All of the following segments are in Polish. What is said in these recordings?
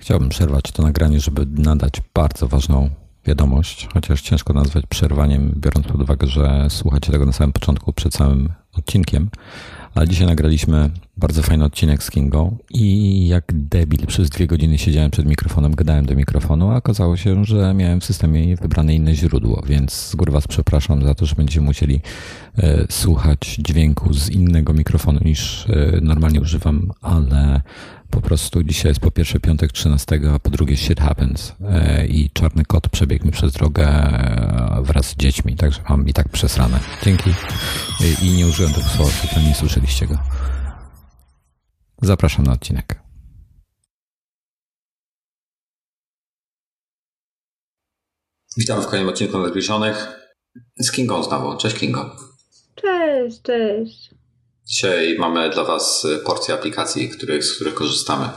Chciałbym przerwać to nagranie, żeby nadać bardzo ważną wiadomość, chociaż ciężko nazwać przerwaniem, biorąc pod uwagę, że słuchacie tego na samym początku, przed samym odcinkiem. Ale dzisiaj nagraliśmy bardzo fajny odcinek z Kingą i jak debil przez dwie godziny siedziałem przed mikrofonem, gadałem do mikrofonu, a okazało się, że miałem w systemie wybrane inne źródło, więc z góry Was przepraszam za to, że będziecie musieli e, słuchać dźwięku z innego mikrofonu niż e, normalnie używam, ale po prostu dzisiaj jest po pierwsze piątek 13, a po drugie shit happens e, i czarny kot przebiegł mi przez drogę e, wraz z dziećmi, także mam i tak przesrane. Dzięki. I, i nie użyłem tego słowa, to nie słyszeliście go. Zapraszam na odcinek. Witamy w kolejnym odcinku Nadbliżonych z Kingą znowu. Cześć Kingo. Cześć, cześć. Dzisiaj mamy dla Was porcję aplikacji, których, z których korzystamy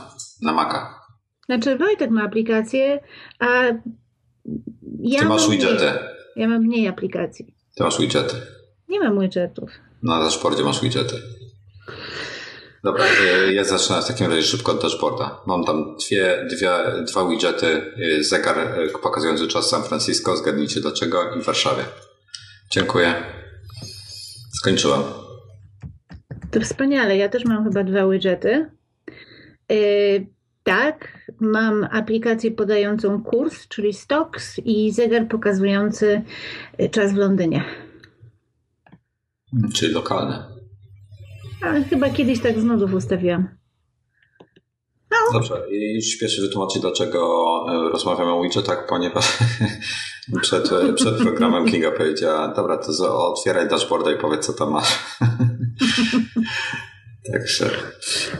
na Maca. Znaczy Wojtek ma aplikację, a ja Ty masz mam widgety. Mniej. Ja mam mniej aplikacji. Ty masz widgety. Nie mam widgetów. Na dashboardzie masz widgety. Dobra, y, ja zacznę w takim razie szybko od dashboarda. Mam tam dwie, dwie, dwa widgety, y, zegar y, pokazujący czas San Francisco, zgadnijcie dlaczego, i w Warszawie. Dziękuję. Skończyłem. To wspaniale. Ja też mam chyba dwa widgety. Yy, tak, mam aplikację podającą kurs, czyli Stocks i zegar pokazujący y, czas w Londynie. Czyli lokalne. Ale chyba kiedyś tak z nudów ustawiłam. Dobrze, i już śpieszę wytłumaczyć, dlaczego e, rozmawiamy o widgetach, ponieważ przed, przed programem Kinga powiedziała, dobra, to otwieraj dashboarda i powiedz, co tam masz. Także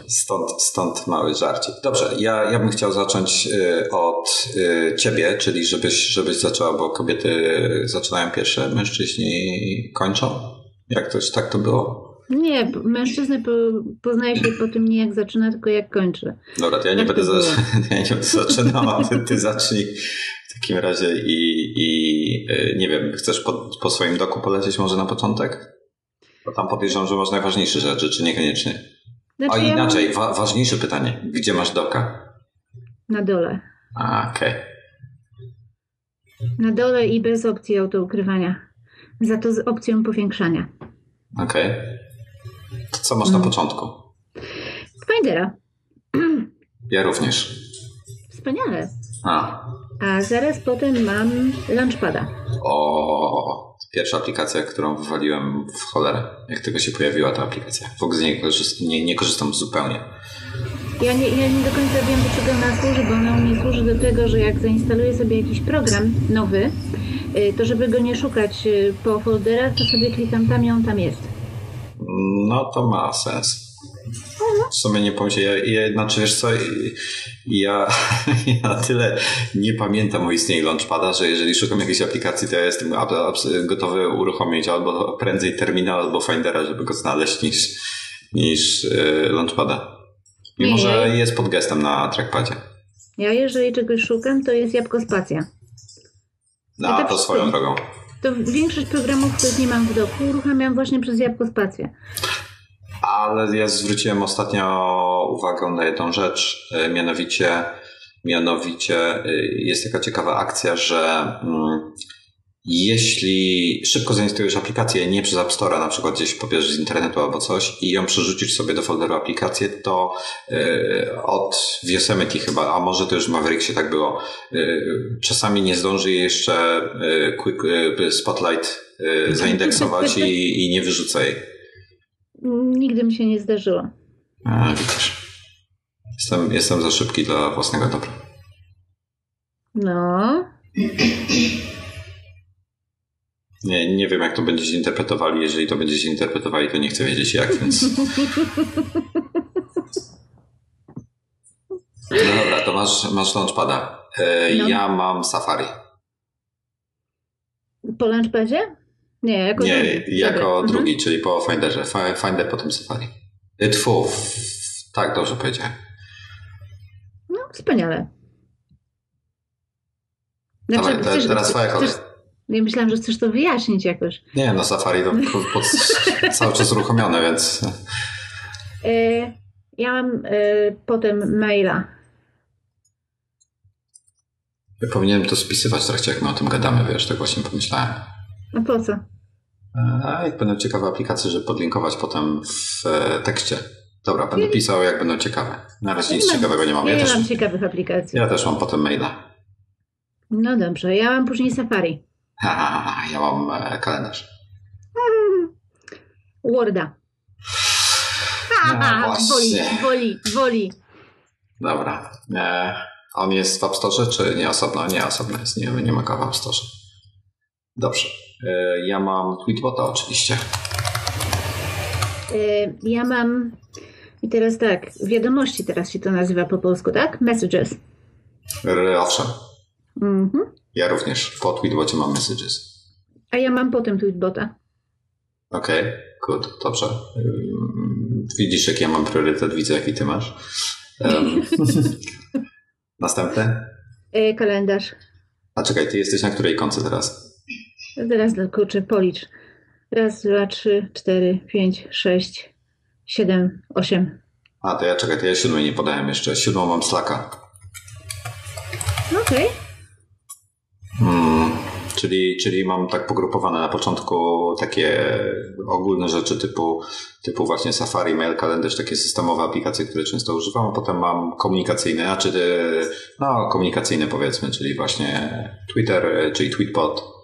stąd, stąd mały żarcik. Dobrze, ja, ja bym chciał zacząć y, od y, ciebie, czyli żebyś, żebyś zaczęła, bo kobiety zaczynają pierwsze, mężczyźni kończą. Jak to, tak to było? Nie, mężczyznę po, poznaje się po tym nie jak zaczyna, tylko jak kończy. Dobra, to ja nie, Tak będę, za, ja nie będę zaczynał, a ty, ty zacznij w takim razie i, i y, nie wiem, chcesz po, po swoim doku polecieć może na początek? Bo tam podejrzewam, że masz najważniejsze rzeczy, czy niekoniecznie? Znaczy, A ja mam inaczej, wa- ważniejsze pytanie. Gdzie masz doka? Na dole. A, okej. Na dole i bez opcji autoukrywania. Za to z opcją powiększania. Okej. To Co masz na Mm. początku? Findera. Ja również. Wspaniale. A, A zaraz potem mam Launchpada. o, pierwsza aplikacja, którą wywaliłem w cholerę, jak tylko się pojawiła ta aplikacja. W ogóle z niej nie, nie korzystam zupełnie. Ja nie, ja nie do końca wiem, do czego ona służy, bo ona mnie służy do tego, że jak zainstaluję sobie jakiś program nowy, y, to żeby go nie szukać y, po folderach, to sobie klikam tam i on tam jest. No to ma sens. W sumie nie pomyślałem, ja, ja, znaczy wiesz co, ja, ja tyle nie pamiętam o istnieniu Launchpada, że jeżeli szukam jakiejś aplikacji, to ja jestem gotowy uruchomić albo prędzej terminal, albo Findera, żeby go znaleźć niż, niż yy, Launchpada. Mimo, że jest pod gestem na trackpadzie. Ja jeżeli czegoś szukam, to jest jabłko spacja. No, Ja tak to swoją drogą. To większość programów, których nie mam w doku, uruchamiam właśnie przez jabłko spację. Ale ja zwróciłem ostatnio uwagę na jedną rzecz, y, mianowicie, mianowicie y, jest taka ciekawa akcja, że mm, jeśli szybko zainstalujesz aplikację nie przez App Store'a, na przykład gdzieś pobierzesz z internetu albo coś i ją przerzucisz sobie do folderu aplikację, to y, od Yosemite chyba, a może to już w Mavericksie tak było, y, czasami nie zdąży jej jeszcze y, quick, Spotlight y, zaindeksować i, i nie wyrzuca jej. Nigdy mi się nie zdarzyło. A, widzisz. Jestem, jestem za szybki dla własnego dobra. No, Nie, nie wiem, jak to będziecie interpretowali. Jeżeli to będziecie interpretowali, to nie chcę wiedzieć jak, więc. No dobra, to masz, masz Launchpada. E, No. Ja mam Safari. po Launchpadzie? Nie, jako Nie, drugi. jako. Mhm. drugi, czyli po Finderze. Fi- Finder, potem Safari. Tfu, tak, dobrze powiedziałem. No, wspaniale. Dawaj, te, chcesz- teraz twoja kolej. Ja myślałam, że chcesz to wyjaśnić jakoś. Nie, no Safari to pod, pod, cały czas uruchomione, więc E, ja mam e, potem maila. Ja powinienem to spisywać w trakcie, jak my o tym gadamy, wiesz, tak właśnie pomyślałem. A po co? A jak będą ciekawe aplikacje, żeby podlinkować potem w e, tekście. Dobra, będę pisał, jak będą ciekawe. Na razie nic ciekawego nie mam. Ja, nie też, mam ciekawych aplikacji. ja też mam potem maila. No dobrze, ja mam później Safari. Ha, ha, ha, ja mam e, kalendarz. Worda. No woli, właśnie. woli, woli. Dobra. E, on jest w App Store, czy nie osobno? Nie osobno jest, nie, nie ma go w App Store. Dobrze. E, ja mam Tweetbota oczywiście. Y, Ja mam. I teraz tak, wiadomości teraz się to nazywa po polsku, tak? Messages. Owszem. Mhm. Ja również po Tweetbocie mam messages. A ja mam potem tweetbota. Okej, good, dobrze. Widzisz, jaki ja mam priorytet, widzę, jaki ty masz. Um, następny? Y, Kalendarz. A czekaj, ty jesteś na której konce teraz? Teraz kurczę, policz. Raz, dwa, trzy, cztery, pięć, sześć, siedem, osiem. A, to ja czekaj, to ja siódmej nie podałem jeszcze. Siódmą mam Slacka. No Okej. Hmm, czyli, czyli mam tak pogrupowane na początku takie ogólne rzeczy typu, typu właśnie Safari, Mail, kalendarz, takie systemowe aplikacje, które często używam, a potem mam komunikacyjne, znaczy e, no komunikacyjne powiedzmy, czyli właśnie Twitter, e, czyli Tweetbot,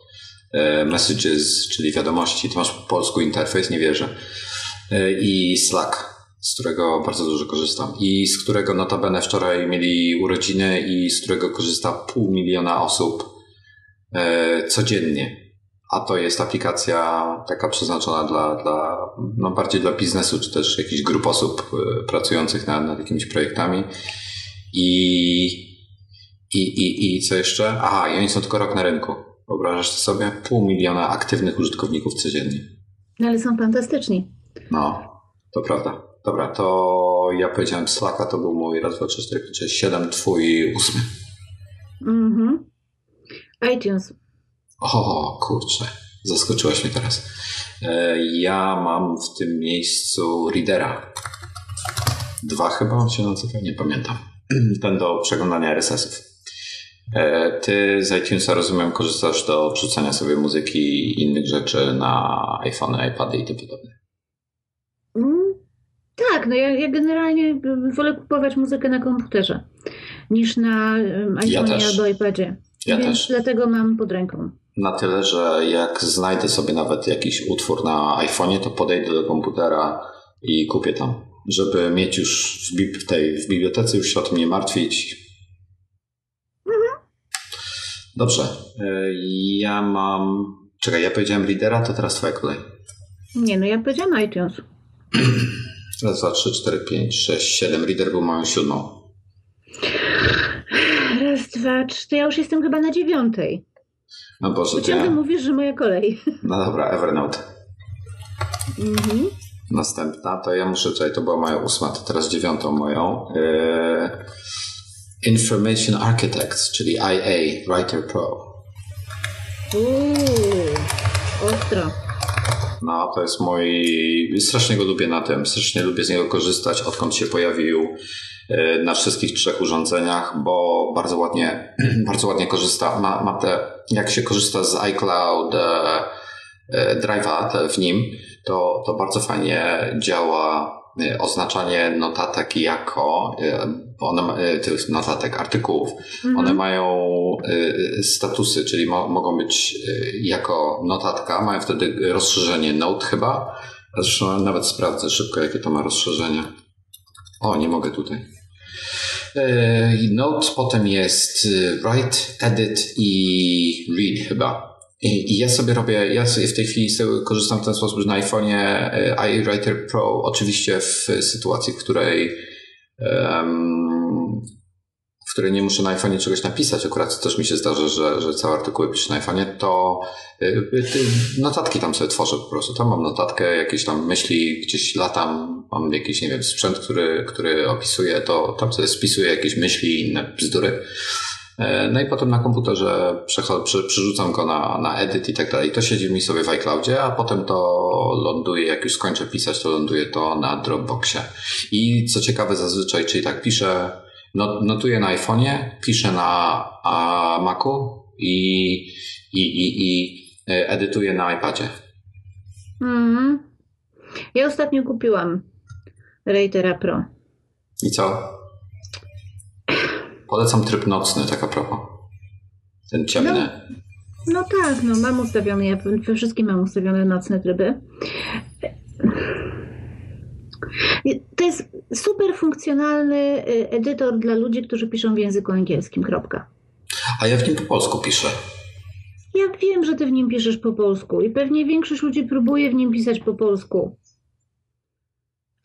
Messages, czyli wiadomości, ty masz po polsku interfejs, nie wierzę, E, i Slack, z którego bardzo dużo korzystam i z którego notabene wczoraj mieli urodziny i z którego korzysta pół miliona osób e, codziennie. A to jest aplikacja taka przeznaczona dla, dla no bardziej dla biznesu, czy też jakichś grup osób e, pracujących nad, nad jakimiś projektami. I, i, i, I co jeszcze? Aha, i oni są tylko rok na rynku. Wyobrażasz sobie? Pół miliona aktywnych użytkowników codziennie. No ale są fantastyczni. No, to prawda. Dobra, to ja powiedziałem Slacka, to był mój raz, dwa, trzy, cztery, pięć, sześć, siedem, twój ósmy. Mhm. iTunes. O, kurczę, zaskoczyłaś mnie teraz. E, Ja mam w tym miejscu Readera. Dwa chyba on się nazywa, nie pamiętam. Ten do przeglądania RSS-ów. E, Ty z iTunesa, rozumiem, korzystasz do wrzucania sobie muzyki i innych rzeczy na iPhone, iPady i tym podobne. Mm, tak, no ja, ja generalnie wolę kupować muzykę na komputerze niż na um, Ja albo iPadzie. Ja Więc też. dlatego mam pod ręką. Na tyle, że jak znajdę sobie nawet jakiś utwór na iPhone'ie, to podejdę do komputera i kupię tam, żeby mieć już w tej w bibliotece, już się o tym nie martwić. Dobrze. E, Ja mam. Czekaj, ja powiedziałem Readera, to teraz twoja kolej. Nie, no ja powiedziałam iTunes. Raz, dwa, trzy, cztery, pięć, sześć, siedem. Reader był moją siódmą. Raz, dwa, trzy. To ja już jestem chyba na dziewiątej. No Boże, ciągle ja... mówisz, że moja kolej. No dobra, Evernote. Mhm. Następna, to ja muszę, czekaj, to była moja ósma, to teraz dziewiątą moją. E, Information Architects, czyli IA, Writer Pro. Uuu, ostro. No, to jest mój. Strasznie go lubię na tym, strasznie lubię z niego korzystać, odkąd się pojawił e, na wszystkich trzech urządzeniach, bo bardzo ładnie, bardzo ładnie korzysta. Ma, ma te, jak się korzysta z iCloud e, e, Drive'a w nim, to, to bardzo fajnie działa oznaczanie notatek jako, bo one, e, tych notatek, artykułów, Mhm. one mają y, statusy, czyli mo- mogą być y, jako notatka, mają wtedy rozszerzenie Note chyba. Zresztą nawet sprawdzę szybko, jakie to ma rozszerzenie. O, nie mogę tutaj. Y, Note potem jest y, Write, Edit i Read chyba. I, I ja sobie robię, ja sobie w tej chwili korzystam w ten sposób, że na iPhone'ie y, iWriter Pro, oczywiście w sytuacji, w której em, w której nie muszę na iPhone'ie czegoś napisać, akurat też mi się zdarza, że, że całe artykuły piszę na iPhone'ie, to y, notatki tam sobie tworzę po prostu. Tam mam notatkę, jakieś tam myśli, gdzieś latam, mam jakiś, nie wiem, sprzęt, który, który opisuje, to tam sobie spisuję jakieś myśli i inne bzdury. E, No i potem na komputerze przerzucam go na, na edit i tak dalej. To siedzi mi sobie w iCloudzie, a potem to ląduje, jak już skończę pisać, to ląduje to na Dropboxie. I co ciekawe zazwyczaj, czyli tak piszę notuję na iPhone'ie, piszę na Macu i, i, i, i e, edytuję na iPadzie. Mm. Ja ostatnio kupiłam Writera Pro. I co? Polecam tryb nocny, tak a propos. Ten ciemny. No, no tak, no mam ustawiony, ja we wszystkim mam ustawione nocne tryby. To jest super funkcjonalny y, edytor dla ludzi, którzy piszą w języku angielskim. Kropka. A ja w nim po polsku piszę. Ja wiem, że ty w nim piszesz po polsku i pewnie większość ludzi próbuje w nim pisać po polsku.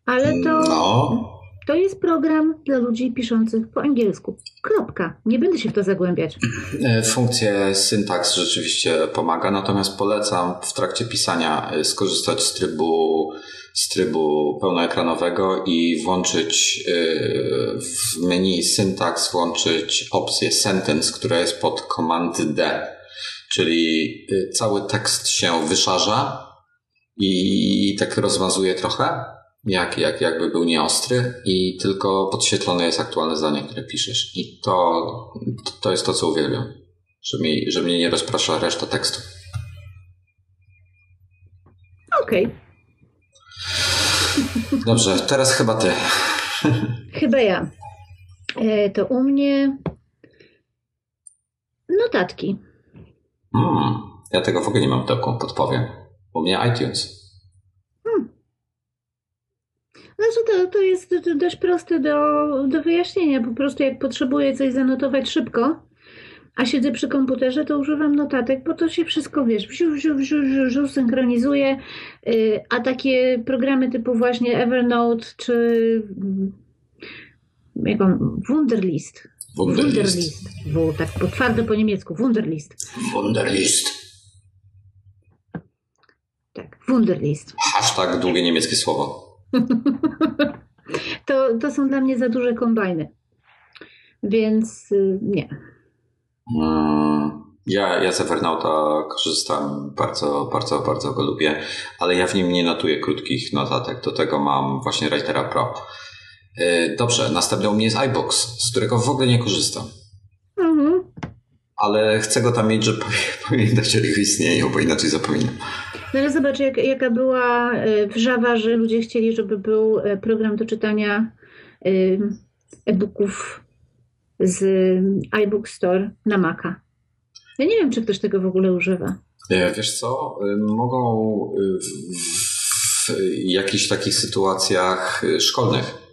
Ale to, no. To jest program dla ludzi piszących po angielsku. Kropka. Nie będę się w to zagłębiać. E, funkcja syntaks rzeczywiście pomaga, natomiast polecam w trakcie pisania e, skorzystać z trybu z trybu pełnoekranowego i włączyć y, w menu syntax włączyć opcję sentence, która jest pod Command D, czyli cały tekst się wyszarza i tak rozmazuje trochę, jak, jak, jakby był nieostry i tylko podświetlone jest aktualne zdanie, które piszesz. I to, to jest to, co uwielbiam, że, mi, że mnie nie rozprasza reszta tekstu. Okej. Okay. Dobrze, teraz chyba ty. Chyba ja. E, to u mnie notatki. Hmm, ja tego w ogóle nie mam doku, podpowiem. U mnie iTunes. Hmm. Znaczy to, to jest dość proste do, do wyjaśnienia. Po prostu jak potrzebuję coś zanotować szybko, a siedzę przy komputerze, to używam notatek, bo to się wszystko, wiesz, wziu, wziu, wziu, wziu, wziu synchronizuje, y, a takie programy typu właśnie Evernote czy mm, jak on, Wunderlist. Wunderlist. Wunderlist. Bo tak po twardo po niemiecku, Wunderlist. Wunderlist. Tak, Wunderlist. Hashtag długie niemieckie słowo. to, to są dla mnie za duże kombajny. Więc y, nie. Mm, ja, ja z Evernauta korzystam, bardzo, bardzo, bardzo go lubię, ale ja w nim nie notuję krótkich notatek, do tego mam właśnie Writera Pro. Y, dobrze, następny u mnie jest iBox, z którego w ogóle nie korzystam. Ale chcę go tam mieć, żeby pamiętać o ich istnieniu, bo inaczej zapominam. No ale zobacz, jak, jaka była y, wrzawa, że ludzie chcieli, żeby był y, program do czytania e-booków z iBook Store na Maca. Ja nie wiem, czy ktoś tego w ogóle używa. Wiesz co, y, mogą y, w, w jakichś takich sytuacjach y, szkolnych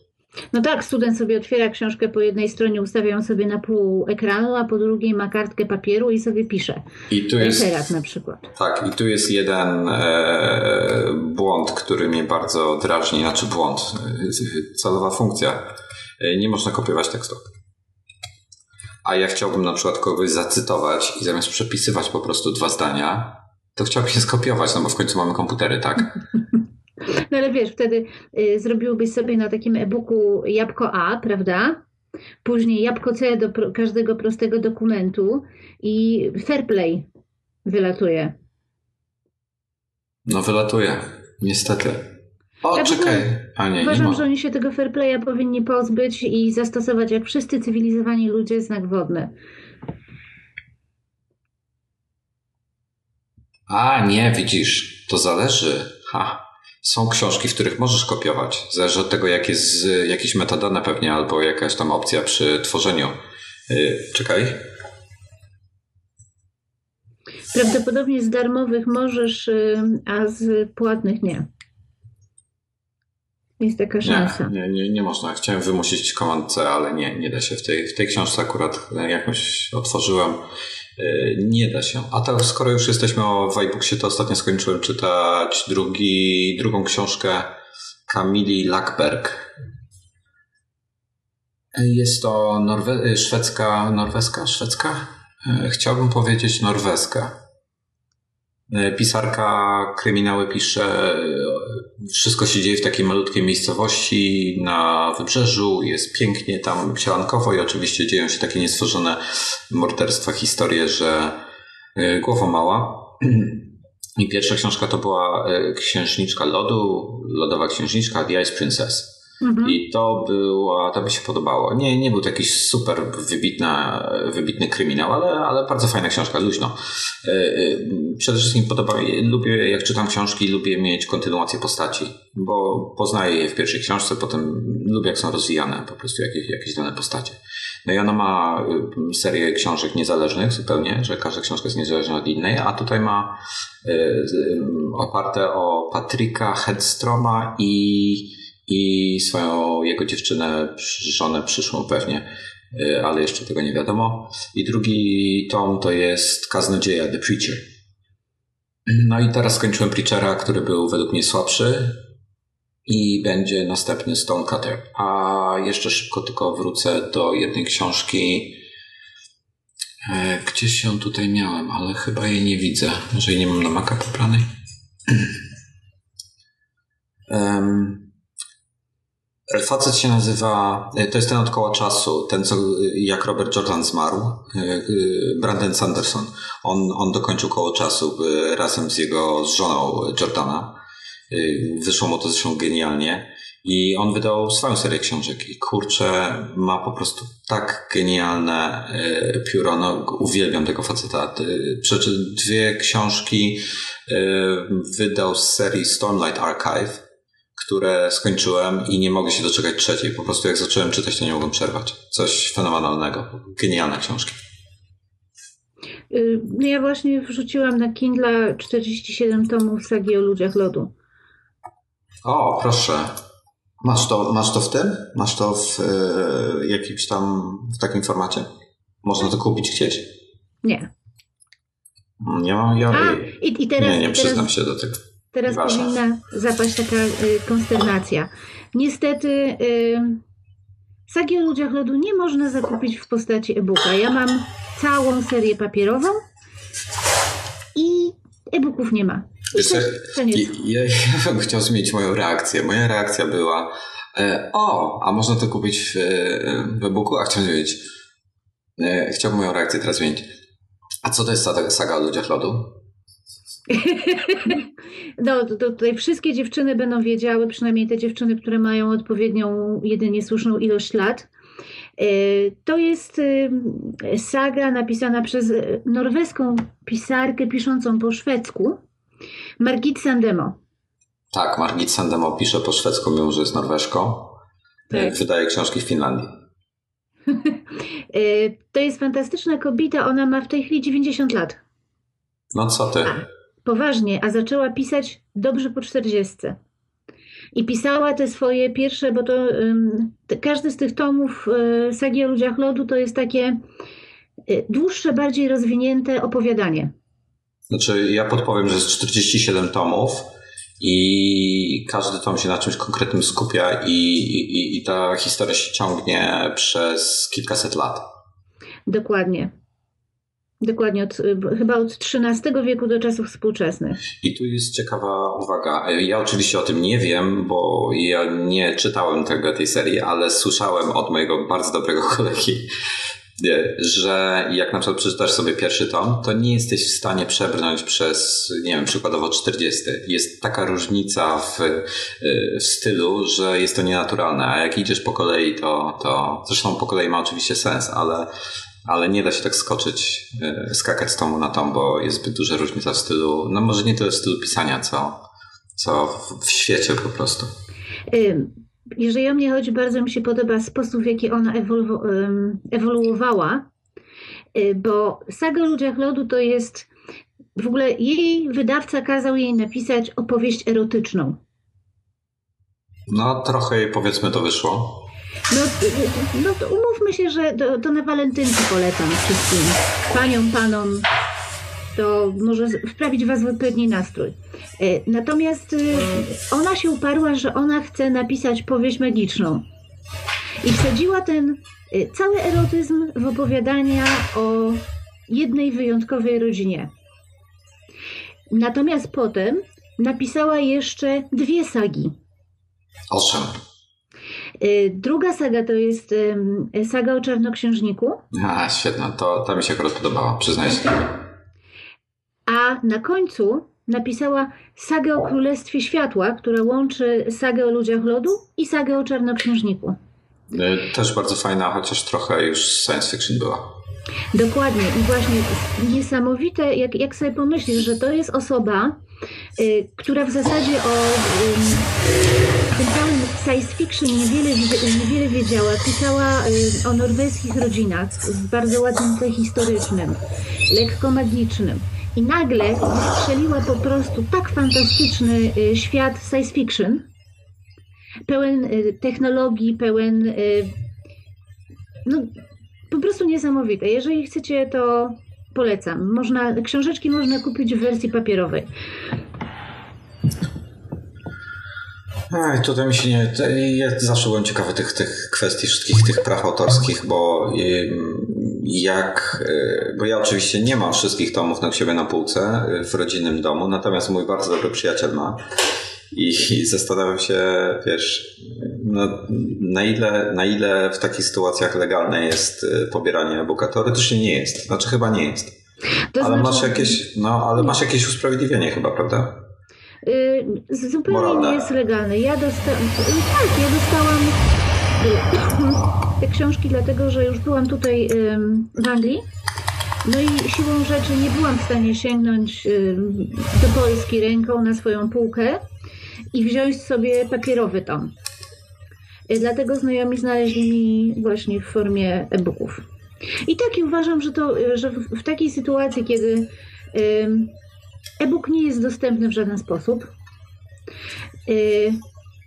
no tak, student sobie otwiera książkę po jednej stronie, ustawia ją sobie na pół ekranu, a po drugiej ma kartkę papieru i sobie pisze. I tu jest Referat na przykład. Tak, i tu jest jeden e, błąd, który mnie bardzo drażni, znaczy błąd, celowa funkcja. E, nie można kopiować tekstu a ja chciałbym na przykład kogoś zacytować i zamiast przepisywać po prostu dwa zdania, to chciałbym je skopiować, no bo w końcu mamy komputery, tak? No ale wiesz, wtedy y, zrobiłbyś sobie na takim e-booku jabłko A, prawda? Później jabłko C do pro każdego prostego dokumentu i fair play wylatuje. No wylatuje, niestety. O, ja czekaj. A nie, uważam, nie że oni się tego fair playa powinni pozbyć i zastosować jak wszyscy cywilizowani ludzie znak wodny. A, nie, widzisz, to zależy. Ha. Są książki, w których możesz kopiować. Zależy od tego, jak jest jakieś metadane pewnie, albo jakaś tam opcja przy tworzeniu. Yy, czekaj. Prawdopodobnie z darmowych możesz, y, a z płatnych nie. Jest taka szansa. Nie, nie, nie, nie można. Chciałem wymusić komand C, ale nie, nie da się. W tej, w tej książce akurat jakąś otworzyłem. E, nie da się. A tak, skoro już jesteśmy o Wajbuksie, to ostatnio skończyłem czytać drugi, drugą książkę Kamili Lackberg. Jest to norwe- szwedzka, norweska, szwedzka? E, chciałbym powiedzieć norweska. E, pisarka kryminały pisze, e, wszystko się dzieje w takiej malutkiej miejscowości na wybrzeżu, jest pięknie tam sielankowo i oczywiście dzieją się takie niestworzone morderstwa, historie, że e, głowa mała. I pierwsza książka to była Księżniczka Lodu, Lodowa Księżniczka, The Ice Princess. Mhm. I to była, to by się podobało. Nie, nie był to jakiś super wybitny, wybitny kryminał, ale, ale bardzo fajna książka, luźno. E, e, przede wszystkim podoba mi, lubię, jak czytam książki, lubię mieć kontynuację postaci, bo poznaję je w pierwszej książce, potem lubię, jak są rozwijane po prostu jakieś, jakieś dane postacie. No i ona ma y, serię książek niezależnych zupełnie, że każda książka jest niezależna od innej, a tutaj ma y, oparte o Patryka Headstroma i i swoją jego dziewczynę, żonę przyszłą pewnie, y, ale jeszcze tego nie wiadomo. I drugi tom to jest Kaznodzieja, The Preacher. No i teraz skończyłem Preachera, który był według mnie słabszy i będzie następny Stonecutter. A jeszcze szybko tylko wrócę do jednej książki, e, Gdzieś ją tutaj miałem, ale chyba jej nie widzę. Może jej nie mam na maka popranej. um, Facet się nazywa, e, to jest ten od koła czasu, ten co jak Robert Jordan zmarł, e, e, Brandon Sanderson. On, on dokończył koło czasu razem z jego z żoną Jordana. Wyszło mu to zresztą genialnie. I on wydał swoją serię książek i kurczę, ma po prostu tak genialne pióro. No, uwielbiam tego faceta. Przeczytał dwie książki, wydał z serii Stormlight Archive które skończyłem i nie mogę się doczekać trzeciej. Po prostu jak zacząłem czytać, to nie mogłem przerwać. Coś fenomenalnego. Genialne książki. Y, no ja właśnie wrzuciłam na Kindle 47 tomów sagi o ludziach lodu. O, proszę. Masz to, masz to w tym? Masz to w y, jakimś tam, w takim formacie? Można to kupić gdzieś? Nie. Nie mam, ja... A, i, i teraz, nie, nie przyznam teraz... się do tego. Teraz powinna zapaść taka y, konsternacja. Niestety y, sagi o ludziach lodu nie można zakupić w postaci e-booka. Ja mam całą serię papierową i e-booków nie ma. Wiesz, ja, ja bym chciał zmienić moją reakcję. Moja reakcja była e, o, a można to kupić w, w e-booku? A chciałbym wiedzieć. E, chciałbym moją reakcję teraz zmienić. A co to jest saga o ludziach lodu? No, to, tutaj wszystkie dziewczyny będą wiedziały, przynajmniej te dziewczyny, które mają odpowiednią, jedynie słuszną ilość lat. E, to jest e, saga napisana przez norweską pisarkę piszącą po szwedzku, Margit Sandemo. Tak, Margit Sandemo pisze po szwedzku, mimo że jest Norweszką. E, tak. Wydaje książki w Finlandii. to jest fantastyczna kobieta, ona ma w tej chwili 90 lat. No co ty? A poważnie, a zaczęła pisać dobrze po czterdziestce. I pisała te swoje pierwsze, bo to te, każdy z tych tomów y, Sagi o ludziach lodu to jest takie y, dłuższe, bardziej rozwinięte opowiadanie. Znaczy, ja podpowiem, że jest 47 tomów i każdy tom się na czymś konkretnym skupia i, i, i ta historia się ciągnie przez kilkaset lat. Dokładnie. Dokładnie, od, chyba od XIII wieku do czasów współczesnych. I tu jest ciekawa uwaga. Ja oczywiście o tym nie wiem, bo ja nie czytałem tego, tej serii, ale słyszałem od mojego bardzo dobrego kolegi, że jak na przykład przeczytasz sobie pierwszy tom, to nie jesteś w stanie przebrnąć przez, nie wiem, przykładowo 40. Jest taka różnica w, w stylu, że jest to nienaturalne, a jak idziesz po kolei, to, to zresztą po kolei ma oczywiście sens, ale ale nie da się tak skoczyć, e, skakać z tomu na tom, bo jest zbyt duża różnica w stylu, no może nie tyle w stylu pisania, co, co w świecie po prostu. Jeżeli o mnie chodzi, bardzo mi się podoba sposób, w jaki ona ewolu ewoluowała, y, bo Saga o ludziach lodu to jest w ogóle jej wydawca kazał jej napisać opowieść erotyczną. No, trochę powiedzmy to wyszło. No, no to umówmy się, że to, to na walentynki polecam wszystkim paniom, panom. To może wprawić was w odpowiedni nastrój. E, natomiast y, ona się uparła, że ona chce napisać powieść magiczną. I wsadziła ten y, cały erotyzm w opowiadania o jednej wyjątkowej rodzinie. Natomiast potem napisała jeszcze dwie sagi. Owszem. Y, druga saga to jest saga o czarnoksiężniku. A, świetna, to, to mi się akurat podobała, przyznaję się. A na końcu napisała sagę o Królestwie Światła, która łączy sagę o ludziach lodu i sagę o czarnoksiężniku. Y, też bardzo fajna, chociaż trochę już science fiction była. Dokładnie. I właśnie niesamowite, jak, jak sobie pomyślisz, że to jest osoba, y, która w zasadzie o y, tym całym science fiction niewiele, niewiele wiedziała. Pisała y, o norweskich rodzinach z bardzo ładnym historycznym, lekko magicznym. I nagle strzeliła po prostu tak fantastyczny y, świat science fiction, pełen y, technologii, pełen no, po prostu niesamowite. Jeżeli chcecie, to polecam. Można, książeczki można kupić w wersji papierowej. Ej, tutaj mi się nie. Ja zawsze byłem ciekawy tych, tych kwestii wszystkich tych praw autorskich, bo jak. Y, bo ja oczywiście nie mam wszystkich tomów na siebie na półce y, w rodzinnym domu, natomiast mój bardzo dobry przyjaciel ma. I, i zastanawiam się, wiesz, no, na, ile, na ile w takich sytuacjach legalne jest y, pobieranie e-booka. Teoretycznie nie jest. Znaczy chyba nie jest. To ale znaczy... masz jakieś, no, ale masz jakieś usprawiedliwienie chyba, prawda? Yy, zupełnie Moralne. nie jest legalne. Ja dostałam, tak, ja dostałam te książki dlatego, że już byłam tutaj w Anglii. No i siłą rzeczy nie byłam w stanie sięgnąć do Polski ręką na swoją półkę i wziąć sobie papierowy tom. Y, dlatego znajomi znaleźli mi właśnie w formie e-booków. I tak i uważam, że, to, y, że w, takiej sytuacji, kiedy e-book nie jest dostępny w żaden sposób, y,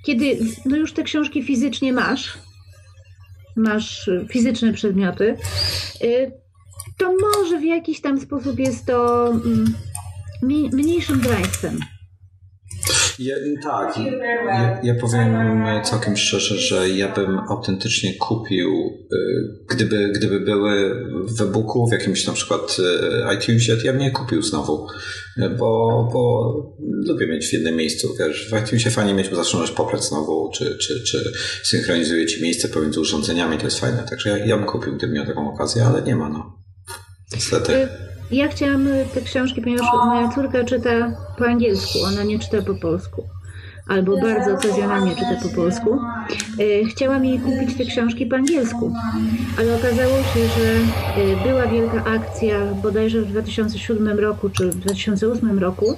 kiedy no już te książki fizycznie masz, masz fizyczne przedmioty, to może w jakiś tam sposób jest to mm, mniejszym draństwem. Ja, tak, ja, ja, powiem całkiem szczerze, że ja bym autentycznie kupił, y, gdyby, gdyby były w e-booku, w jakimś na przykład iTunesie, to ja bym nie kupił znowu, bo, bo lubię mieć w jednym miejscu, wiesz, w iTunesie fajnie mieć, bo zawsze możesz poprać znowu, czy, czy, czy synchronizuje ci miejsce pomiędzy urządzeniami, to jest fajne, także ja, ja bym kupił, gdybym miał taką okazję, ale nie ma, no. Niestety. Y, ja chciałam te książki, ponieważ moja córka czyta po angielsku, ona nie czyta po polsku. Albo bardzo okazjonalnie czyta po polsku. E, chciałam jej kupić te książki po angielsku, ale okazało się, że e, była wielka akcja bodajże w 2007 roku czy w 2008 roku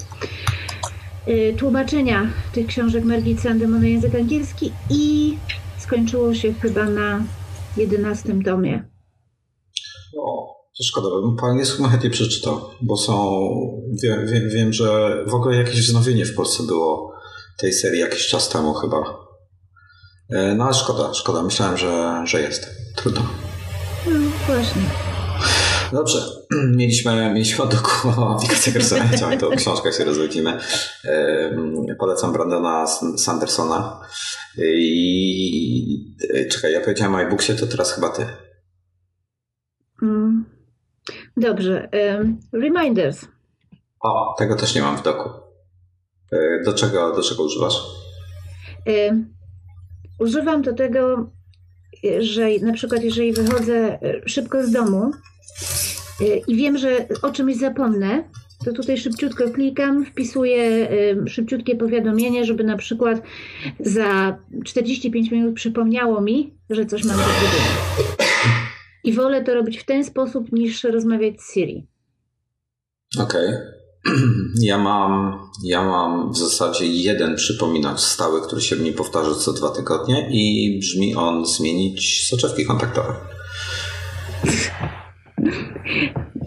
e, tłumaczenia tych książek Margit Sandemo na język angielski i skończyło się chyba na 11 tomie. To szkoda, bym po angielsku chętnie przeczytał, bo są, wiem, wiem, wiem, że w ogóle jakieś wznowienie w Polsce było tej serii jakiś czas temu chyba. E, no ale szkoda, szkoda. Myślałem, że, że jest. Trudno. No właśnie. Dobrze. Mieliśmy, mieliśmy od aplikację głosowania. Chciałem to o książkach się rozwiedzimy. Polecam Brandona Sandersona. I czekaj, ja powiedziałem o iBooksie, to teraz chyba ty. Mm. Dobrze. reminders. O, tego też nie mam w doku. E, do czego, do czego używasz? używam do tego, że na przykład jeżeli wychodzę e, szybko z domu e, i wiem, że o czymś zapomnę, to tutaj szybciutko klikam, wpisuję szybciutkie powiadomienie, żeby na przykład za 45 minut przypomniało mi, że coś mam do zrobienia. I wolę to robić w ten sposób, niż rozmawiać z Siri. Okej. Okay. Ja mam, ja mam w zasadzie jeden przypominacz stały, który się mi powtarza co dwa tygodnie i brzmi on zmienić soczewki kontaktowe.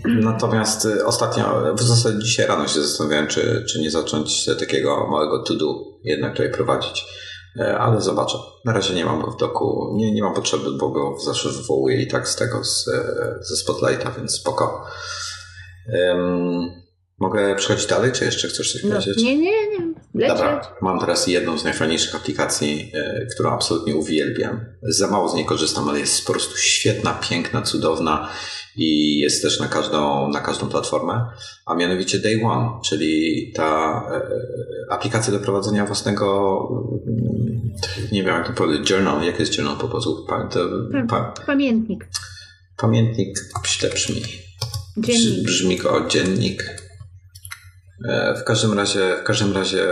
Natomiast y, ostatnio, w zasadzie dzisiaj rano się zastanawiałem, czy, czy nie zacząć takiego małego to-do jednak tutaj prowadzić E, ale zobaczę. Na razie nie mam go w doku, nie, nie mam potrzeby, bo go zawsze wywołuję i tak z tego, z, e, ze Spotlighta, więc spoko. Um, mogę przechodzić dalej, czy jeszcze chcesz coś no, powiedzieć? Nie, nie, nie. Leć, Dobra, mam teraz jedną z najfajniejszych aplikacji, e, którą absolutnie uwielbiam. Za mało z niej korzystam, ale jest po prostu świetna, piękna, cudowna i jest też na każdą, na każdą platformę, a mianowicie Day One, czyli ta aplikacja do prowadzenia własnego nie wiem jak to powiedzieć, journal, jak jest journal po polsku? Pa, to, pa, pamiętnik. Pamiętnik źle brzmi. Dziennik. Brzmi go dziennik. W każdym razie, w każdym razie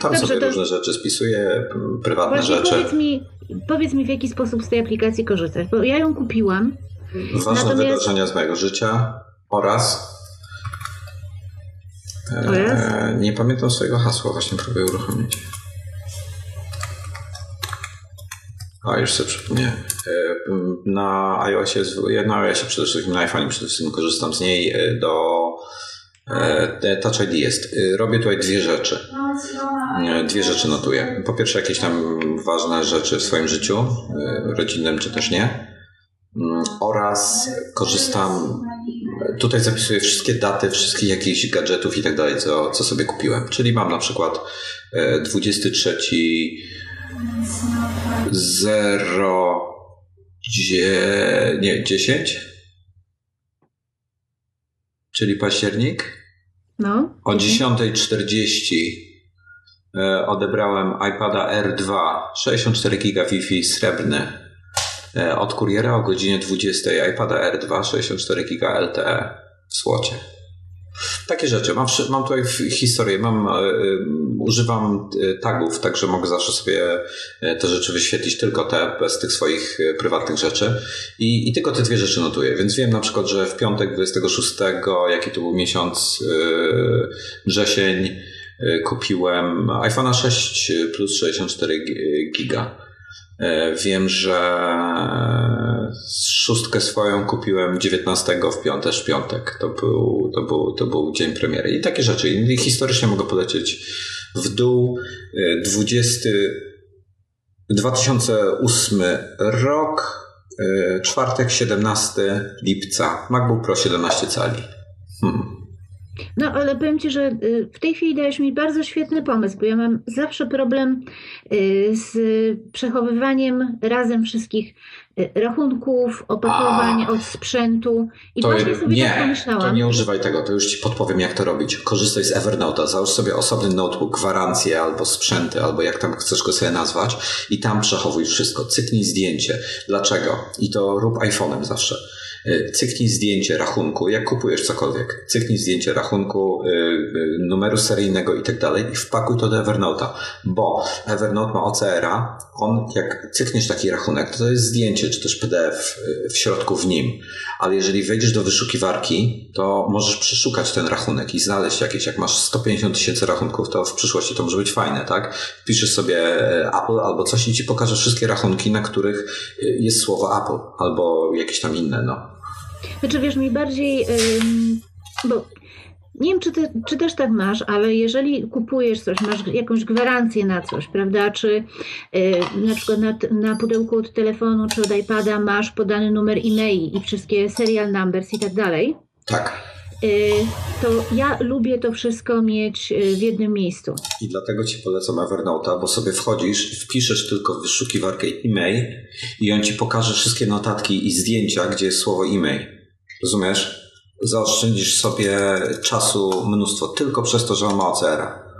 tam Dobrze, sobie to... różne rzeczy spisuję, prywatne Właśnie rzeczy. Powiedz mi, powiedz mi, w jaki sposób z tej aplikacji korzystasz, bo ja ją kupiłam. Ważne natomiast... wydarzenia z mojego życia oraz E, nie pamiętam swojego hasła, właśnie próbuję uruchomić. A, już sobie przypomniałem. E, na iOSie, ja na iOSie przede wszystkim, na iPhone przede wszystkim korzystam z niej e, do Touch ID jest. Robię tutaj dwie rzeczy. Dwie rzeczy notuję. Po pierwsze jakieś tam ważne rzeczy w swoim życiu, rodzinnym czy też nie. Mm, oraz korzystam Tutaj zapisuję wszystkie daty, wszystkich jakichś gadżetów i tak dalej, co, co sobie kupiłem. Czyli mam na przykład 23 0 nie, 10 czyli październik. No. O 10.40 e, odebrałem iPada R2 64 GB Wi-Fi srebrny E, od kuriera o godzinie 20 iPada R2 64 GB LTE w słocie. Takie rzeczy. Mam, mam tutaj historię, mam, y, używam tagów, także mogę zawsze sobie te rzeczy wyświetlić, tylko te, bez tych swoich prywatnych rzeczy. I, I tylko te dwie rzeczy notuję. Więc wiem na przykład, że w piątek 26, jaki to był miesiąc, wrzesień, kupiłem iPhone'a 6 plus 64 giga E, wiem, że szóstkę swoją kupiłem 19 w piątek, w piątek. To był, to, był, to był dzień premiery. I takie rzeczy. I historycznie mogę polecieć w dół. 20, e, 2008 rok, e, czwartek 17 lipca. MacBook Pro 17 cali. Hmm. No, ale powiem Ci, że y, w tej chwili dajesz mi bardzo świetny pomysł, bo ja mam zawsze problem y, z przechowywaniem razem wszystkich y, rachunków, opakowań od sprzętu i właśnie sobie nie, tak pomyślałam. To nie używaj tego, to już Ci podpowiem jak to robić. Korzystaj z Evernote'a, załóż sobie osobny notebook, gwarancję albo sprzęty, albo jak tam chcesz go sobie nazwać i tam przechowuj wszystko. Cyknij zdjęcie. Dlaczego? I to rób iPhone'em zawsze cyknij zdjęcie rachunku, jak kupujesz cokolwiek, cyknij zdjęcie rachunku, e, e, numeru seryjnego i tak dalej i wpakuj to do Evernote'a, bo Evernote ma OCR-a, on jak cykniesz taki rachunek, to, to jest zdjęcie czy też PDF w środku w nim, ale jeżeli wejdziesz do wyszukiwarki, to możesz przeszukać ten rachunek i znaleźć jakieś, jak masz 150 tysięcy rachunków, to w przyszłości to może być fajne, tak? Piszesz sobie Apple albo coś i ci pokaże wszystkie rachunki, na których jest słowo Apple albo jakieś tam inne, no. Znaczy wiesz, mi bardziej, bo nie wiem, czy, ty, czy też tak masz, ale jeżeli kupujesz coś, masz jakąś gwarancję na coś, prawda? Czy na przykład na, na pudełku od telefonu czy od iPada masz podany numer e-mail i wszystkie serial numbers i tak dalej. Tak. To ja lubię to wszystko mieć w jednym miejscu. I dlatego ci polecam Evernote'a, bo sobie wchodzisz, wpiszesz tylko w wyszukiwarkę e-mail i on ci pokaże wszystkie notatki i zdjęcia, gdzie jest słowo e-mail. Rozumiesz? Zaoszczędzisz sobie czasu mnóstwo tylko przez to, że on ma OCR-a.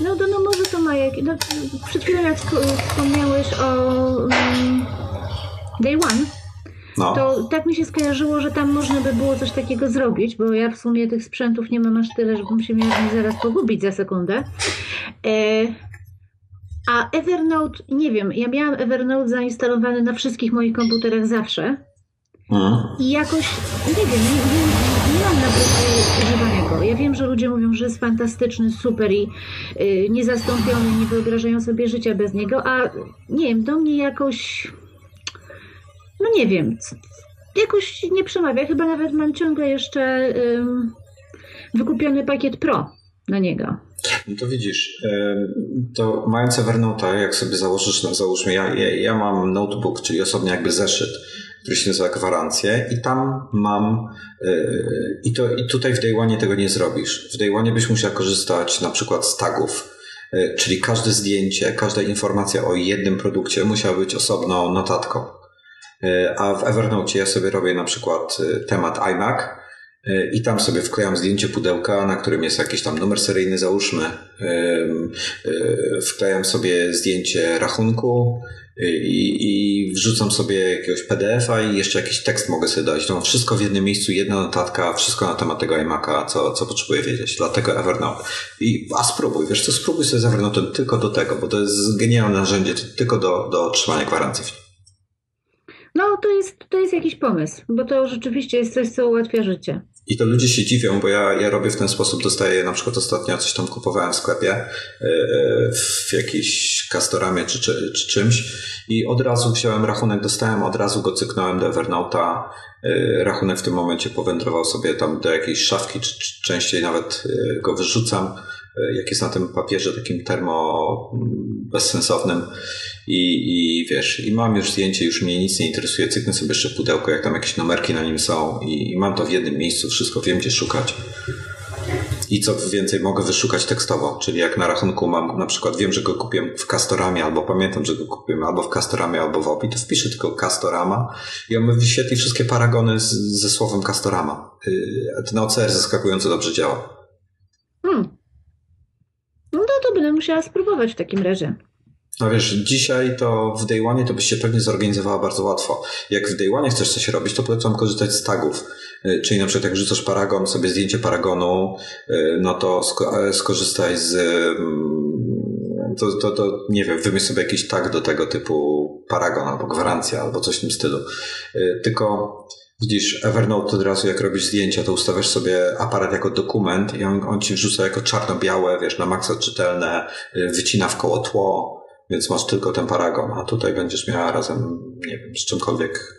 No, to, no może to ma jak... No, przed chwilą jak wspomniałeś o um, Day One, no. to tak mi się skojarzyło, że tam można by było coś takiego zrobić, bo ja w sumie tych sprzętów nie mam aż tyle, żebym się miała zaraz pogubić za sekundę. E, a Evernote, nie wiem, ja miałam Evernote zainstalowany na wszystkich moich komputerach zawsze. I jakoś, nie wiem, nie, nie, nie mam na używania go. Ja wiem, że ludzie mówią, że jest fantastyczny, super i y, niezastąpiony, nie wyobrażają sobie życia bez niego, a nie wiem, do mnie jakoś, no nie wiem, jakoś nie przemawia. Chyba nawet mam ciągle jeszcze y, wykupiony pakiet Pro na niego. No to widzisz, to mając Evernote, jak sobie założysz, no załóżmy, ja, ja, ja mam notebook, czyli osobnie jakby zeszyt, który się nazywa gwarancje i tam mam yy, i, to, i tutaj w Day One tego nie zrobisz. W Day One byś musiał korzystać na przykład z tagów, yy, czyli każde zdjęcie, każda informacja o jednym produkcie musiała być osobną notatką. Yy, a w Evernote ja sobie robię na przykład temat iMac y, i tam sobie wklejam zdjęcie pudełka, na którym jest jakiś tam numer seryjny, załóżmy. Wklejam sobie zdjęcie rachunku, i, i wrzucam sobie jakiegoś PDF-a i jeszcze jakiś tekst mogę sobie dać. Mam wszystko w jednym miejscu, jedna notatka, wszystko na temat tego iMac'a, co, co potrzebuję wiedzieć. Dlatego Evernote. I, a spróbuj, wiesz co, spróbuj sobie z Evernote'em tylko do tego, bo to jest genialne narzędzie, tylko do, do otrzymania gwarancji. No, to jest, to jest jakiś pomysł, bo to rzeczywiście jest coś, co ułatwia życie. I to ludzie się dziwią, bo ja, ja robię w ten sposób, dostaję na przykład ostatnio coś tam kupowałem w sklepie e, e, w jakiejś kastoramie czy, czy, czy czymś i od razu wziąłem rachunek, dostałem, od razu go cyknąłem do Evernote'a. E, rachunek w tym momencie powędrował sobie tam do jakiejś szafki, czy, czy częściej nawet go wyrzucam jak jest na tym papierze takim termo mm, bezsensownym i, i wiesz, i mam już zdjęcie, już mnie nic nie interesuje, cyknę sobie jeszcze pudełko, jak tam jakieś numerki na nim są i, i mam to w jednym miejscu, wszystko wiem gdzie szukać. I co więcej, mogę wyszukać tekstowo, czyli jak na rachunku mam, na przykład wiem, że go kupiłem w Castoramie, albo pamiętam, że go kupiłem albo w Castoramie, albo w OPI, to wpiszę tylko Castorama i on mi wyświetli wszystkie paragony z, ze słowem Castorama. Yy, ten OCR zaskakująco dobrze działa. Hmm. No to będę musiała spróbować w takim razie. No wiesz, dzisiaj to w Day One to byś się pewnie zorganizowała bardzo łatwo. Jak w Day One chcesz coś robić, to polecam korzystać z tagów. Y, czyli na przykład jak rzucasz paragon, sobie zdjęcie paragonu, y, no to e, skorzystaj z mm, to, to, to nie wiem, wymyśl sobie jakiś tag do tego typu paragon albo gwarancja albo coś w tym stylu. Y, tylko Widzisz, Evernote od razu jak robisz zdjęcia, to ustawiasz sobie aparat jako dokument i on, on ci wrzuca jako czarno-białe, wiesz, na maksa czytelne, wycina w koło tło, więc masz tylko ten paragon, a tutaj będziesz miała razem, nie wiem, z czymkolwiek,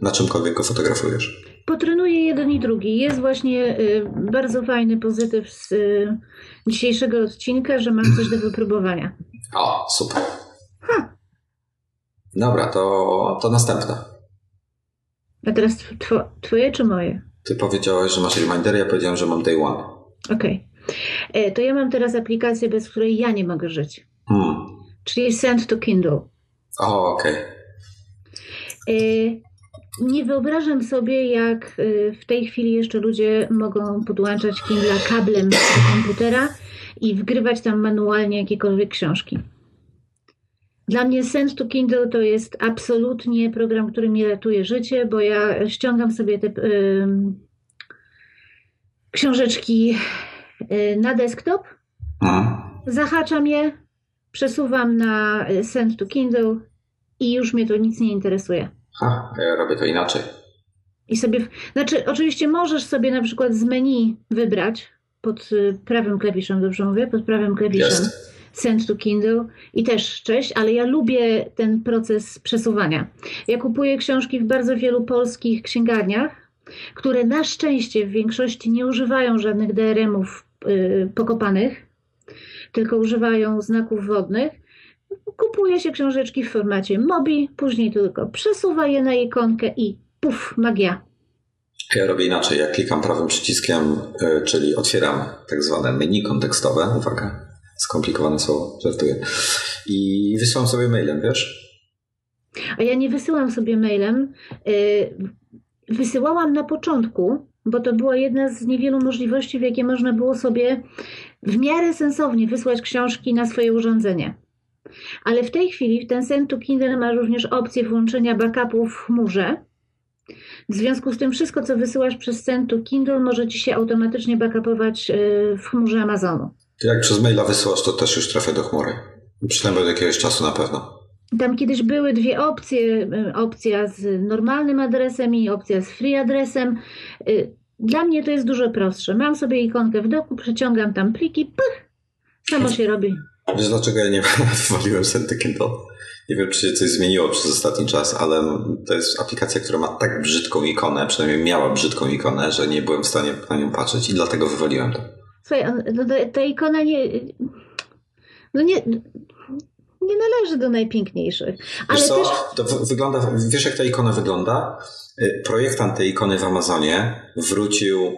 na czymkolwiek go fotografujesz. Potrenuję jeden i drugi. Jest właśnie y, bardzo fajny pozytyw z y, dzisiejszego odcinka, że mam coś do wypróbowania. O, super. Ha. Dobra, to, to następne. A teraz two, twoje czy moje? Ty powiedziałaś, że masz remindery, ja powiedziałem, że mam day one. Okej. Okay. E, to ja mam teraz aplikację, bez której ja nie mogę żyć. Hmm czyli Send to Kindle. O, okej. Okay. Nie wyobrażam sobie, jak y, w tej chwili jeszcze ludzie mogą podłączać Kindle kablem do komputera i wgrywać tam manualnie jakiekolwiek książki. Dla mnie Send to Kindle to jest absolutnie program, który mi ratuje życie, bo ja ściągam sobie te y, książeczki y, na desktop, A. zahaczam je, przesuwam na e, Send to Kindle i już mnie to nic nie interesuje. Ha, ja robię to inaczej. I sobie, znaczy oczywiście możesz sobie na przykład z menu wybrać pod e, prawym klawiszem, dobrze mówię? Pod prawym klawiszem Jest. Send to Kindle i też cześć, ale ja lubię ten proces przesuwania. Ja kupuję książki w bardzo wielu polskich księgarniach, które na szczęście w większości nie używają żadnych DRM-ów yy, pokopanych, tylko używają znaków wodnych, kupuje się książeczki w formacie MOBI, później tylko przesuwa je na ikonkę i puf, magia. Ja robię inaczej. Ja klikam prawym przyciskiem, e, czyli otwieram tak zwane menu kontekstowe. Uwaga, skomplikowane słowo, żartuję. I wysyłam sobie mailem, wiesz? A ja nie wysyłam sobie mailem. E, wysyłałam na początku, bo to była jedna z niewielu możliwości, w jakie można było sobie w miarę sensownie wysłać książki na swoje urządzenie. Ale w tej chwili ten Send to Kindle ma również opcję włączenia backupu w chmurze. W związku z tym wszystko, co wysyłasz przez Send to Kindle może ci się automatycznie backupować y, w chmurze Amazonu. Jak przez maila wysyłasz, to też już trafia do chmury. Przynajmniej od jakiegoś czasu na pewno. Tam kiedyś były dwie opcje, y, opcja z normalnym adresem i opcja z free adresem. Dla mnie to jest dużo prostsze. Mam sobie ikonkę w doku, przeciągam tam pliki, pych, samo się robi. Wiesz dlaczego ja nie wywaliłem Senty Kindle? Nie wiem, czy się coś zmieniło przez ostatni czas, ale to jest aplikacja, która ma tak brzydką ikonę, przynajmniej miała brzydką ikonę, że nie byłem w stanie na nią patrzeć i dlatego wywaliłem to. Słuchaj, no ta ikona nie... No nie... Nie należy do najpiękniejszych. Ale wiesz co? Też... To wygląda, wiesz jak ta ikona wygląda? Y, projektant tej ikony w Amazonie wrócił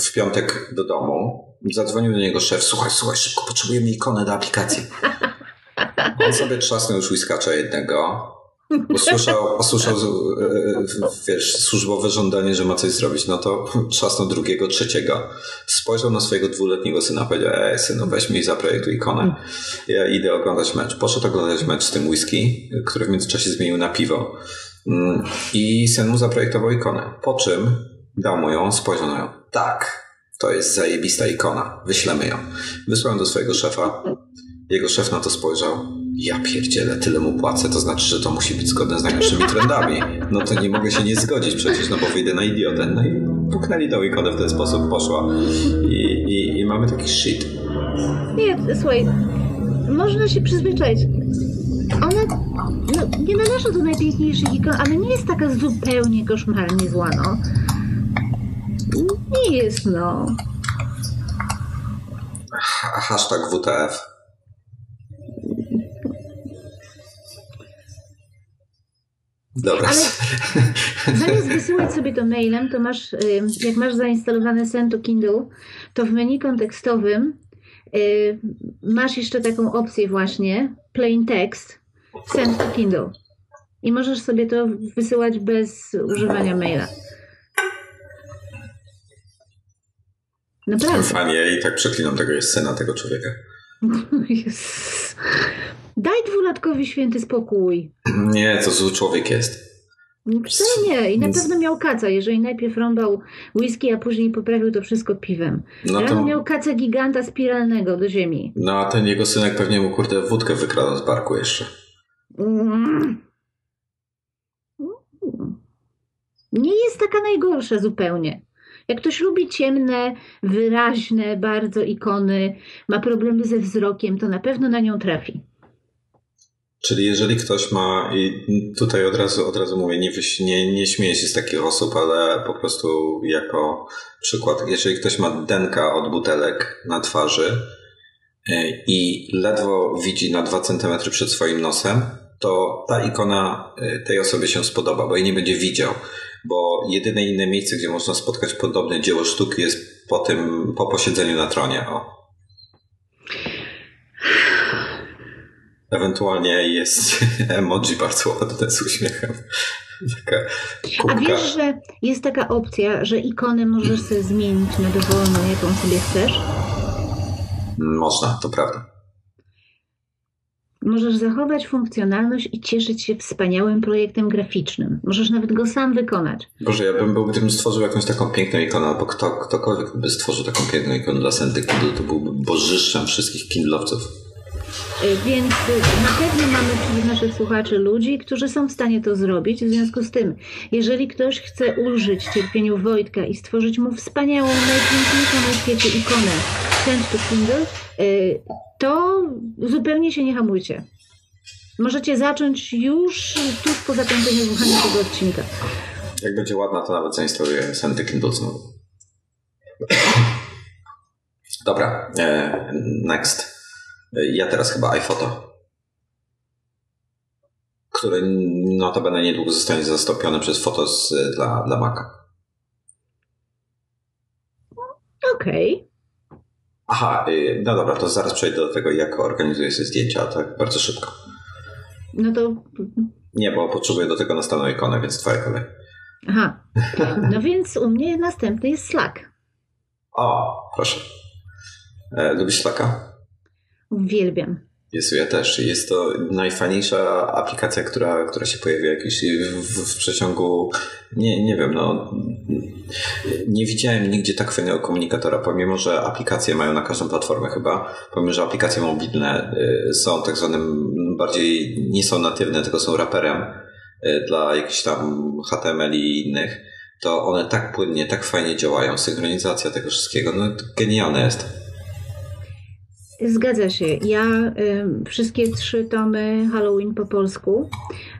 w piątek do domu. Zadzwonił do niego szef, słuchaj, słuchaj, szybko potrzebujemy ikonę do aplikacji. On sobie trzasnął już whiskacza jednego, Usłyszał, usłyszał e, wiesz, służbowe żądanie, że ma coś zrobić, no to trzasnął drugiego, trzeciego. Spojrzał na swojego dwuletniego syna, powiedział, ej synu, weź mi zaprojektuj ikonę. Ja idę oglądać mecz. Poszedł oglądać mecz z tym whisky, który w międzyczasie zmienił na piwo. Mm, I syn mu zaprojektował ikonę. Po czym dał mu ją, spojrzał na nią. Tak, to jest zajebista ikona. Wyślemy ją. Wysłałem do swojego szefa. Jego szef na to spojrzał ja pierdzielę, tyle mu płacę, to znaczy, że to musi być zgodne z najlepszymi trendami. No to nie mogę się nie zgodzić przecież, no bo wyjdę na idiotę. No i puknęli tą ikonę w ten sposób, poszła. I, i, i mamy taki shit. Nie, słuchaj, można się przyzwyczaić. Ona no, nie należy do najpiękniejszych ikon, ale nie jest taka zupełnie koszmarnie zła, no. Nie jest, no. Hashtag WTF. Dobra. Ale zamiast wysyłać sobie to mailem, to masz, jak masz zainstalowane Send to Kindle, to w menu kontekstowym masz jeszcze taką opcję właśnie, plain text, Send to Kindle. I możesz sobie to wysyłać bez używania maila. Naprawdę. Fajnie, i tak przeklinam tego jest syna tego człowieka. Yes. Daj dwulatkowi święty spokój. Nie, to zły człowiek jest. Wcale nie. I na pewno miał kaca, jeżeli najpierw rąbał whisky, a później poprawił to wszystko piwem. No to... miał kaca giganta spiralnego do ziemi. No a ten jego synek pewnie mu kurde wódkę wykradł z barku jeszcze. Mm. Nie jest taka najgorsza zupełnie. Jak ktoś lubi ciemne, wyraźne bardzo ikony, ma problemy ze wzrokiem, to na pewno na nią trafi. Czyli jeżeli ktoś ma, i tutaj od razu, od razu mówię, nie, nie, nie śmieję się z takich osób, ale po prostu jako przykład, jeżeli ktoś ma denka od butelek na twarzy e, i ledwo widzi na 2 cm przed swoim nosem, to ta ikona e, tej osobie się spodoba, bo jej nie będzie widział. Bo jedyne inne miejsce, gdzie można spotkać podobne dzieło sztuki jest po tym, po posiedzeniu na tronie. O. Ewentualnie jest emoji bardzo ładne z uśmiechem. Taka A wiesz, że jest taka opcja, że ikonę możesz sobie zmienić na dowolną, jaką sobie chcesz? Można, to prawda. Możesz zachować funkcjonalność i cieszyć się wspaniałym projektem graficznym. Możesz nawet go sam wykonać. Boże, ja bym był, gdybym stworzył jakąś taką piękną ikonę, albo kto, ktokolwiek by stworzył taką piękną ikonę dla Senty Kindle, to byłby bożyszczem wszystkich kindlowców. Y, więc na pewno mamy wśród naszych słuchaczy ludzi, którzy są w stanie to zrobić. W związku z tym, jeżeli ktoś chce ulżyć cierpieniu Wojtka i stworzyć mu wspaniałą, najpiękniejszą na świecie ikonę Send to Kindle, y, to zupełnie się nie hamujcie. Możecie zacząć już tuż po zakończeniu słuchania tego odcinka. Jak będzie ładna, to nawet zainstaluję Send to Kindle znowu. Dobra, e, next. Ja teraz chyba iPhoto, które notabene niedługo zostanie zastąpione przez Fotos dla, dla Maca. Okej. Okay. Aha, y, no dobra, to zaraz przejdę do tego, jak organizuję sobie zdjęcia, tak bardzo szybko. No to... Nie, bo potrzebuję do tego następną ikonę, więc twoja kolej. Aha, no więc u mnie następny jest Slack. O, proszę. E, lubisz Slacka? Uwielbiam. Jest, ja też. Jest to najfajniejsza aplikacja, która, która się pojawiła jakiś w, w przeciągu, nie, nie wiem, no nie widziałem nigdzie tak fajnego komunikatora, pomimo, że aplikacje mają na każdą platformę chyba, pomimo, że aplikacje mobilne y, są tak zwanym bardziej, nie są natywne, tylko są raperem y, dla jakichś tam HTML i innych, to one tak płynnie, tak fajnie działają, synchronizacja tego wszystkiego, no genialne jest. Zgadza się. Ja y, wszystkie trzy tomy Halloween po polsku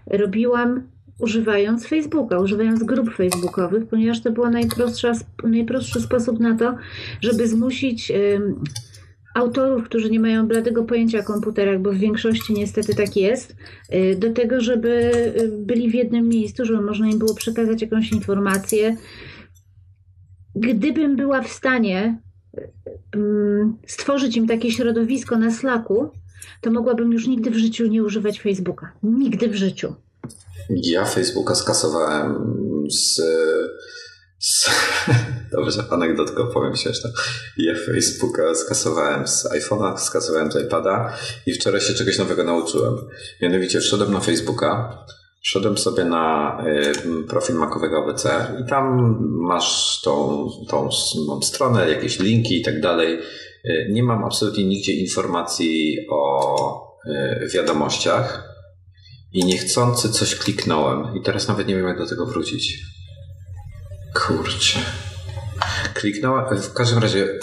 robiłam używając Facebooka, używając grup facebookowych, ponieważ to był najprostszy sposób na to, żeby zmusić y, autorów, którzy nie mają bladego pojęcia o komputerach, bo w większości niestety tak jest, y, do tego, żeby byli w jednym miejscu, żeby można im było przekazać jakąś informację. Gdybym była w stanie stworzyć im takie środowisko na Slacku, to mogłabym już nigdy w życiu nie używać Facebooka. Nigdy w życiu. Ja Facebooka skasowałem z. z dobrze, anegdotkę opowiem śmieszną. Ja Facebooka skasowałem z iPhone'a, skasowałem z iPada i wczoraj się czegoś nowego nauczyłem. Mianowicie wszedłem na Facebooka, wszedłem sobie na y, profil makowego ABC i tam masz tą, tą stronę, jakieś linki i tak dalej. Y, nie mam absolutnie nigdzie informacji o y, wiadomościach i niechcący coś kliknąłem i teraz nawet nie wiem jak do tego wrócić. Kurczę. Kliknąłem, w każdym razie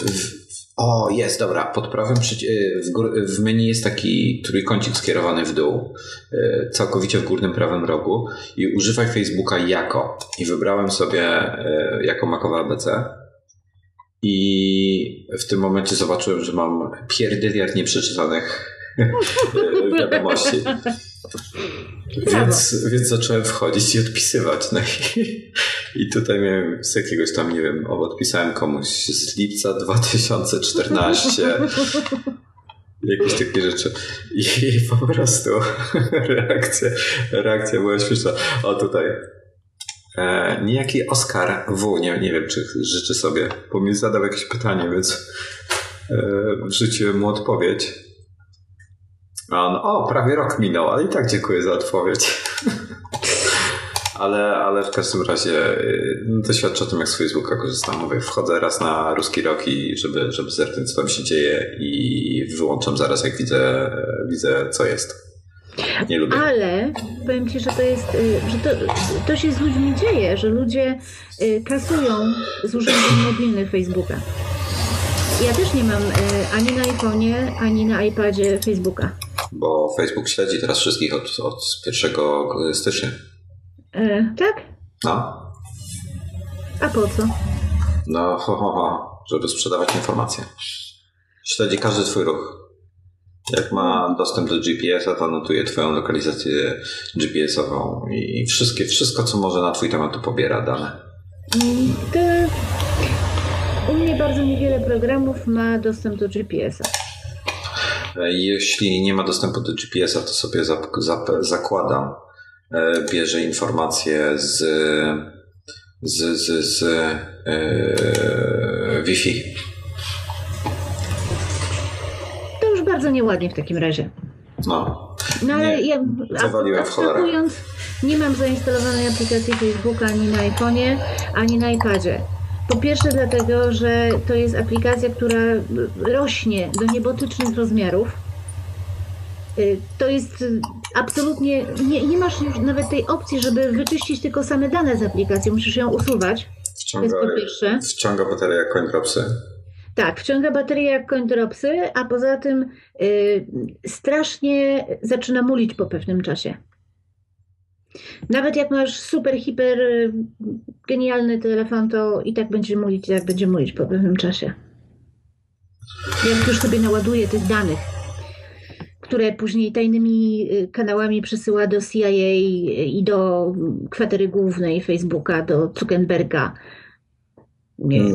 o, jest, dobra. Pod prawym w, gór, w menu jest taki trójkącik skierowany w dół, y, całkowicie w górnym prawym rogu i używaj Facebooka jako. I wybrałem sobie y, jako makowa ABC. I w tym momencie zobaczyłem, że mam pierdyliard nieprzeczytanych wiadomości. Więc, więc zacząłem wchodzić i odpisywać. No i, i tutaj miałem z jakiegoś tam, nie wiem, odpisałem komuś z lipca 2014. Jakieś takie rzeczy. I, po prostu reakcja, reakcja była śmieszna. O tutaj. E, niejaki Oskar W. Nie, nie wiem, czy życzy sobie, bo mi zadał jakieś pytanie, więc e, wrzuciłem mu odpowiedź. A on, o, prawie rok minął, ale i tak dziękuję za odpowiedź. ale, ale w każdym razie no, to świadczy o tym, jak z Facebooka korzystam. Mówię, wchodzę raz na ruski rok i żeby, żeby zerknąć, co tam się dzieje i wyłączam zaraz, jak widzę, widzę co jest. Nie lubię. Ale powiem Ci, że to jest, y, że to, to się z ludźmi dzieje, że ludzie y, kasują z urządzeń mobilnych Facebooka. Ja też nie mam ani na iPhone'ie, ani na iPadzie Facebooka bo Facebook śledzi teraz wszystkich od, od 1 stycznia. E, tak? No. A po co? No, ho, ho, ho, żeby sprzedawać informacje. Śledzi każdy twój ruch. Jak ma dostęp do GPS-a, to notuje twoją lokalizację GPS-ową i wszystkie, wszystko, co może na twój temat, to pobiera dane. Mm, to u mnie bardzo niewiele programów ma dostęp do GPS-a. E, jeśli nie ma dostępu do GPS-a, to sobie zakładam, e, bierze informacje z, z, z, z e, Wi-Fi. To już bardzo nieładnie w takim razie. No. No ale nie, ja abstrahując, nie mam zainstalowanej aplikacji Facebooka ani na iPhone'ie, ani na iPadzie. Po pierwsze dlatego, że to jest aplikacja, która rośnie do niebotycznych rozmiarów. Y, to jest absolutnie, nie, nie masz już nawet tej opcji, żeby wyczyścić tylko same dane z aplikacji, musisz ją usuwać. Wciąga, to jest po pierwsze. wciąga baterię jak koń dropsy. Tak, wciąga baterię jak koń dropsy, a poza tym y, strasznie zaczyna mulić po pewnym czasie. Nawet jak masz super, hiper y, genialny telefon, to i tak będzie mówić, jak będzie mówić po pewnym czasie. Jak już sobie naładuje tych danych, które później tajnymi y, kanałami przesyła do CIA i do kwatery głównej Facebooka, do Zuckerberga. Nie, mm,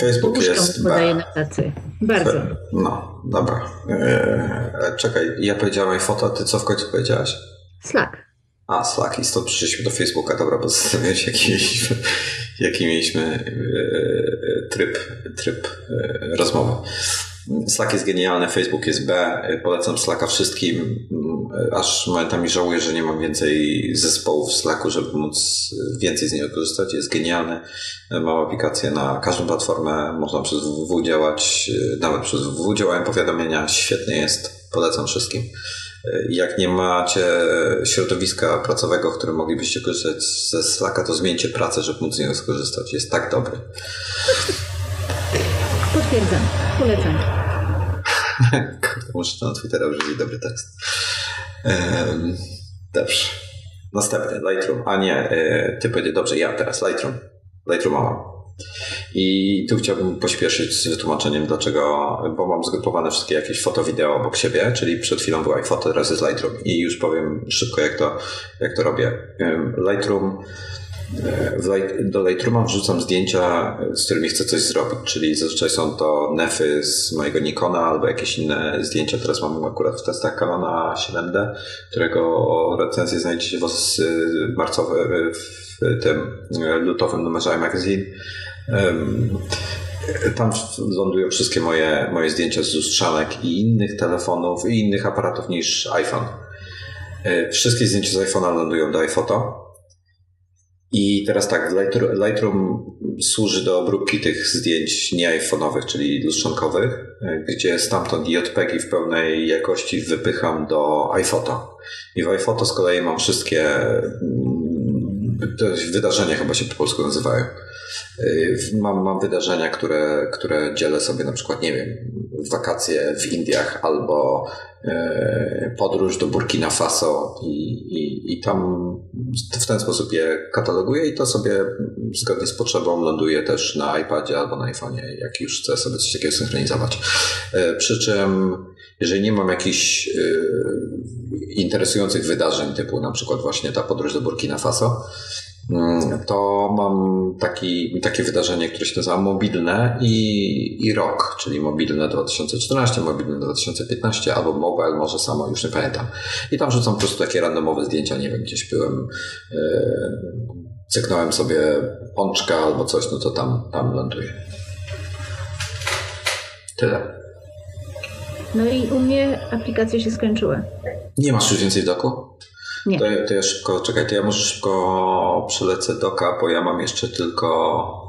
Facebook jest... podaje na tacy. Bardzo. No, dobra. Eee, czekaj, ja powiedziałem foto, ty co w końcu powiedziałaś? Slack. A, Slack i stąd przyszliśmy do Facebooka. Dobra, bo zastanawiam się, jaki mieliśmy, jaki mieliśmy e, tryb, tryb e, rozmowy. Slack jest genialny, Facebook jest B. Polecam Slacka wszystkim. Aż momentami żałuję, że nie mam więcej zespołów w Slacku, żeby móc więcej z niego korzystać. Jest genialny. Mam aplikację na każdą platformę. Można przez www działać. Nawet przez www działają powiadomienia. Świetny jest. Polecam wszystkim. Jak nie macie środowiska pracowego, w którym moglibyście korzystać ze Slacka, to zmieńcie pracę, żeby móc z niego skorzystać. Jest tak dobry. Potwierdzam. Polecam. Muszę na Twittera wrzucić dobry tekst. Um, dobrze. Następny, Lightroom. A nie, e, ty powiedział, dobrze, ja teraz, Lightroom. Lightroom mam. I tu chciałbym pośpieszyć z wytłumaczeniem, dlaczego, bo mam zgrupowane wszystkie jakieś foto, wideo obok siebie, czyli przed chwilą była iPhoto, teraz jest Lightroom i już powiem szybko, jak to, jak to robię. Lightroom do Lightrooma wrzucam zdjęcia, z którymi chcę coś zrobić, czyli zazwyczaj są to nefy z mojego Nikona albo jakieś inne zdjęcia. Teraz mam akurat w testach Canona 7D, którego recenzję znajdziecie w marcowe w tym lutowym numerze iMagazine. Tam lądują wszystkie moje, moje zdjęcia z lustrzanek i innych telefonów i innych aparatów niż iPhone. E, wszystkie zdjęcia z iPhone'a lądują do iPhoto. I teraz tak, Lightroom służy do obróbki tych zdjęć nie iPhone'owych, czyli lustrzankowych, e, gdzie stamtąd JPEGi w pełnej jakości wypycham do iPhoto. I w iPhoto z kolei mam wszystkie mm, wydarzenia chyba się po polsku nazywają Y, mam, mam wydarzenia, które, które dzielę sobie na przykład, nie wiem, wakacje w Indiach albo y, podróż do Burkina Faso i, i, i tam w ten sposób je kataloguję i to sobie zgodnie z potrzebą ląduje też na iPadzie albo na iPhone'ie, jak już chcę sobie coś takiego synchronizować. Y, przy czym jeżeli nie mam jakichś interesujących wydarzeń, typu na przykład właśnie ta podróż do Burkina Faso, Mm, to mam taki, takie wydarzenie, które się nazywa mobilne i, i rok, czyli mobilne 2014, mobilne 2015 albo mobile może samo, już nie pamiętam. I tam rzucam po prostu takie randomowe zdjęcia, nie wiem, gdzieś byłem, yy, cyknąłem sobie pączka albo coś, no to tam, tam ląduje. Tyle. No i u mnie aplikacje się skończyły. Nie masz już więcej doku? Nie. To, ja, to ja szybko, czekaj, to ja może szybko przelecę doka, bo ja mam jeszcze tylko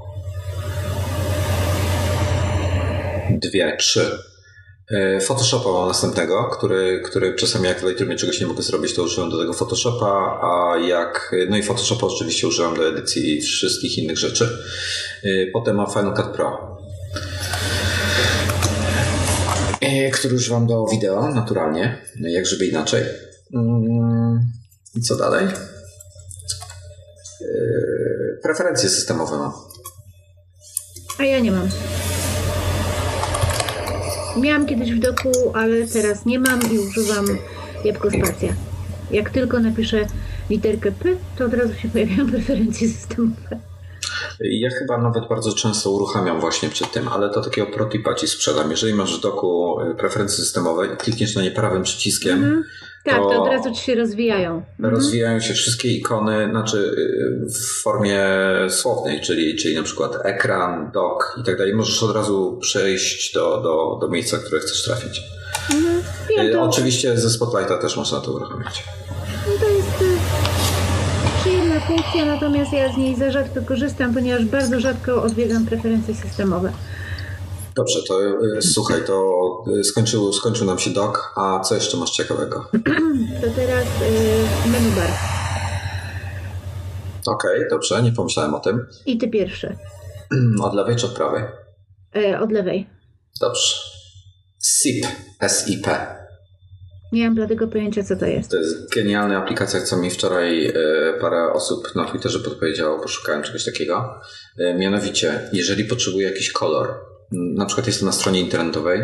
dwie, trzy. E, Photoshopa mam następnego, który, który czasami jak w Lightroomie czegoś nie mogę zrobić, to używam do tego Photoshopa, a jak, no i Photoshopa oczywiście używam do edycji wszystkich innych rzeczy. E, potem mam Final Cut Pro, który używam do wideo naturalnie, jak żeby inaczej. Mm, i co dalej? Yy, preferencje systemowe mam. A ja nie mam. Miałam kiedyś w doku, ale teraz nie mam i używam jabłko spacja. Jak tylko napiszę literkę P, to od razu się pojawiają preferencje systemowe. Ja chyba nawet bardzo często uruchamiam właśnie przed tym, ale to takiego protipa ci sprzedam. Jeżeli masz w doku preferencje systemowe i klikniesz na nie prawym przyciskiem, mm tak, to, to od razu ci się rozwijają. Mhm. Rozwijają się wszystkie ikony, znaczy y, w formie słownej, czyli, czyli na przykład ekran, dock i tak dalej. Możesz od razu przejść do, do, do miejsca, które chcesz trafić. Mhm. Ja to... Oczywiście ze Spotlighta też można to uruchomić. No to jest y, przyjemna funkcja, natomiast ja z niej za rzadko korzystam, ponieważ bardzo rzadko odwiedzam preferencje systemowe. Dobrze, to y, słuchaj, to y, skończył, skończył nam się dok, a co jeszcze masz ciekawego? To teraz y, menu bar. Okej, okay, dobrze, nie pomyślałem o tym. I ty pierwszy. Od lewej czy od prawej? E, od lewej. Dobrze. SIP, S-I-P. Nie mam dlatego pojęcia, co to jest. To jest genialna aplikacja, co mi wczoraj e, parę osób na Twitterze podpowiedziało, poszukałem czegoś takiego. E, mianowicie, jeżeli potrzebuję jakiś kolor, na przykład jestem na stronie internetowej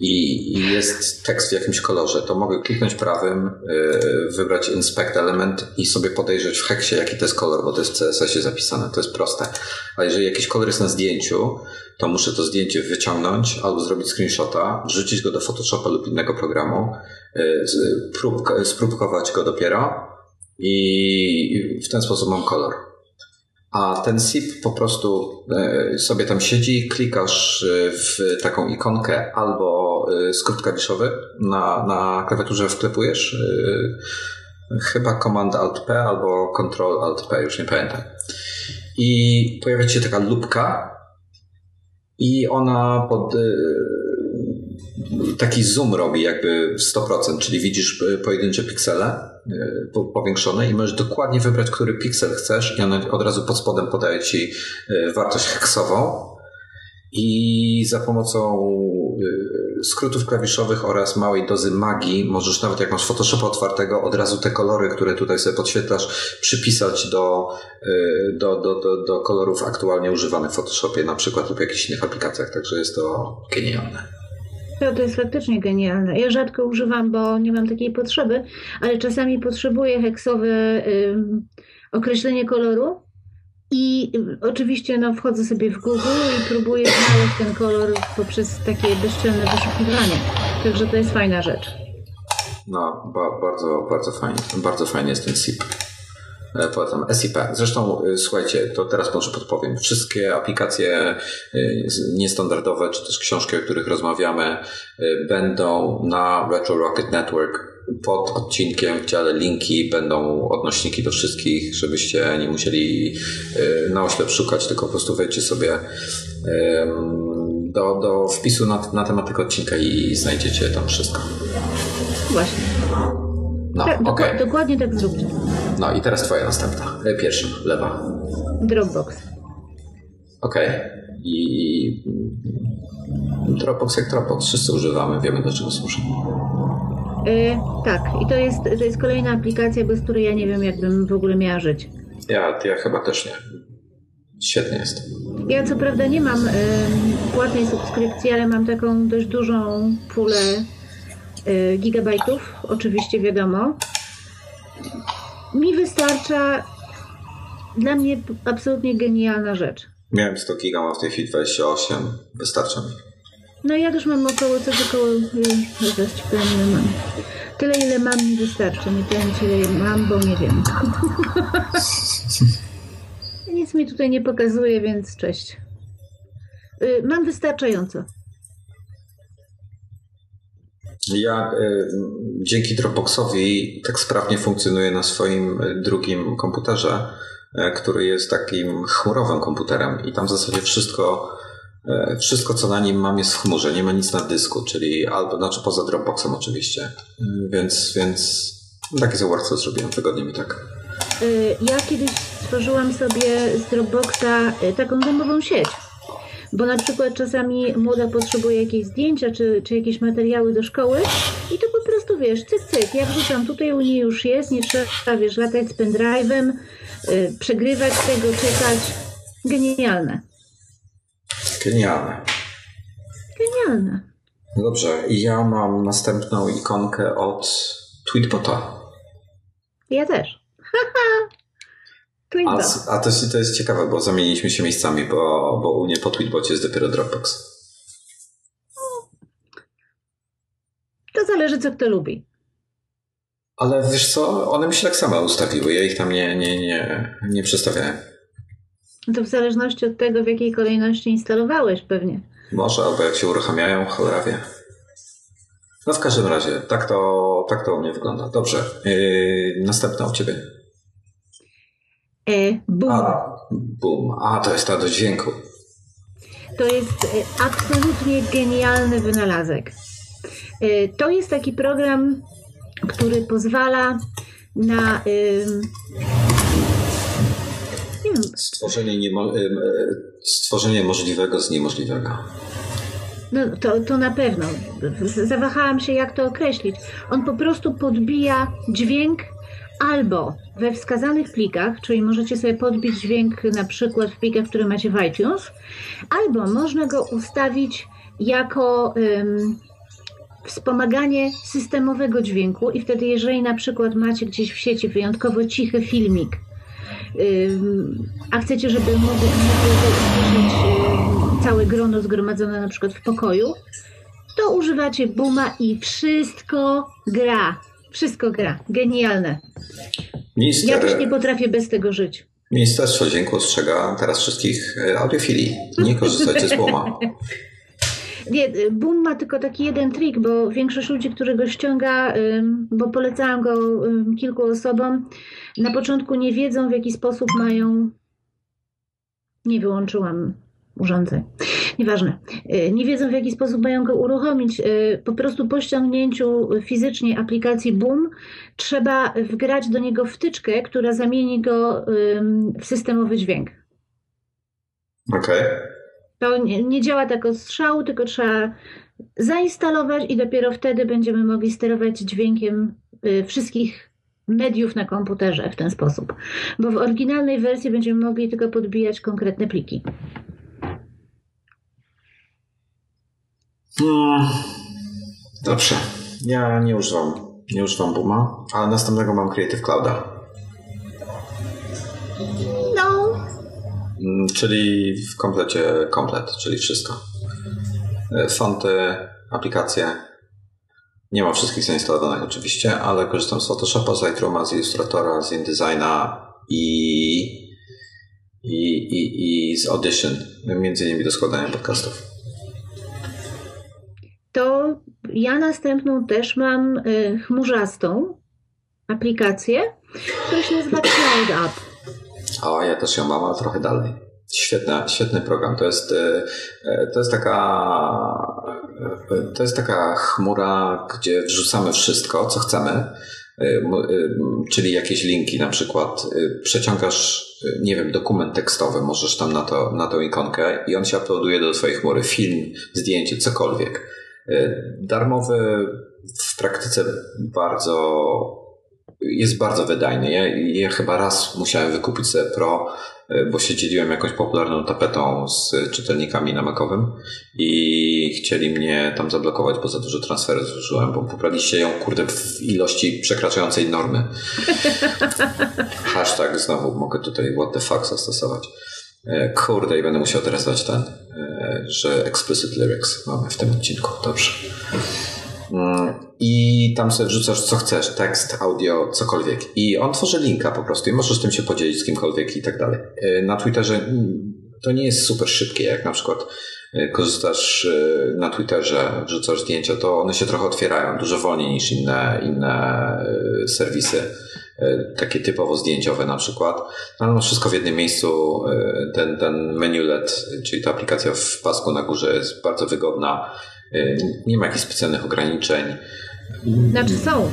i jest tekst w jakimś kolorze, to mogę kliknąć prawym, y, wybrać inspect element i sobie podejrzeć w heksie, jaki to jest kolor, bo to jest w CSS-ie zapisane. To jest proste. A jeżeli jakiś kolor jest na zdjęciu, to muszę to zdjęcie wyciągnąć albo zrobić screenshota, wrzucić go do Photoshopa lub innego programu, y, spróbkować go dopiero i w ten sposób mam kolor. A ten SIP po prostu e, sobie tam siedzi, klikasz e, w taką ikonkę albo e, skrót klawiszowy na, na klawiaturze wklepujesz. Chyba Command Alt P albo Control Alt P, już nie pamiętam. I pojawia się taka lupka i ona pod taki zoom robi jakby 100%, czyli widzisz pojedyncze piksele Y, powiększone i możesz dokładnie wybrać, który piksel chcesz i on od razu pod spodem podaje ci y, wartość heksową i za pomocą skrótów klawiszowych oraz małej dozy magii możesz nawet jak masz Photoshopa otwartego od razu te kolory, które tutaj sobie podświetlasz przypisać do, do, do, do, do kolorów aktualnie używanych w Photoshopie na przykład lub jakichś innych aplikacjach, także jest to genialne. No, to jest faktycznie genialne. Ja rzadko używam, bo nie mam takiej potrzeby, ale czasami potrzebuję heksowe y, określenie koloru, I oczywiście no, wchodzę sobie w Google i próbuję znaleźć ten kolor poprzez takie bezczelne wyszukiwanie. Także to jest fajna rzecz. No, ba bardzo, bardzo fajnie. Bardzo fajnie jest ten SIP. E, polecam SIP. Zresztą e, słuchajcie, to teraz może podpowiem. Wszystkie aplikacje e, niestandardowe, czy też książki, o których rozmawiamy, będą na Retro Rocket Network pod odcinkiem w dziale linki będą odnośniki do wszystkich, żebyście nie musieli na oślep szukać, tylko po prostu wejdźcie sobie do, do wpisu na, na temat tego odcinka i znajdziecie tam wszystko. Właśnie. No, tak, okay. Dokładnie tak zróbcie. No i teraz twoja następna. E, pierwsza, lewa. Dropbox. Okej. Okay. I Dropbox jak Dropbox. Wszyscy używamy, wiemy do czego służy. Yy, tak, i to jest, to jest kolejna aplikacja, bez której ja nie wiem, jakbym w ogóle miała żyć. Ja, ja chyba też nie. Świetnie jest. Ja co prawda nie mam y, płatnej subskrypcji, ale mam taką dość dużą pulę gigabajtów, oczywiście wiadomo. Mi wystarcza dla mnie absolutnie genialna rzecz. Miałem 100 giga, mam w tej chwili 28. Wystarcza mi. No ja też mam około coś około, zaraz ci powiem ile mam. Tyle ile mam mi wystarczy, nie powiem ci ile mam, bo nie wiem. Nic mi tutaj nie pokazuje, więc cześć. Y, mam wystarczająco. Ja y, dzięki Dropboxowi tak sprawnie funkcjonuję na swoim drugim komputerze, y, który jest takim chmurowym komputerem i tam w zasadzie wszystko E, wszystko, co na nim mam, jest w chmurze, nie ma nic na dysku, czyli albo, znaczy poza Dropboxem oczywiście, e, więc, więc taki za co zrobiłem, wygodnie mi tak. E, ja kiedyś stworzyłam sobie z Dropboxa taką domową sieć, bo na przykład czasami młoda potrzebuje jakieś zdjęcia czy, czy jakieś materiały do szkoły i to po prostu wiesz, cyk, cyk, jak wrzucam, tutaj u niej już jest, nie trzeba, wiesz, latać z pendrive'em, przegrywać tego, czekać. Genialne. Genialne. Genialne. Dobrze, ja mam następną ikonkę od Tweetbota. Ja też. A, a to, jest, to jest ciekawe, bo zamieniliśmy się miejscami, bo, bo u mnie po Tweetbocie jest dopiero Dropbox. To zależy, co kto lubi. Ale wiesz co, one mi się tak samo ustawiły, ja ich tam nie, nie, nie, nie przestawiałem. To w zależności od tego, w jakiej kolejności instalowałeś pewnie. Może, albo jak się uruchamiają, cholera wie. No w każdym razie, tak to, tak to u mnie wygląda. Dobrze. Yy, następna u Ciebie. E, boom. A, boom. A, to jest ta do dźwięku. To jest e, absolutnie genialny wynalazek. E, to jest taki program, który pozwala na Stworzenie, niemo, e, stworzenie możliwego z niemożliwego. No to, to na pewno. Zawahałam się, jak to określić. On po prostu podbija dźwięk albo we wskazanych plikach, czyli możecie sobie podbić dźwięk na przykład w plikach, które macie w iTunes, albo można go ustawić jako wspomaganie systemowego dźwięku i wtedy jeżeli na przykład macie gdzieś w sieci wyjątkowo cichy filmik, a chcecie, żeby mogło usłyszeć całe grono zgromadzone na przykład w pokoju, to używacie Buma i wszystko gra. Wszystko gra. Genialne. Ja też nie potrafię bez tego żyć. Ministerstwo Dźwięku ostrzega teraz wszystkich e, audiofilii. Nie korzystajcie z Buma. Nie, Boom ma tylko taki jeden trik, bo większość ludzi, którzy go ściąga, bo polecałam go kilku osobom, na początku nie wiedzą, w jaki sposób mają. Nie wyłączyłam urządzeń. Nieważne. Y, nie wiedzą, w jaki sposób mają go uruchomić. Y, po prostu po ściągnięciu fizycznie aplikacji Boom trzeba wgrać do niego wtyczkę, która zamieni go w systemowy dźwięk. Okej. Okay. To nie, nie działa tak od strzału, tylko trzeba zainstalować i dopiero wtedy będziemy mogli sterować dźwiękiem y, wszystkich mediów na komputerze w ten sposób. Bo w oryginalnej wersji będziemy mogli tylko podbijać konkretne pliki. No, dobrze. Ja nie używam, nie używam Booma, ale następnego mam Creative Clouda. No, Mm, czyli w komplecie komplet, czyli wszystko. E, fonty, aplikacje. Nie mam wszystkich zainstalowanych oczywiście, ale korzystam z Photoshopa, z Lightrooma, z Illustratora, z InDesigna i, i, i, i z Audition, między innymi do składania podcastów. To ja następną też mam y, chmurzastą aplikację, która się nazywa Cloud App. O, ja też ją mam, ale trochę dalej. Świetny, świetny program. To jest, e, e, to jest taka to jest taka chmura, gdzie wrzucamy wszystko, co chcemy, czyli jakieś linki na przykład. Przeciągasz, nie wiem, dokument tekstowy, możesz tam na, to, na tą ikonkę i on się uploaduje do twojej chmury. Film, zdjęcie, cokolwiek. Darmowy w praktyce bardzo jest bardzo wydajny. Ja, ja chyba raz musiałem wykupić sobie Pro, e, bo się dzieliłem jakąś popularną tapetą z czytelnikami na Macowym i chcieli mnie tam zablokować, bo za dużo transferów zużyłem, bo pobraliście ją, kurde, w ilości przekraczającej normy. Hashtag znowu mogę tutaj what the fuck zastosować. E, kurde, i będę musiał teraz dać ten, e, że explicit lyrics mamy w tym odcinku. Dobrze. Mm, I tam sobie wrzucasz co chcesz, tekst, audio, cokolwiek. I on tworzy linka po prostu i możesz tym się podzielić z kimkolwiek i tak dalej. Y, na Twitterze mm, to nie jest super szybkie, jak na przykład y, korzystasz na Twitterze, wrzucasz zdjęcia, to one się trochę otwierają dużo wolniej niż inne, inne serwisy takie typowo zdjęciowe na przykład, no, ale masz wszystko w jednym miejscu. Ten, ten menu LED, czyli ta aplikacja w pasku na górze jest bardzo wygodna. Y, nie ma jakichś specjalnych ograniczeń. Znaczy są.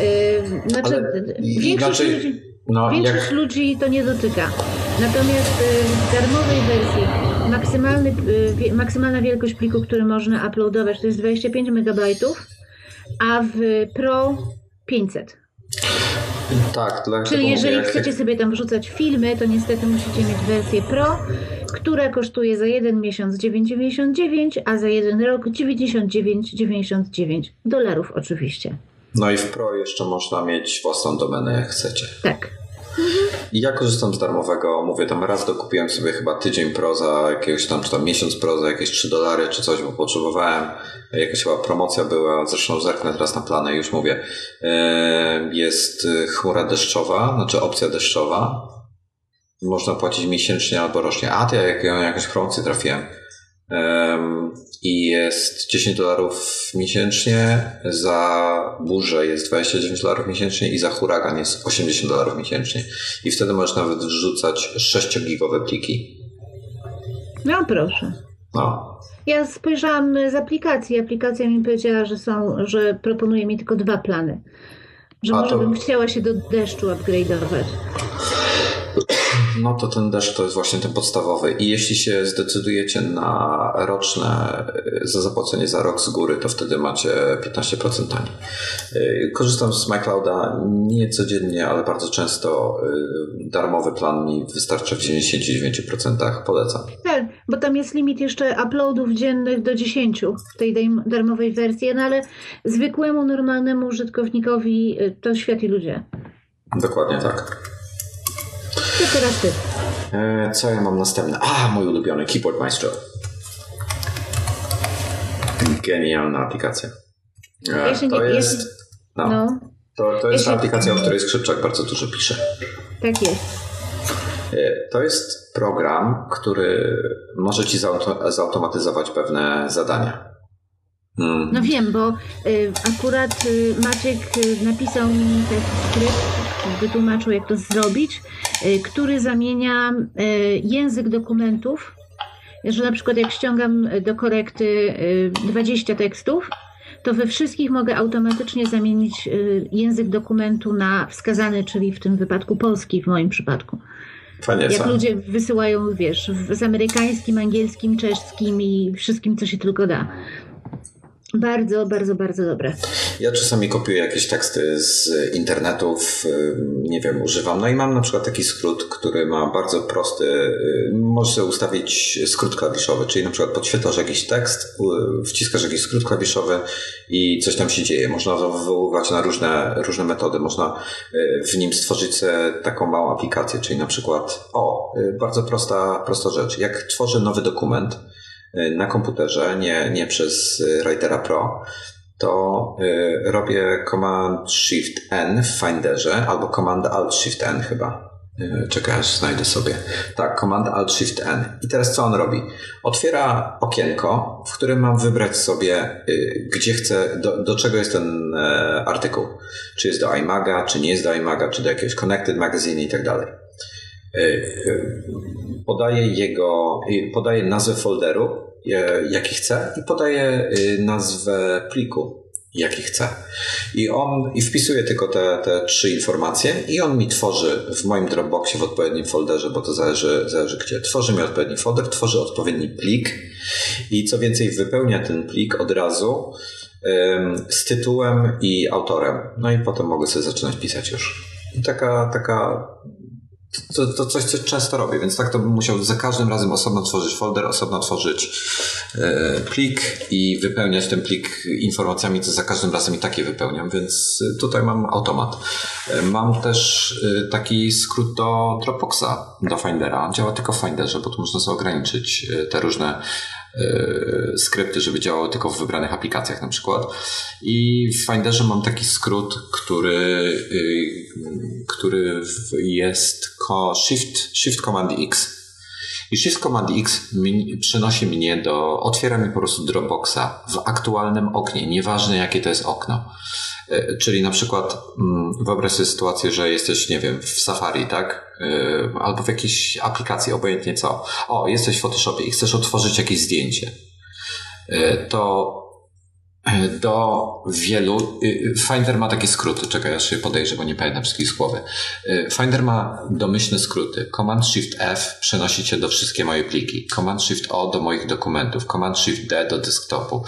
Yy, znaczy, większość, inaczej, ludzi, no, większość jak... ludzi to nie dotyka. Natomiast w darmowej wersji maksymalny, maksymalna wielkość pliku, który można uploadować to jest 25 MB, a w Pro 500. Tak, Czyli jeżeli jak... chcecie sobie tam wrzucać filmy, to niestety musicie mieć wersję Pro, która kosztuje za jeden miesiąc 9,99, a za jeden rok 99,99 dolarów oczywiście. No i w Pro jeszcze można mieć własną domenę jak chcecie. Tak. I ja korzystam z darmowego, mówię tam raz dokupiłem sobie chyba tydzień pro za jakiegoś tam, czy tam miesiąc pro za jakieś 3 dolary czy coś, bo potrzebowałem. Jakaś chyba promocja była, zresztą zerknę teraz na plany już mówię. E, jest chmura deszczowa, znaczy opcja deszczowa. Można płacić miesięcznie albo rocznie. A, to ja jakąś promocję trafiłem i jest 10 dolarów miesięcznie, za burzę jest 29 dolarów miesięcznie i za huragan jest 80 dolarów miesięcznie. I wtedy możesz nawet wrzucać 6-gigowe pliki. No proszę. No. Ja spojrzałam z aplikacji. Aplikacja mi powiedziała, że są, że proponuje mi tylko dwa plany. Że A może to... bym chciała się do deszczu upgrade'ować no to ten deszcz to jest właśnie ten podstawowy. I jeśli się zdecydujecie na roczne, za zapłacenie za rok z góry, to wtedy macie 15% taniej. Y, korzystam z MyClouda nie codziennie, ale bardzo często y, darmowy plan mi wystarcza w 99%. Polecam. Tak, bo tam jest limit jeszcze uploadów dziennych do 10 w tej darmowej wersji, no ale zwykłemu, normalnemu użytkownikowi to świat ludzie. Dokładnie tak. To teraz ty. E, co ja mam następne? A, mój ulubiony Keyboard Maestro. Genialna aplikacja. E, to nie, jest... No, no. To, to jest ja aplikacja, o której Skrzypczak bardzo dużo pisze. Tak jest. E, to jest program, który może ci zautomatyzować pewne zadania. Hmm. No wiem, bo y, akurat y, Maciek y, napisał mi taki skrypt, wytłumaczył, jak to zrobić, y, który zamienia y, język dokumentów, że na przykład jak ściągam do korekty 20 y, tekstów, to we wszystkich mogę automatycznie zamienić język dokumentu na wskazany, czyli w tym wypadku polski w moim przypadku. Fajnie, jak ludzie wysyłają, wiesz, z amerykańskim, angielskim, czeskim i wszystkim, co się tylko da. Bardzo, bardzo, bardzo dobre. Ja czasami kopiuję jakieś teksty z internetów, nie wiem, używam. No i mam na przykład taki skrót, który ma bardzo prosty, y, możesz ustawić skrót klawiszowy, czyli na przykład podświetlasz jakiś tekst, wciskasz jakiś skrót klawiszowy i coś tam się dzieje. Można wywoływać na różne, różne metody. Można y, w nim stworzyć taką małą aplikację, czyli na przykład, o, y, bardzo prosta, prosta rzecz. Jak tworzę nowy dokument, na komputerze, nie, nie przez Writera Pro, to y, robię Command Shift N w Finderze albo Command Alt Shift N chyba. Y, czekaj, aż znajdę sobie. Tak, Command Alt Shift N. I teraz co on robi? Otwiera okienko, w którym mam wybrać sobie, y, gdzie chcę, do, do czego jest ten e, artykuł. Czy jest do iMaga, czy nie jest do iMaga, czy do jakiegoś Connected Magazine i tak dalej. Podaję jego, podaję nazwę folderu, jaki chcę i podaję y, nazwę pliku, jaki chcę. I on i wpisuje tylko te, te trzy informacje i on mi tworzy w moim Dropboxie w odpowiednim folderze, bo to zależy, zależy gdzie. Tworzy mi odpowiedni folder, tworzy odpowiedni plik i co więcej wypełnia ten plik od razu z tytułem i autorem. No i potem mogę sobie zaczynać pisać już. Taka, taka to, to coś, co często robię, więc tak to bym musiał za każdym razem osobno tworzyć folder, osobno tworzyć e, plik i wypełniać ten plik informacjami, co za każdym razem i takie wypełniam, więc tutaj mam automat. E, mam też e, taki skrót do Dropboxa, do Findera. Działa tylko w Finderze, bo tu można sobie ograniczyć e, te różne E, skrypty, żeby działały tylko w wybranych aplikacjach na przykład. I w Finderze mam taki skrót, który, y, który jest Shift, Shift Command X. I Shift Command X przenosi mnie do, otwiera mi po prostu Dropboxa w aktualnym oknie, nieważne jakie to jest okno. E, czyli na przykład mm, wyobraź sobie sytuację, że jesteś, nie wiem, w Safari, tak? E, albo w jakiejś aplikacji, obojętnie co. O, jesteś w Photoshopie i chcesz otworzyć jakieś zdjęcie. E, to do wielu. Finder ma takie skróty. Czekaj, ja się podejrzę, bo nie pamiętam wszystkich z głowy. Finder ma domyślne skróty. Command Shift F przenosi cię do wszystkie moje pliki. Command Shift O do moich dokumentów. Command Shift D do desktopu.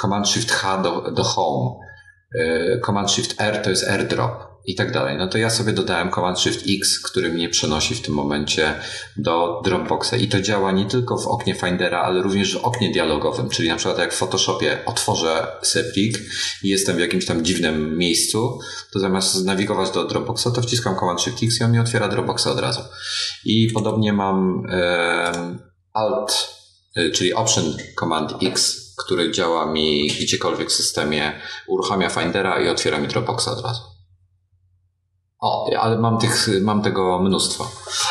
Command Shift H do, do home. E, Command Shift R to jest AirDrop i tak dalej. No to ja sobie dodałem Command Shift X, który mnie przenosi w tym momencie do Dropboxa i to działa nie tylko w oknie Findera, ale również w oknie dialogowym, czyli na przykład jak w Photoshopie otworzę Seplik i jestem w jakimś tam dziwnym miejscu, to zamiast nawigować do Dropboxa, to wciskam Command Shift X i on mi otwiera Dropboxa od razu. I podobnie mam Alt, e, czyli Option Command X, który działa mi gdziekolwiek w systemie, uruchamia Findera i otwiera mi Dropboxa od razu. O, ale mam, tych, mam tego mnóstwo.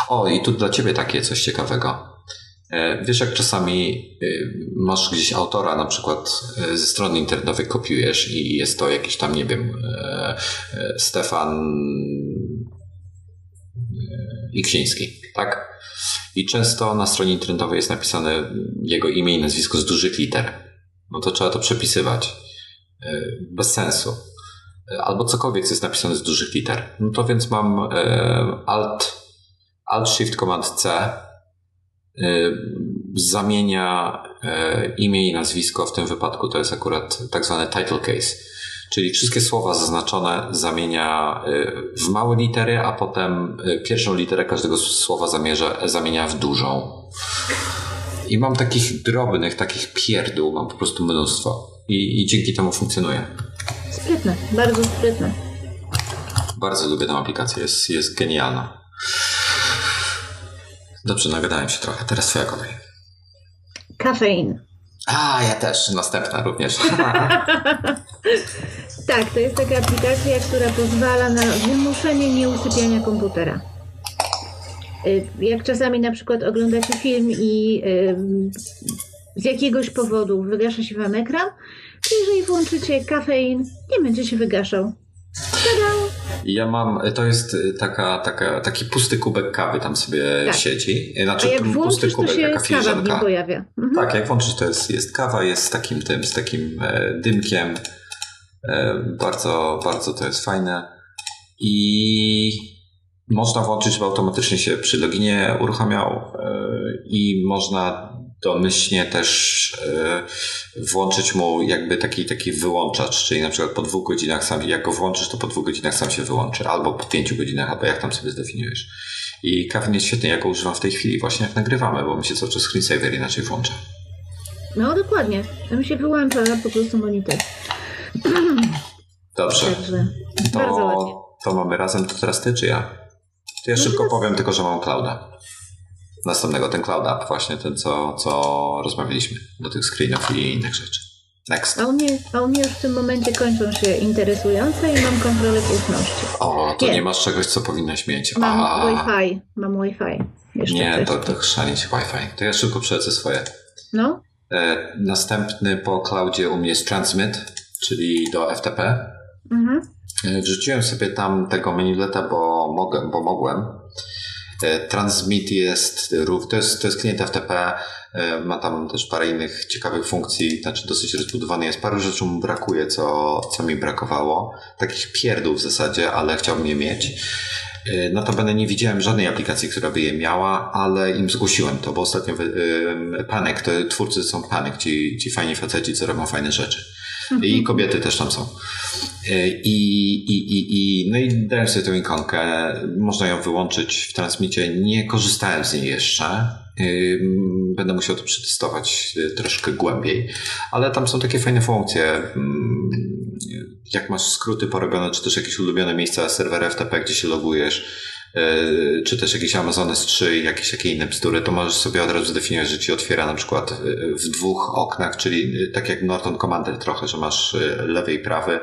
O, i tu dla ciebie takie coś ciekawego. E, wiesz, jak czasami y, masz gdzieś autora, na przykład e, ze strony internetowej kopiujesz i jest to jakiś tam, nie wiem, e, Stefan Iksiński, tak? I często na stronie internetowej jest napisane jego imię i nazwisko z dużych liter no to trzeba to przepisywać. E, bez sensu. E, albo cokolwiek, co jest napisane z dużych liter. No to więc mam e, Alt, Alt Shift Command C zamienia imię i nazwisko, w tym wypadku to jest akurat tak zwany title case. Czyli wszystkie słowa zaznaczone zamienia w małe litery, a potem pierwszą literę każdego słowa zamierza, zamienia w dużą. I mam takich drobnych, takich pierdół, mam po prostu mnóstwo. I, i dzięki temu funkcjonuje. Sprytne, bardzo sprytne. Bardzo lubię tę aplikację, jest, jest genialna. Dobrze, nagadałem się trochę. Teraz twoja kolej. Kafein. A, ja też. Następna również. tak, to jest taka aplikacja, która pozwala na wymuszenie nieusypiania komputera. Y, jak czasami na przykład oglądacie film i z jakiegoś powodu wygasza się wam ekran, to jeżeli włączycie kafein, nie będzie się wygaszał. Tada! Ja mam, to jest taka, taka, taki pusty kubek kawy tam sobie tak. siedzi. Znaczy, A jak włączysz, pusty kubek, to się kawa w nim pojawia. Mhm. Tak, jak włączysz, to jest, jest kawa, jest z takim tym, z takim e, dymkiem. E, bardzo, bardzo to jest fajne. I można włączyć, żeby automatycznie się przy loginie uruchamiał e, i można domyślnie też y, włączyć mu jakby taki, taki wyłączacz, czyli na przykład po dwóch godzinach sam, jak go włączysz, to po dwóch godzinach sam się wyłączy, albo po pięciu godzinach, albo jak tam sobie zdefiniujesz. I Kawin jest świetny, ja go używam w tej chwili, właśnie jak nagrywamy, bo mi się cały czas screensaver inaczej włącza. No dokładnie, tam się wyłącza po prostu monitor. Dobrze. Także to, to mamy razem, to teraz ty czy ja? To ja no szybko powiem tylko, że mam clouda. Następnego, ten cloud app właśnie, ten co, co rozmawialiśmy do tych screenów i innych rzeczy. Next. A u, mnie, a u mnie już w tym momencie kończą się interesujące i mam kontrolę słuszności. O, to nie, nie masz czegoś, co powinnaś mieć. Mam a... Wi-Fi, mam Wi-Fi. Jeszcze nie, to, to chrzanić Wi-Fi. To ja szybko przelecę swoje. No. E, następny po cloudzie u mnie jest Transmit, czyli do FTP. Mhm. E, wrzuciłem sobie tam tego menuleta, bo, mogę, bo mogłem. E, Transmit jest, to jest, to jest klient FTP, e, ma tam też parę innych ciekawych funkcji, znaczy dosyć rozbudowany jest. Paru rzeczy mu brakuje, co, co mi brakowało. Takich pierdół w zasadzie, ale chciałbym je mieć. Notabene nie widziałem żadnej aplikacji, która by je miała, ale im zgłosiłem to, bo ostatnio Panek, to twórcy są Panek, ci, ci fajni faceci, co robią fajne rzeczy. I kobiety też tam są. E, I, i, i, i, no i dałem sobie tę ikonkę. Można ją wyłączyć w transmicie. Nie korzystałem z niej jeszcze. E, będę musiał to przetestować e, troszkę głębiej, ale tam są takie fajne funkcje. Mm, jak masz skróty porobione, czy też jakieś ulubione miejsca serwera FTP, gdzie się logujesz, czy też jakieś Amazon S3 i jakieś takie inne bzdury, to możesz sobie od razu zdefiniować, że ci otwiera na przykład e, w dwóch oknach, czyli e, tak jak Norton Commander trochę, że masz lewy i prawy,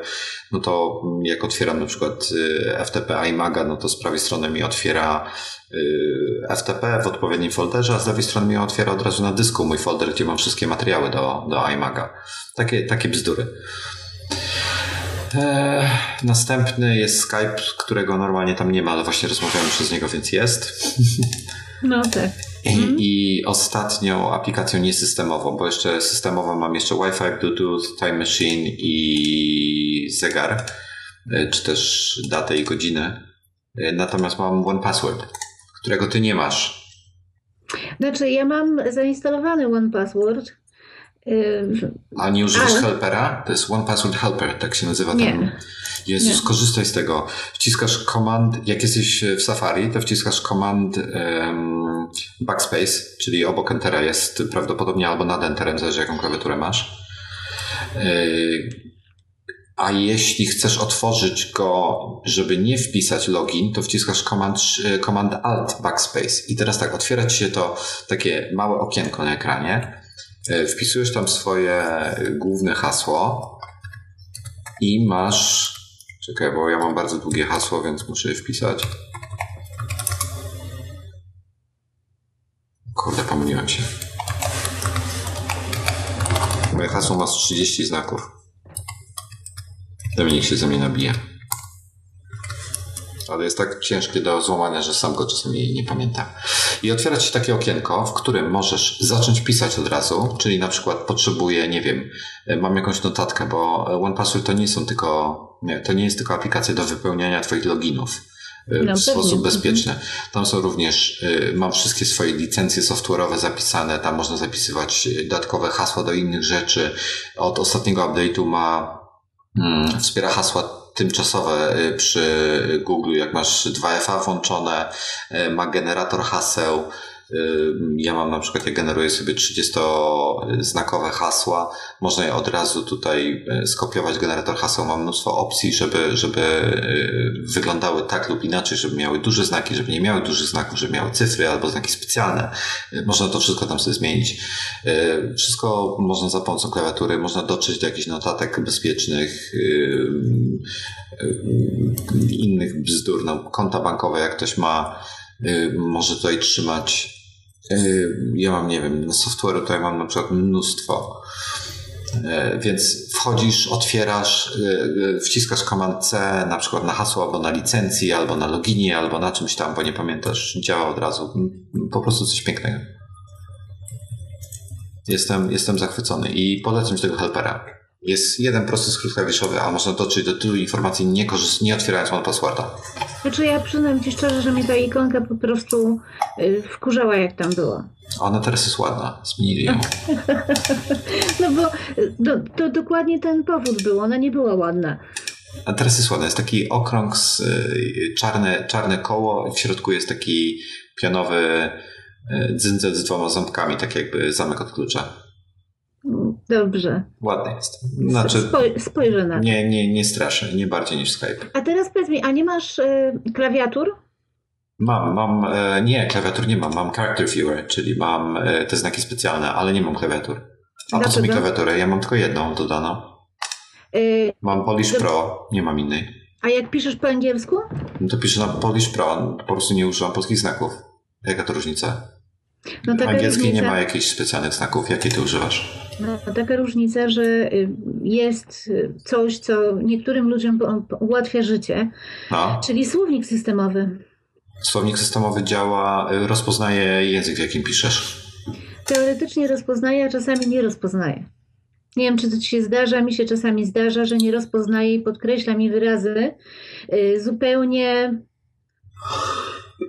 no to jak otwieram na przykład FTP iMaga, no to z prawej strony mi otwiera FTP w odpowiednim folderze, a z lewej strony mi otwiera od razu na dysku mój folder, gdzie mam wszystkie materiały do, do iMaga. Takie, takie bzdury. E, następny jest Skype, którego normalnie tam nie ma, ale właśnie rozmawiamy przez niego, więc jest. No tak. I, mm. I, ostatnią aplikacją niesystemową, bo jeszcze systemowo mam jeszcze Wi-Fi, Bluetooth, Time Machine i zegar, e, czy też datę i godzinę. E, natomiast mam One Password, którego ty nie masz. Znaczy, ja mam zainstalowany One Password, a nie używasz Ale... helpera? To jest One Password Helper, tak się nazywa nie. ten. Jezus, nie. skorzystaj z tego. Wciskasz command, jak jesteś w Safari, to wciskasz command um, backspace, czyli obok entera jest prawdopodobnie albo nad enterem, zależy jaką klawiaturę masz. Yy, a jeśli chcesz otworzyć go, żeby nie wpisać login, to wciskasz command, command alt backspace. I teraz tak, otwiera ci się to takie małe okienko na ekranie E, wpisujesz tam swoje główne hasło i masz. Czekaj, bo ja mam bardzo długie hasło, więc muszę je wpisać. Kurde, pomyliłem się. Moje hasło ma 30 znaków. Dominik się ze mnie nabije ale jest tak ciężkie do złamania, że sam go czasami nie pamiętam. I otwiera ci takie okienko, w którym możesz zacząć pisać od razu, czyli na przykład potrzebuję, nie wiem, mam jakąś notatkę, bo OnePassword to nie są tylko, nie, to nie jest tylko aplikacja do wypełniania twoich loginów e, no, w sposób bezpieczny. Tam są również, e, mam wszystkie swoje licencje software'owe zapisane, tam można zapisywać dodatkowe hasła do innych rzeczy. Od ostatniego update'u ma, hmm, wspiera hasła tymczasowe y, przy Google, jak masz 2FA włączone, y, ma generator haseł, ja mam na przykład, ja generuję sobie 30-znakowe hasła. Można je od razu tutaj e, skopiować generator haseł. Mam mnóstwo opcji, żeby, żeby e, wyglądały tak lub inaczej, żeby miały duże znaki, żeby nie miały dużych znaków, żeby miały cyfry albo znaki specjalne. E, można to wszystko tam sobie zmienić. Wszystko można za pomocą klawiatury, można dotrzeć do jakichś notatek bezpiecznych, innych bzdur, no, konta bankowe, jak ktoś ma, może tutaj trzymać ja mam, nie wiem, software'u tutaj mam na przykład mnóstwo. Yy, więc wchodzisz, otwierasz, yy, wciskasz Command C na przykład na hasło albo na licencji, albo na loginie, albo na czymś tam, bo nie pamiętasz, działa od razu. Po prostu coś pięknego. Jestem, jestem zachwycony i polecam tego helpera. Jest jeden prosty skrót klawiszowy, a można dotrzeć do tylu informacji nie, korzyst- nie otwierając one passworda. Znaczy ja przyznam Ci szczerze, że mnie ta ikonka po prostu y, wkurzała jak tam była. Ona teraz jest ładna, zmienili ją. no bo do, to dokładnie ten powód był, ona nie była ładna. A teraz jest ładna, jest taki okrąg z y, czarne, czarne koło, w środku jest taki pianowy y, dzyndzel z dwoma ząbkami, tak jakby zamek od klucza. Dobrze. Ładny jest. Znaczy, Spoj spojrzę na to. Nie, nie, nie straszę, nie bardziej niż Skype. A teraz powiedz mi, a nie masz y, klawiatur? Mam, mam, e, nie, klawiatur nie mam, mam Character Viewer, czyli mam e, te znaki specjalne, ale nie mam klawiatur. A po co mi klawiaturę? Ja mam tylko jedną dodaną. Y, mam Polish. Pro, nie mam innej. A jak piszesz po angielsku? No to piszę na Polish Pro, po prostu nie używam polskich znaków. Jaka to różnica? No, Angielski różnica... nie ma jakichś specjalnych znaków. Jakie ty używasz? No, taka różnica, że y, jest coś, co niektórym ludziom ułatwia życie, no. czyli słownik systemowy. Słownik systemowy działa, y, rozpoznaje język, w jakim piszesz. Teoretycznie rozpoznaje, a czasami nie rozpoznaje. Nie wiem, czy to ci się zdarza, mi się czasami zdarza, że nie rozpoznaje i podkreśla mi wyrazy y, zupełnie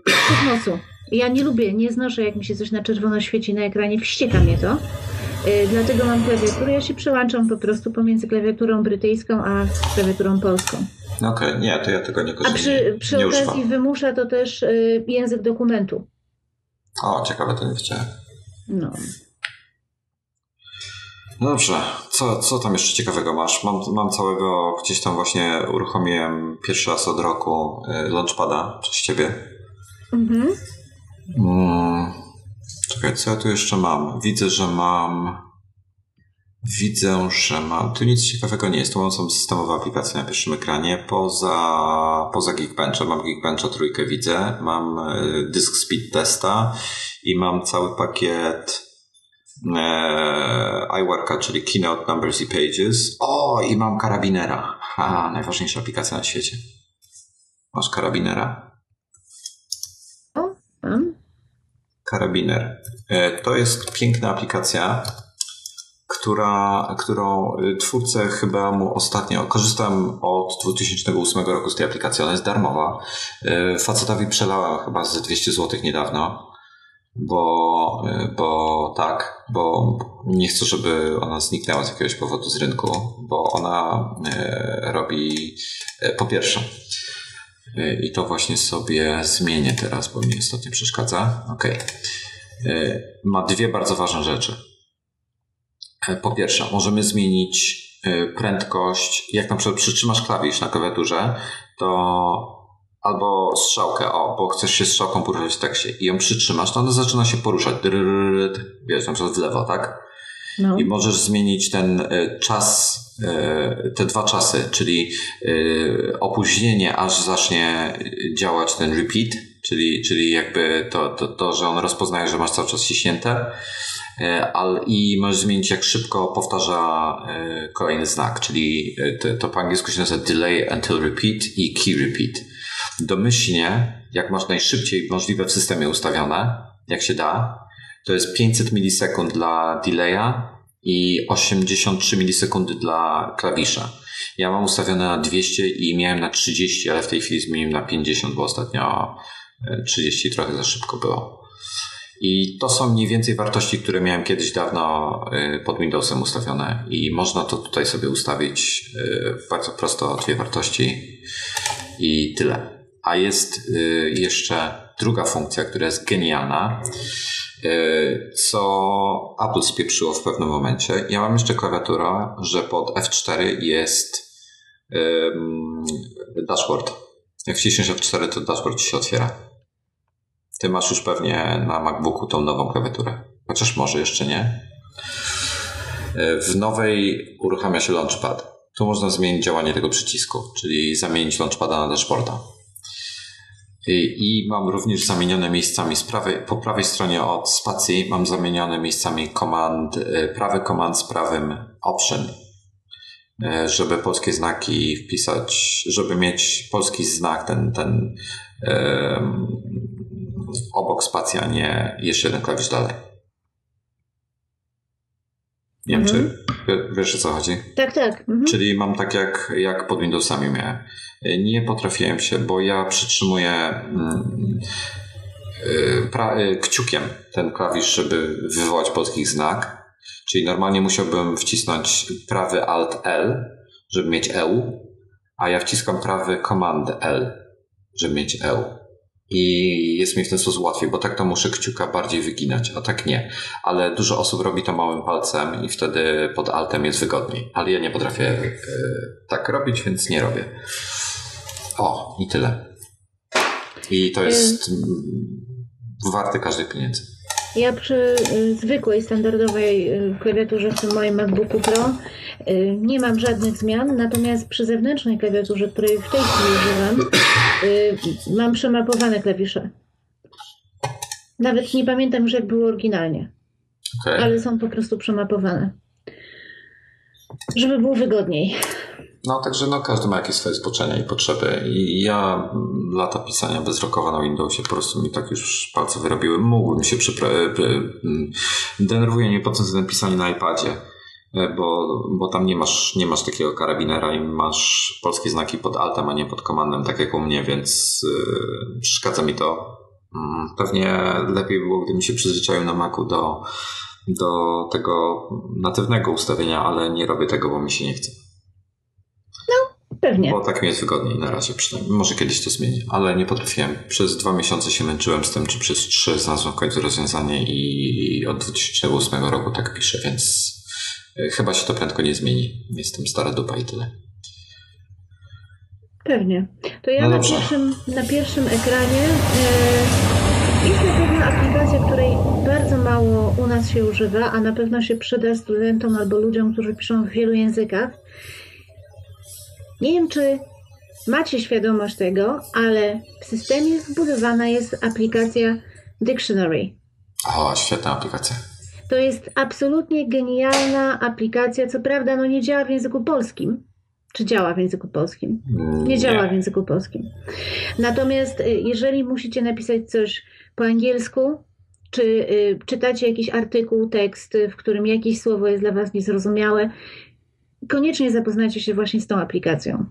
z kosmosu. Ja nie lubię, nie znoszę, jak mi się coś na czerwono świeci na ekranie, wścieka mnie to. Y, dlatego mam klawiaturę. Ja się przełączam po prostu pomiędzy klawiaturą brytyjską a klawiaturą polską. No okej, okay. nie, to ja tego nie korzystam. A przy, przy nie okazji używam. wymusza to też y, język dokumentu. O, ciekawe, to nie wiedziałem. No. No dobrze, co, co tam jeszcze ciekawego masz? Mam, mam całego, gdzieś tam właśnie uruchomiłem pierwszy raz od roku y, Launchpada przez ciebie. Mhm. Mm, czekaj, co ja tu jeszcze mam? Widzę, że mam Widzę, że mam. Tu nic ciekawego nie jest. Mam są systemowe aplikacje na pierwszym ekranie. Poza, poza Geekbenchem, mam Geekbencha trójkę widzę. Mam e, Disk Speed Testa i mam cały pakiet e, iWorka, czyli Keynote Numbers i Pages. O, i mam Karabinera. Ha, najważniejsza aplikacja na świecie. Masz Karabinera? O, mam. Karabiner. E, to jest piękna aplikacja która, którą y, twórcę chyba mu ostatnio, korzystam od 2008 roku z tej aplikacji, ona jest darmowa. Y, facetowi przelałem chyba z 200 zł niedawno, bo, y, bo tak, bo nie chcę, żeby ona zniknęła z jakiegoś powodu z rynku, bo ona robi po pierwsze, i to właśnie sobie zmienię teraz, bo mi ostatnio przeszkadza. Ok. Ma dwie bardzo ważne rzeczy. E, po pierwsze, możemy zmienić e, prędkość. Jak na przykład przytrzymasz klawisz na klawiaturze, to albo strzałkę, o, bo chcesz się strzałką poruszać w tekście i ją przytrzymasz, to ona zaczyna się poruszać. Wiesz, na przykład w lewo, tak? No. I możesz zmienić ten e, czas, te dwa czasy, czyli opóźnienie, aż zacznie działać ten repeat, czyli, czyli jakby to, to, to, że on rozpoznaje, że masz cały czas ciśnięte E, i możesz zmienić jak szybko powtarza e, kolejny znak, czyli e, to, to po angielsku się nazywa delay until repeat i key repeat. Domyślnie, jak masz najszybciej możliwe w systemie ustawione, jak się da, to jest 500 milisekund dla delaya i 83 milisekundy dla klawisza. Ja mam ustawione na 200 i miałem na 30, ale w tej chwili zmieniłem na 50, bo ostatnio 30 trochę za szybko było. I to są mniej więcej wartości, które miałem kiedyś dawno y, pod Windowsem ustawione i można to tutaj sobie ustawić y, bardzo prosto, dwie wartości i tyle. A jest jeszcze druga funkcja, która jest genialna, co Apple spieprzyło w pewnym momencie. Ja mam jeszcze klawiaturę, że pod F4 jest dashboard. Jak wciśniesz F4, to dashboard ci się otwiera. Ty masz już pewnie na MacBooku tą nową klawiaturę. Chociaż może jeszcze nie. W nowej uruchamia się Launchpad. Tu można zmienić działanie tego przycisku, czyli zamienić Launchpada na dashboarda. I mam również zamienione miejscami z prawej, po prawej stronie od spacji mam zamienione miejscami command, y, prawy command z prawym option, y, żeby polskie znaki wpisać, żeby mieć polski znak, ten, ten obok spacji, a nie jeszcze jeden klawisz dalej. Nie mhm. wiem, czy wiesz o co chodzi? Tak, tak. Mhm. Czyli mam tak jak, jak pod Windowsami miałem. Nie potrafiłem się, bo ja przytrzymuję mm, y, y, kciukiem ten klawisz, żeby wywołać polskich znak. Czyli normalnie musiałbym wcisnąć prawy Alt L, żeby mieć EU, a ja wciskam prawy Command L, żeby mieć EU. I jest mi w ten sposób łatwiej, bo tak to muszę kciuka bardziej wyginać, a tak nie. Ale dużo osób robi to małym palcem i wtedy pod altem jest wygodniej. Ale ja nie potrafię e, tak robić, więc nie robię. O, i tyle. I to jest y- warte każdej pieniędzy. Ja przy y, zwykłej, standardowej y, klawiaturze w tym moim MacBooku Pro y, nie mam żadnych zmian, natomiast przy zewnętrznej klawiaturze, której w tej chwili używam, mam przemapowane klawisze. Nawet nie pamiętam już jak było oryginalnie, okay. ale są po prostu przemapowane. Żeby było wygodniej. No, także no, każdy ma jakieś swoje spoczenia i potrzeby. I ja lata pisania bezrokowa na Windowsie po prostu mi tak już palce wyrobiły. Mógłbym się przypra- denerwuje mnie pod względem pisania na iPadzie, e, bo, bo tam nie masz, nie masz takiego karabinera i masz polskie znaki pod altem, a nie pod komandem, tak jak u mnie, więc yy, przeszkadza mi to. Mm, pewnie lepiej było, gdybym się przyzwyczaił na Macu do, do tego natywnego ustawienia, ale nie robię tego, bo mi się nie chce. Pewnie. Bo tak mi jest wygodniej na razie przynajmniej. Może kiedyś to zmienię, ale nie potrafiłem. Przez dwa miesiące się męczyłem z tym, czy przez trzy znalazłem w końcu rozwiązanie i od 2008 roku tak piszę, więc e, chyba się to prędko nie zmieni. Jestem stara dupa i tyle. Pewnie. To ja no na, pierwszym, na pierwszym ekranie e, jest na pewno aplikacja, której bardzo mało u nas się używa, a na pewno się przyda studentom albo ludziom, którzy piszą w wielu językach. Nie wiem, czy macie świadomość tego, ale w systemie wbudowana jest aplikacja Dictionary. O, świetna aplikacja. To jest absolutnie genialna aplikacja. Co prawda, no nie działa w języku polskim. Czy działa w języku polskim? Nie, nie działa w języku polskim. Natomiast y, jeżeli musicie napisać coś po angielsku, czy y, czytacie jakiś artykuł, tekst, w którym jakieś słowo jest dla Was niezrozumiałe, koniecznie zapoznajcie się właśnie z tą aplikacją.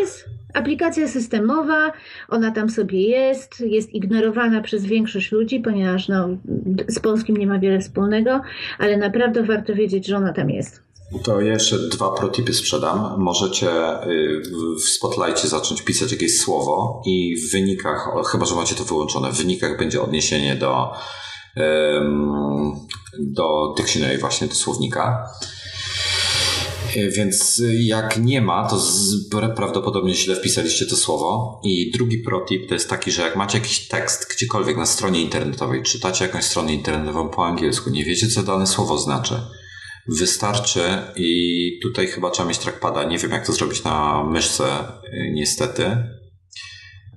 Jest aplikacja systemowa, ona tam sobie jest, jest ignorowana przez większość ludzi, ponieważ no, z polskim nie ma wiele wspólnego, ale naprawdę warto wiedzieć, że ona tam jest. To jeszcze dwa protipy sprzedam. Możecie y, w Spotlightie zacząć pisać jakieś słowo i w wynikach, chyba że macie to wyłączone, w wynikach będzie odniesienie do, do dictionary właśnie do słownika. E, więc jak nie ma, to prawdopodobnie źle wpisaliście to słowo. I drugi protip to jest taki, że jak macie jakiś tekst gdziekolwiek na stronie internetowej, czytacie jakąś stronę internetową po angielsku, nie wiecie, co dane słowo znaczy, wystarczy i tutaj chyba trzeba mieć trackpada. Nie wiem, jak to zrobić na myszce, e, niestety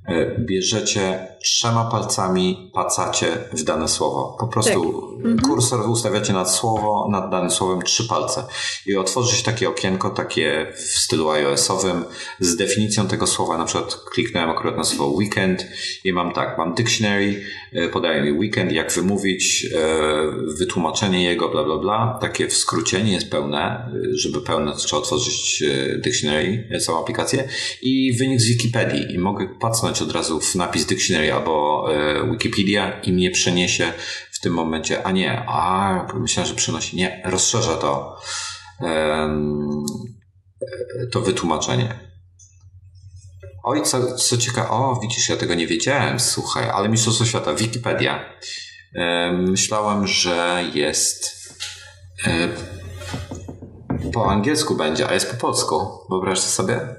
E, bierzecie trzema palcami, pacacie w dane słowo. Po prostu tak. Mhm. kursor ustawiacie nad słowo, nad danym słowem trzy palce i otworzy się takie okienko, takie w stylu iOS-owym z definicją tego słowa. Na przykład kliknąłem akurat na słowo weekend i mam tak, mam dictionary, e, podaje mi weekend, jak wymówić, e, wytłumaczenie jego, bla, bla, bla. Takie w skrócie, nie jest pełne. Żeby pełne, trzeba otworzyć dictionary, całą aplikację i wynik z Wikipedii i mogę pacnąć od razu w napis dictionary albo e, Wikipedia i mnie przeniesie w tym momencie, a nie, a myślałem, że przenosi, nie, rozszerza to to wytłumaczenie. Oj, co, co ciekawe, o widzisz, ja tego nie wiedziałem, słuchaj, ale Mistrzostwo Świata, Wikipedia. Myślałem, że jest e, po angielsku będzie, a jest po polsku. Wyobraźcie sobie?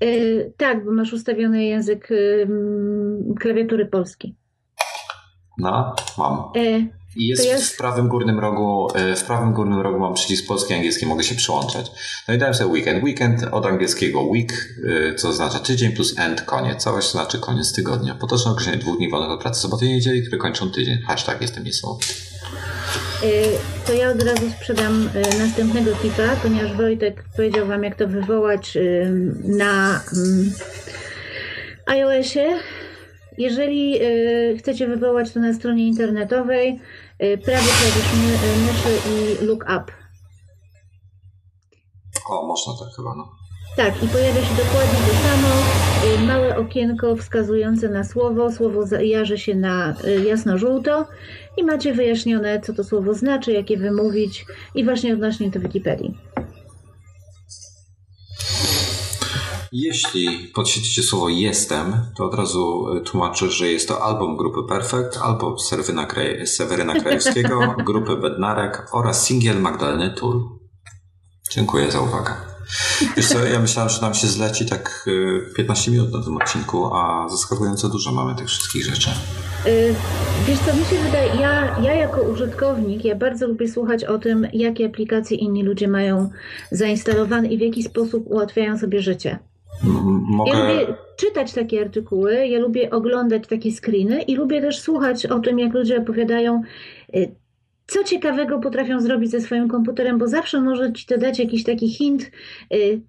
Yy, tak, bo masz ustawiony język yy, klawiatury polski. No, mam. Yy, I jest, jest, w prawym górnym rogu, w prawym górnym rogu mam przycisk polski i angielski, mogę się przyłączać. No i dałem sobie weekend. Weekend od angielskiego week, co oznacza tydzień plus end, koniec. Całość znaczy koniec tygodnia. Potoczne określenie dwóch dni wolnych od pracy, soboty i niedzieli, które kończą tydzień. Hashtag jestem niesamowity. Y, to ja od razu sprzedam y, następnego tipa, ponieważ Wojtek powiedział Wam, jak to wywołać y, na mm, iOSie. Jeżeli chcecie wywołać to na stronie internetowej, prawy klawisz myszy i look up. O, można tak chyba, no. Tak, i pojawia się dokładnie to samo. Małe okienko wskazujące na słowo. Słowo jarzy się na jasno-żółto i macie wyjaśnione, co to słowo znaczy, jak je wymówić i właśnie odnośnie do Wikipedii. Jeśli podświecicie słowo jestem, to od razu y, tłumaczę, że jest to album grupy Perfect, albo Seweryna, Kraj Seweryna Krajewskiego, grupy Bednarek oraz singiel Magdaleny Tul. Dziękuję za uwagę. Wiesz co, ja myślałem, że nam się zleci tak 15 minut na tym odcinku, a zaskakująco dużo mamy tych wszystkich rzeczy. Y, wiesz co, mi się wydaje, ja, ja jako użytkownik, ja bardzo lubię słuchać o tym, jakie aplikacje inni ludzie mają zainstalowane i w jaki sposób ułatwiają sobie życie. Mogę... Ja lubię czytać takie artykuły, ja lubię oglądać takie screeny i lubię też słuchać o tym, jak ludzie opowiadają, y, co ciekawego potrafią zrobić ze swoim komputerem, bo zawsze może ci to dać jakiś taki hint, y,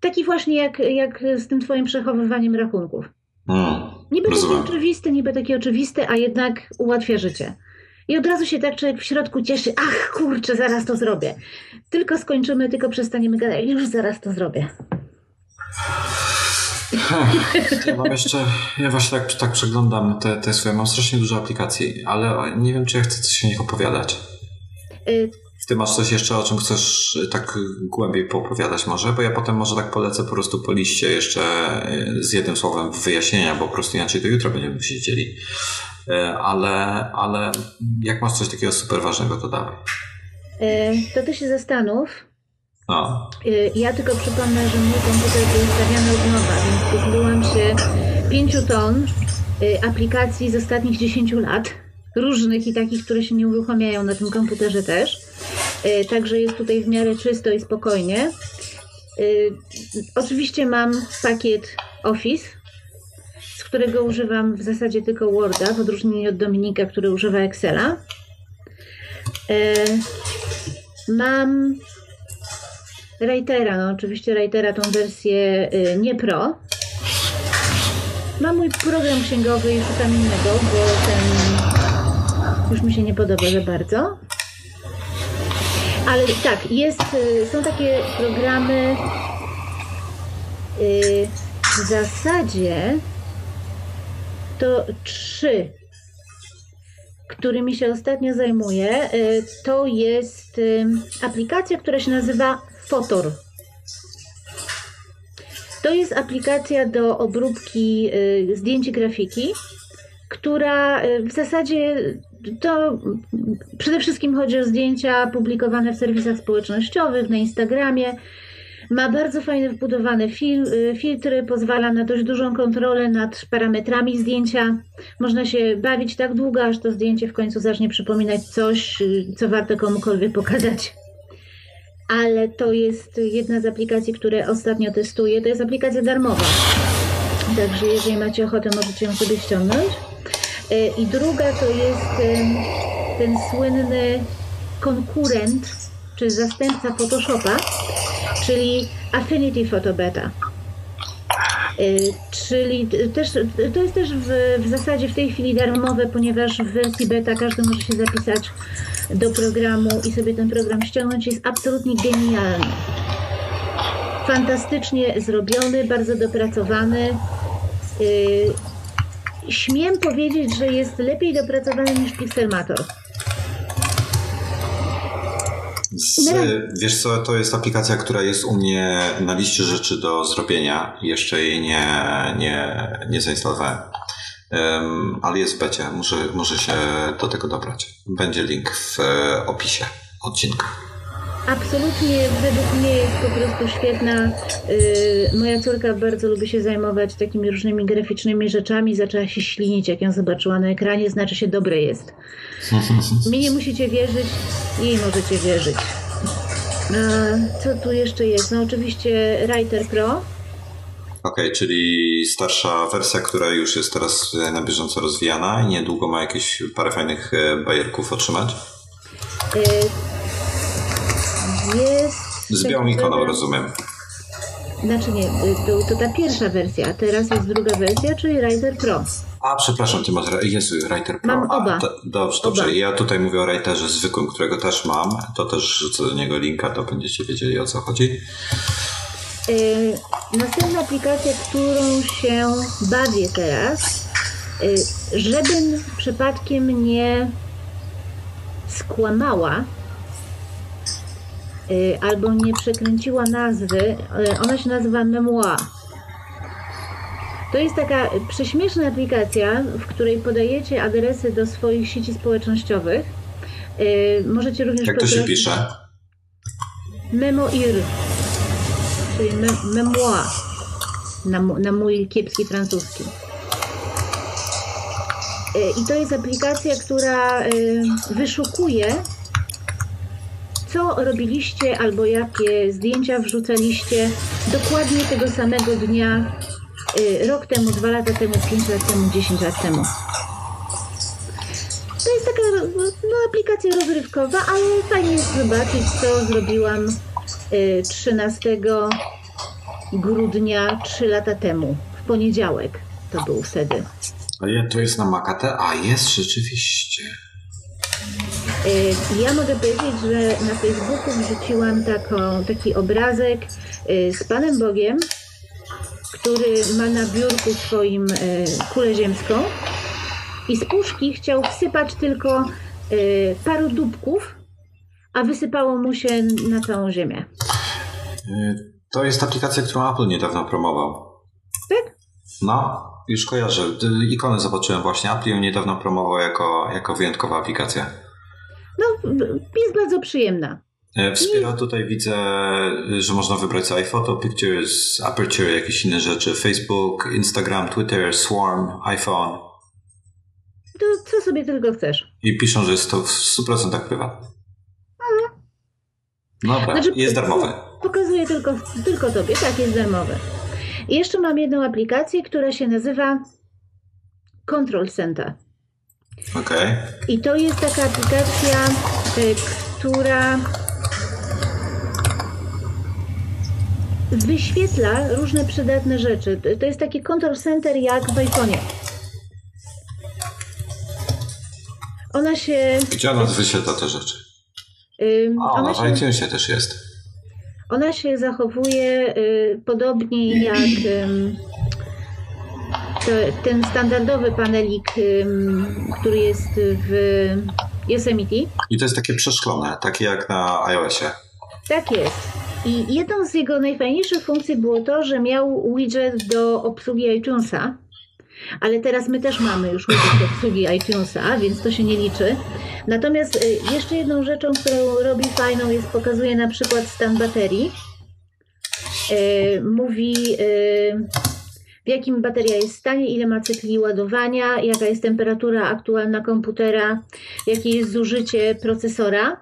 taki właśnie jak, jak z tym twoim przechowywaniem rachunków. Hmm, niby rozumiem. taki oczywisty, niby taki oczywisty, a jednak ułatwia życie. I od razu się tak człowiek w środku cieszy, ach kurczę, zaraz to zrobię. Tylko skończymy, tylko przestaniemy gadać, już zaraz to zrobię. Ja mam jeszcze, ja właśnie tak, tak przeglądam te, te swoje, mam strasznie dużo aplikacji, ale nie wiem, czy ja chcę coś o nich opowiadać. Y ty masz coś jeszcze, o czym chcesz tak głębiej poopowiadać może? Bo ja potem może tak polecę po prostu po liście jeszcze y, z jednym słowem wyjaśnienia, bo po prostu inaczej to jutro będziemy siedzieli. Y, ale, ale jak masz coś takiego super ważnego, to dawaj. To ty się zastanów, a. Y, ja tylko przypomnę, że mój komputer był ustawiany od nowa, więc pozbyłam się pięciu ton y, aplikacji z ostatnich 10 lat, różnych i takich, które się nie uruchamiają na tym komputerze też. Y, także jest tutaj w miarę czysto i spokojnie. Oczywiście mam pakiet Office, z którego używam w zasadzie tylko Worda, w odróżnieniu od Dominika, który używa Excela. Mam Writera, no oczywiście Writera tą wersję y, nie pro. Mam mój program księgowy i szukam innego, bo ten już mi się nie podoba za bardzo. Ale tak, jest, y, są takie programy y, w zasadzie to trzy, którymi się ostatnio zajmuję. To jest aplikacja, która się nazywa Fotor. To jest aplikacja do obróbki y, zdjęć i grafiki, która y, w zasadzie to przede wszystkim chodzi o zdjęcia publikowane w serwisach społecznościowych, na Instagramie. Ma bardzo fajne wbudowane fil, y, filtry, pozwala na dość dużą kontrolę nad parametrami zdjęcia. Można się bawić tak długo, aż to zdjęcie w końcu zacznie przypominać coś, co warto komukolwiek pokazać ale to jest jedna z aplikacji, które ostatnio testuję. To jest aplikacja darmowa. Także jeżeli macie ochotę, możecie ją sobie ściągnąć. E, I druga to jest ten słynny konkurent, czy zastępca Photoshopa, czyli Affinity Photo Beta. E, czyli też, to jest też w, w zasadzie w tej chwili darmowe, ponieważ w wersji beta każdy może się zapisać do programu i sobie ten program ściągnąć. Jest absolutnie genialny. Fantastycznie zrobiony, bardzo dopracowany. Yy, śmiem powiedzieć, że jest lepiej dopracowany niż Pixelmator. Z, wiesz co, to jest aplikacja, która jest u mnie na liście rzeczy do zrobienia. Jeszcze jej nie, nie, nie zainstalowałem. Um, ale jest w becie. Muszę, muszę się do tego dobrać. Będzie link w e, opisie odcinka. Absolutnie według mnie jest po prostu świetna. Yy, moja córka bardzo lubi się zajmować takimi różnymi graficznymi rzeczami. Zaczęła się ślinić, jak ją zobaczyła na ekranie, znaczy się dobre jest. Mi nie musicie wierzyć, jej możecie wierzyć. A, co tu jeszcze jest? No oczywiście Writer Pro. Okej, okay, czyli starsza wersja, która już jest teraz na bieżąco rozwijana i niedługo ma jakieś parę fajnych e, bajerków otrzymać. Yy, jest. Z białą ikoną, rozumiem. Znaczy nie, to, to ta pierwsza wersja, a teraz jest druga wersja, czyli Rider Pro. A, przepraszam, ty masz, Jezu, Writer Pro. Mam oba. A, dobrze, dobrze. Oba. Ja tutaj mówię o Writerze zwykłym, którego też mam. To też rzucę do niego linka, to będziecie wiedzieli o co chodzi. Yy, następna aplikacja, którą się bawię teraz, yy, żebym przypadkiem nie skłamała albo nie przekręciła nazwy, yy, ona się nazywa Memoir. To jest taka prześmieszna aplikacja, w której podajecie adresy do swoich sieci społecznościowych. Yy, możecie również Jak to się pisze? Memoir, czyli me, memoir na, na mój kiepski francuski. Y, I to jest aplikacja, która y, wyszukuje, co robiliście albo jakie zdjęcia wrzucaliście dokładnie tego samego dnia, y, rok temu, dwa lata temu, pięć lat temu, dziesięć lat temu. To jest taka no, aplikacja rozrywkowa, ale fajnie jest zobaczyć, co zrobiłam y, 13 grudnia 3 lata temu, w poniedziałek to był wtedy. To jest na Makate? A, jest rzeczywiście. Y, Ja mogę powiedzieć, że na Facebooku wrzuciłam taką, taki obrazek y, z Panem Bogiem, który ma na biurku swoim y, kulę ziemską i z puszki chciał wsypać tylko paru dupków, a wysypało mu się na całą ziemię. To jest aplikacja, którą Apple niedawno promował. Tak? No, już kojarzę. Y, Ikonę zobaczyłem właśnie. Apple ją niedawno promował jako, jako wyjątkowa aplikacja. No, jest bardzo przyjemna. E, Wspiera tutaj widzę, y, że można wybrać sobie iPhoto, Pictures, Aperture, jakieś inne rzeczy, Facebook, Instagram, Twitter, Swarm, iPhone To co sobie tylko chcesz. i piszą, że jest to w 100% prywatne. Dobra, Znaczy, jest darmowy. Pokazuję tylko, tylko tobie, tak, jest darmowy. I jeszcze mam jedną aplikację, która się nazywa Control Center. Okej. I to jest taka aplikacja, y, która wyświetla różne przydatne rzeczy. To- jest taki Control Center jak w iPhone'ie. Ona się... Gdzie ona wyświetla te rzeczy? ym, O, ona w się iTunesie też jest. Ona się zachowuje y, podobnie jak to, ten standardowy panelik, który jest w Yosemite. I to jest takie przeszklone, takie jak na iOSie. Tak jest. I jedną z jego najfajniejszych funkcji było to, że miał widget do obsługi iTunesa, ale teraz my też mamy już widget do obsługi iTunesa, więc to się nie liczy. Natomiast y, jeszcze jedną rzeczą, którą robi fajną jest pokazuje na przykład stan baterii. Y, Mówi y, w jakim bateria jest stanie, ile ma cykli ładowania, jaka jest temperatura aktualna komputera, jakie jest zużycie procesora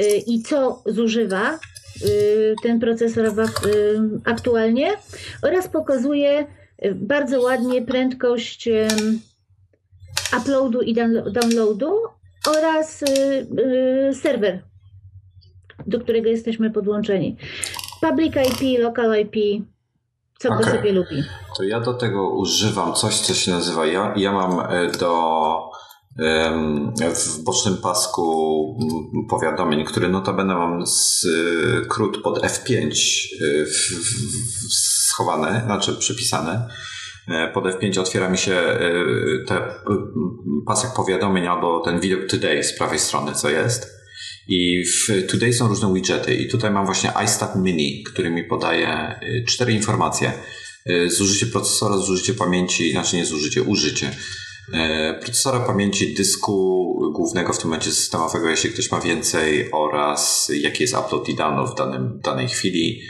y, i co zużywa y, ten procesor y, aktualnie oraz pokazuje bardzo ładnie prędkość uploadu i down- downloadu oraz serwer, do którego jesteśmy podłączeni. Public IP, local IP, co kto Okej. sobie lubi. To ja do tego używam coś, co się nazywa. Ja, ja mam e, do w bocznym pasku mm, powiadomień, który notabene mam z, e, krót pod F5 e, schowany, znaczy przypisany. E, Pod F5 otwiera mi się te pasek powiadomień albo ten widok Today z prawej strony, co jest. I w Today są różne widgety i tutaj mam właśnie iStat Mini, który mi podaje e, cztery informacje. E, Zużycie procesora, zużycie pamięci, znaczy nie zużycie, użycie e, procesora, pamięci, dysku głównego w tym momencie systemowego, jeśli ktoś ma więcej oraz jaki jest upload i download w danym, danej chwili.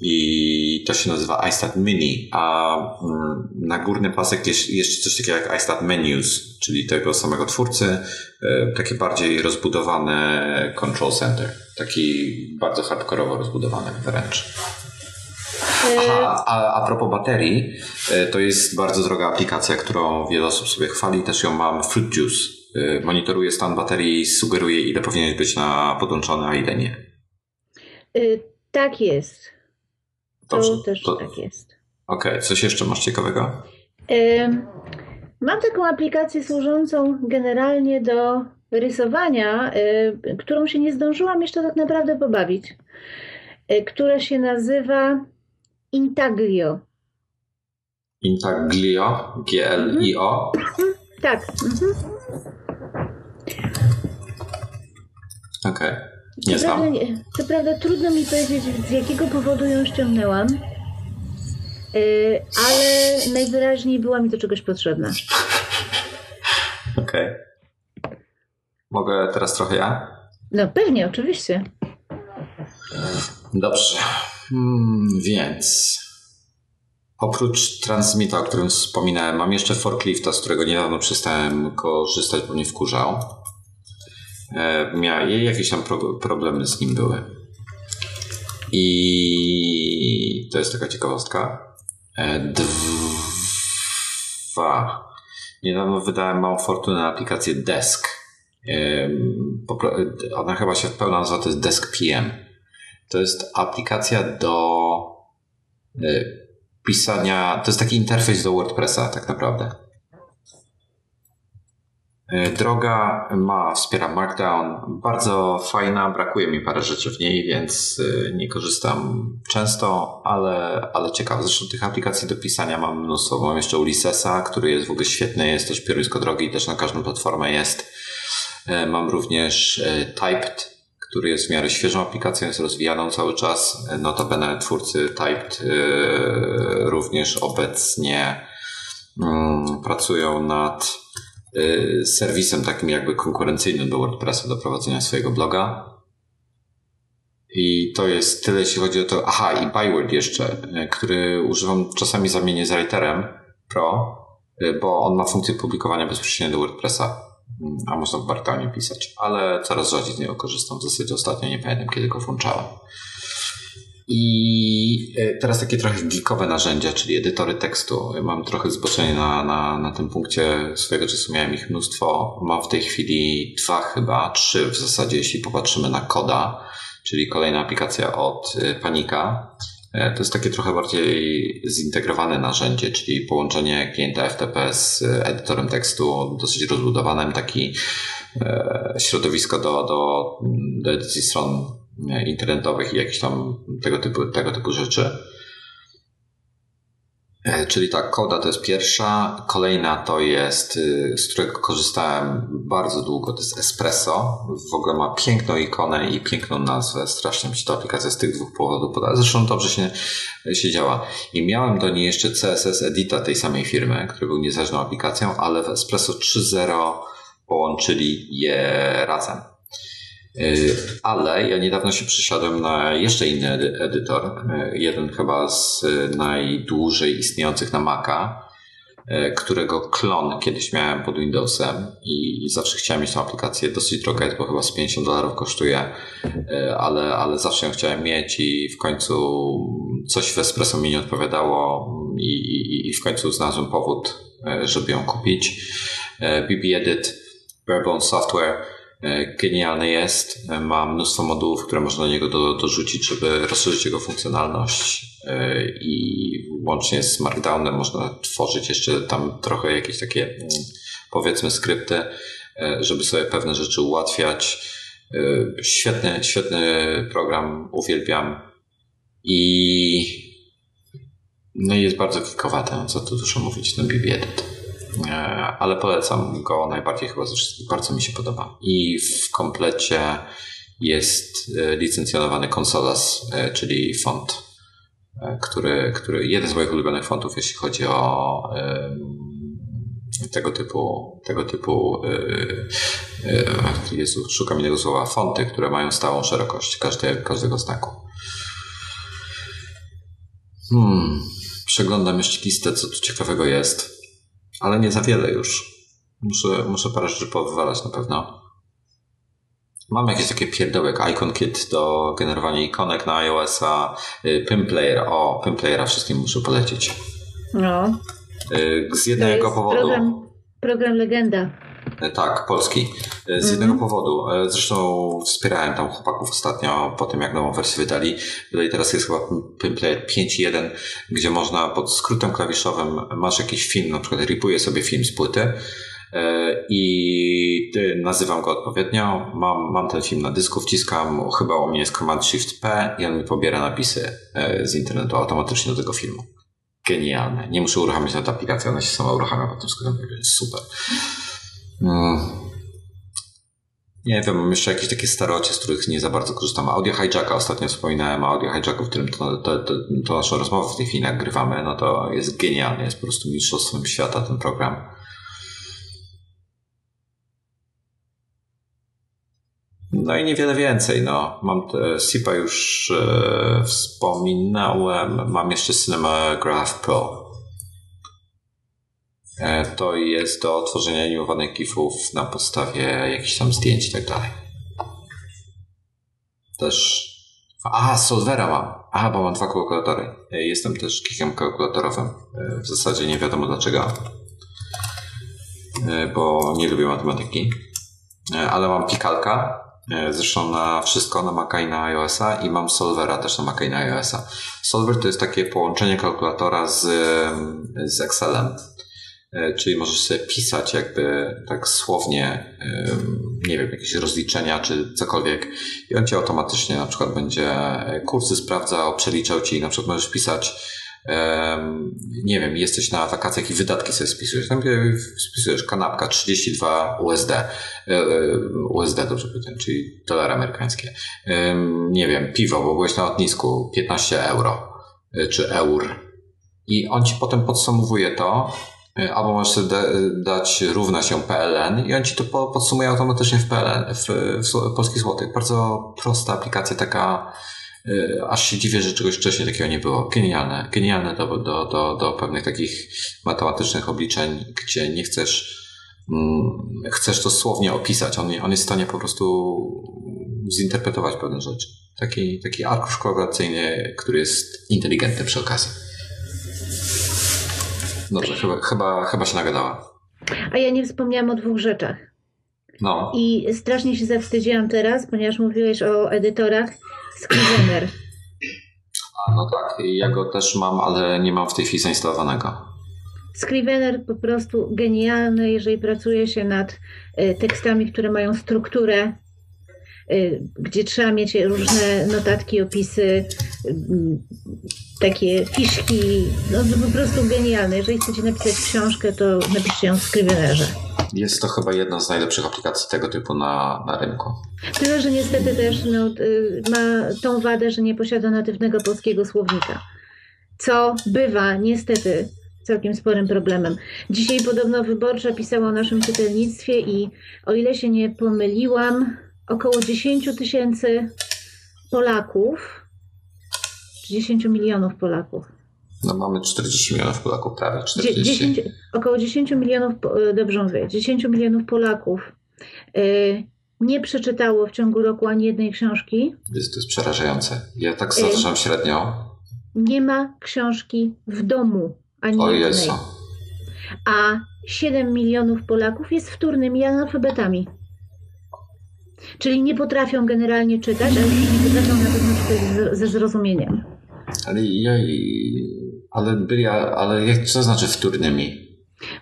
I to się nazywa iStat Mini, a mm, na górny pasek jest jeszcze coś takiego jak iStat Menus, czyli tego samego twórcy, e, takie bardziej rozbudowane control center, taki bardzo hardkorowo rozbudowany wręcz. Aha, a, a propos baterii, e, to jest bardzo droga aplikacja, którą wiele osób sobie chwali, też ją mam, Fruit Juice. E, Monitoruje stan baterii, sugeruje ile powinien być na podłączony, a ile nie. Tak jest. To Dobrze, też to- tak jest. Okej, coś jeszcze masz ciekawego? Mam taką aplikację służącą generalnie do rysowania, którą się nie zdążyłam jeszcze tak naprawdę pobawić, która się nazywa Intaglio. Intaglio? G-L-I-O? Tak. Mhm. Okej. Okay. Nie co znam. Prawda, co prawda trudno mi powiedzieć, z jakiego powodu ją ściągnęłam, yy, ale najwyraźniej była mi do czegoś potrzebna. Okej. Okay. Mogę teraz trochę ja? No pewnie, oczywiście. Dobrze. Hmm, więc oprócz Transmita, o którym wspominałem, mam jeszcze forklifta, z którego niedawno przestałem korzystać, bo mnie wkurzał. E, miał, jakieś tam pro, problemy z nim były. I to jest taka ciekawostka. E, dwa. Niedawno wydałem małą fortunę na aplikację Desk. E, ona chyba się w pełna nazywa, to jest Desk PM. To jest aplikacja do pisania, to jest taki interfejs do WordPressa tak naprawdę. E, droga ma, wspiera Markdown, bardzo fajna, brakuje mi parę rzeczy w niej, więc e, nie korzystam często, ale, ale ciekawe. Zresztą tych aplikacji do pisania mam mnóstwo. Mam jeszcze Ulyssesa, który jest w ogóle świetny, jest też piórisko drogi, też na każdą platformę jest. E, mam również Typed, który jest w miarę świeżą aplikacją, jest rozwijaną cały czas. Notabene twórcy Typed również obecnie mm, pracują nad serwisem takim jakby konkurencyjnym do WordPressa do prowadzenia swojego bloga. I to jest tyle, jeśli chodzi o to. Aha, i Byword jeszcze, y, który używam czasami zamienię z Writerem Pro, y, bo on ma funkcję publikowania bezpośrednio do WordPressa, mm, a można w Bartanie pisać, ale coraz rzadziej z niego korzystam. W zasadzie ostatnio nie pamiętam, kiedy go włączałem. I e, teraz takie trochę geekowe narzędzia, czyli edytory tekstu. Mam trochę zboczenie na, na, na tym punkcie. Swojego czasu miałem ich mnóstwo. Mam w tej chwili dwa chyba, trzy w zasadzie, jeśli popatrzymy na Koda, czyli kolejna aplikacja od e, Panika. E, to jest takie trochę bardziej zintegrowane narzędzie, czyli połączenie klienta FTP z edytorem tekstu dosyć rozbudowanym, taki środowisko do, do, do edycji stron internetowych i jakieś tam tego typu, tego typu rzeczy. E, czyli tak, Koda to jest pierwsza. Kolejna to jest, y, z którego korzystałem bardzo długo, to jest Espresso. W ogóle ma piękną ikonę i piękną nazwę. Strasznie mi się ta aplikacja z tych dwóch powodów podoba. Zresztą dobrze się, się działa. I miałem do niej jeszcze CSS Edita tej samej firmy, który był niezależną aplikacją, ale w Espresso 3.0 połączyli je razem. Y, ale ja niedawno się przesiadłem na jeszcze inny edytor, y, jeden chyba z najdłużej istniejących na Maca, którego klon kiedyś miałem pod Windowsem i zawsze chciałem mieć tą aplikację. Dosyć droga jest, bo chyba z 50 dolarów kosztuje, ale, ale zawsze ją chciałem mieć i w końcu coś w Espresso mi nie odpowiadało i, i, i w końcu znalazłem powód, żeby ją kupić. BB Edit, Barebone Software E, genialny jest. E, ma mnóstwo modułów, które można do niego do, dorzucić, żeby rozszerzyć jego funkcjonalność e, i łącznie z Markdownem można tworzyć jeszcze tam trochę jakieś takie mm, powiedzmy skrypty, żeby sobie pewne rzeczy ułatwiać. Świetny, świetny program, uwielbiam i no jest bardzo kikowaty, co tu dużo mówić, ten BB Edit. E, ale polecam go najbardziej chyba ze wszystkich. Bardzo mi się podoba. I w komplecie jest e, licencjonowany Consolas, e, czyli font, który, który jeden z moich ulubionych fontów, jeśli chodzi o tego typu, tego typu Jezu, szukam innego słowa, fonty, które mają stałą szerokość każde, każdego znaku. Hmm. Przeglądam jeszcze listę, co tu ciekawego jest ale nie za wiele już. Muszę, muszę parę rzeczy powywalać na pewno. Mam jakieś takie pierdołek Icon Kit do generowania ikonek na iOS-a, y, Pimplayer. O, Pimplayera wszystkim muszę polecić. No. Y, z jednego powodu. Program, program legenda. Tak, polski. Z jednego mm -hmm. powodu. Zresztą wspierałem tam chłopaków ostatnio po tym, jak nową wersję wydali. Tutaj teraz jest chyba Pimplayer 5.1, gdzie można pod skrótem klawiszowym masz jakiś film, na przykład ripuje sobie film z płyty i nazywam go odpowiednio. Mam, mam ten film na dysku, wciskam, chyba u mnie jest Command Shift P i on mi pobiera napisy z internetu automatycznie do tego filmu genialne. Nie muszę uruchamiać na aplikację, ona się sama uruchamia po tym sklepie, więc super. No. Nie wiem, mam jeszcze jakieś takie starocie, z których nie za bardzo korzystam. Audio Hijacka ostatnio wspominałem, Audio Hijacku, w którym to, to, to, to naszą rozmowę w tej chwili nagrywamy, no to jest genialny, jest po prostu mistrzostwem świata ten program. No i niewiele więcej. No. Mam SIPA już e, wspominałem. Mam jeszcze Cinemagraph Pro. E, to jest do tworzenia animowanych gifów na podstawie jakichś tam zdjęć i tak dalej. Też. A, Solvera mam. A, bo mam dwa kalkulatory. E, jestem też kikiem kalkulatorowym. E, w zasadzie nie wiadomo dlaczego. Bo nie lubię matematyki. Ale mam pikalka zresztą na wszystko, na Maca i na iOS-a i mam Solvera też na Maca i na iOS-a. Solver to jest takie połączenie kalkulatora z, z Excelem. E, czyli możesz sobie pisać jakby tak słownie, nie wiem, jakieś rozliczenia czy cokolwiek i on ci automatycznie na przykład będzie kursy sprawdzał, przeliczał ci, na przykład możesz pisać nie wiem, jesteś na wakacjach i wydatki sobie spisujesz. Tam spisujesz kanapka 32 USD. E, e, USD dobrze powiedziałem, czyli dolary amerykańskie. Nie wiem, piwo, bo byłeś na lotnisku 15 euro e, czy eur. I on ci potem podsumowuje to, albo możesz sobie dać równa się PLN i on ci to podsumuje automatycznie w PLN, w, w polskich złotych. Bardzo prosta aplikacja, taka Y, aż się dziwię, że czegoś wcześniej takiego nie było. Genialne, genialne do, do, do, do pewnych takich matematycznych obliczeń, gdzie nie chcesz, mm, chcesz to słownie opisać. On, on jest w stanie po prostu zinterpretować pewne rzeczy. Taki, taki arkusz korelacyjny, który jest inteligentny przy okazji. Dobrze, chyba, chyba, chyba się nagadała. A ja nie wspomniałam o dwóch rzeczach. No. I strasznie się zawstydziłam teraz, ponieważ mówiłeś o edytorach Scrivener. A, no tak, ja go też mam, ale nie mam w tej chwili zainstalowanego. Scrivener po prostu genialny, jeżeli pracuje się nad y, tekstami, które mają strukturę, y, gdzie trzeba mieć różne notatki, opisy, y, takie fiszki, no po prostu genialny. Jeżeli chcecie napisać książkę, to napiszcie ją w Scrivenerze. Jest to chyba jedna z najlepszych aplikacji tego typu na, na rynku. Tyle, że niestety też no, ma tą wadę, że nie posiada natywnego polskiego słownika. Co bywa niestety całkiem sporym problemem. Dzisiaj podobno wyborcza pisała o naszym czytelnictwie i o ile się nie pomyliłam, około 10 tysięcy Polaków, 10 milionów Polaków no mamy 40 milionów Polaków, prawie 40. 10, około 10 milionów, e, dobrze mówię, 10 milionów Polaków e, nie przeczytało w ciągu roku ani jednej książki. Jest, to jest przerażające. Ja tak zaczynam średnio. Nie ma książki w domu ani o jednej. Jezu. A 7 milionów Polaków jest wtórnymi analfabetami. Czyli nie potrafią generalnie czytać, ale nie potrafią na pewno czytać ze zrozumieniem. Ale ale byli, ale co znaczy wtórnymi?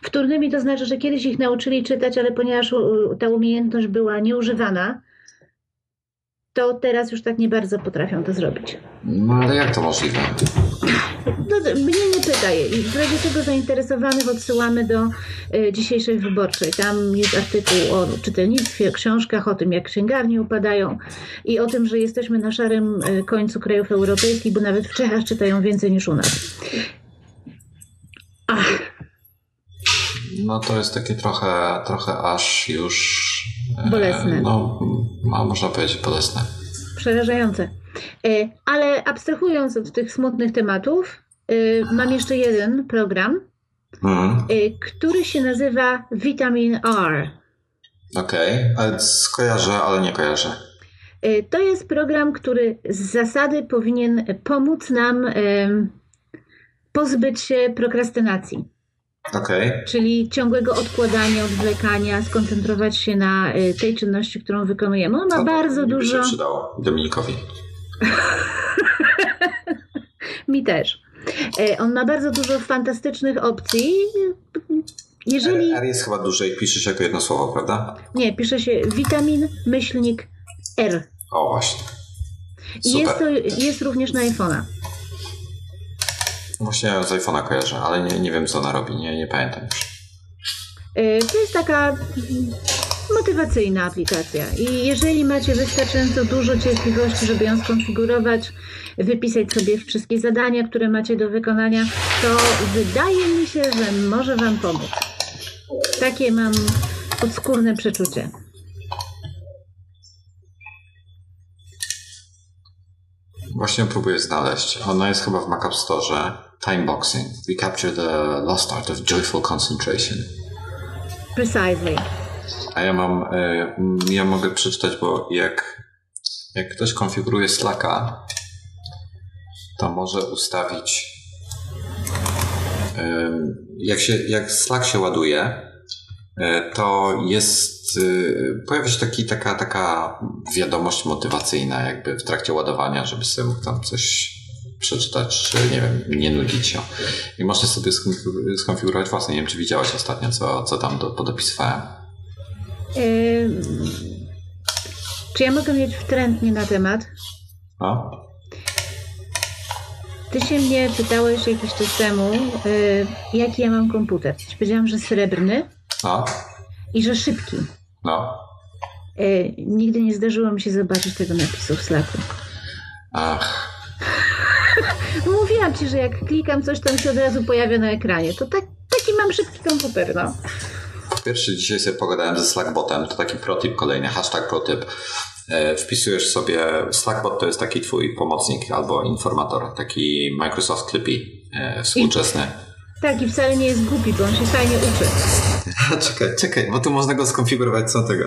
Wtórnymi to znaczy, że kiedyś ich nauczyli czytać, ale ponieważ ta umiejętność była nieużywana, to teraz już tak nie bardzo potrafią to zrobić. No ale jak to możliwe? No, mnie nie pytaj. W razie tego zainteresowanych odsyłamy do y, dzisiejszej wyborczej. Tam jest artykuł o czytelnictwie, o książkach, o tym jak księgarnie upadają i o tym, że jesteśmy na szarym y, końcu krajów europejskich, bo nawet w Czechach czytają więcej niż u nas. Ach. No to jest takie trochę, trochę aż już Bolesne. No, można powiedzieć bolesne. Przerażające. E, ale abstrahując od tych smutnych tematów, e, mam jeszcze jeden program, mhm. E, który się nazywa Vitamin R. Okej, okay. skojarzę, ale nie kojarzę. To jest program, który z zasady powinien pomóc nam pozbyć się prokrastynacji. Okay. Czyli ciągłego odkładania, odwlekania, skoncentrować się na y, tej czynności, którą wykonujemy. On ma bardzo dużo. się przydało Dominikowi. Mi też. E, On ma bardzo dużo fantastycznych opcji. Jeżeli. R jest chyba dłużej, piszesz jako jedno słowo, prawda? Nie, pisze się witamin, myślnik R. O, właśnie. I Super. jest, to, jest również na iPhone'a. Właśnie ja z iPhone'a kojarzę, ale nie, nie wiem, co ona robi. Nie, nie pamiętam już. E, To jest taka motywacyjna aplikacja. I jeżeli macie wystarczająco dużo cierpliwości, żeby ją skonfigurować, wypisać sobie wszystkie zadania, które macie do wykonania, to wydaje mi się, że może Wam pomóc. Takie mam podskórne przeczucie. Właśnie próbuję znaleźć. Ona jest chyba w Mac App Store. Timeboxing. We capture the lost art of joyful concentration. Precisely. A ja mam, e, ja mogę przeczytać, bo jak, jak ktoś konfiguruje Slacka, to może ustawić, e, jak, się, jak Slack się ładuje, e, to jest, pojawia się taki, taka, taka wiadomość motywacyjna jakby w trakcie ładowania, żeby sobie mógł tam coś przeczytać, czy nie wiem, nie nudzić się. I można sobie skonfigu- skonfigurować własne. Nie wiem, czy widziałeś ostatnio, co, co tam do, podopisywałem. Ym, Czy ja mogę mieć wtrętnie na temat? No? Ty się mnie pytałeś jakiś czas temu, y, jaki ja mam komputer. Ci powiedziałam, że srebrny No? i że szybki. No? Y, Nigdy nie zdarzyło mi się zobaczyć tego napisu w Slacku. Ach, Mówiłam ci, że jak klikam coś, to mi się od razu pojawia na ekranie. To tak, taki mam szybki komputer, no. pierwszy dzisiaj sobie pogadałem ze Slackbotem, to taki protip kolejny, hashtag protip. E, Wpisujesz sobie, Slackbot to jest taki twój pomocnik albo informator, taki Microsoft Clippy e, współczesny. Tak, i wcale nie jest głupi, bo on się fajnie uczy. czekaj, czekaj, bo tu można go skonfigurować co tego.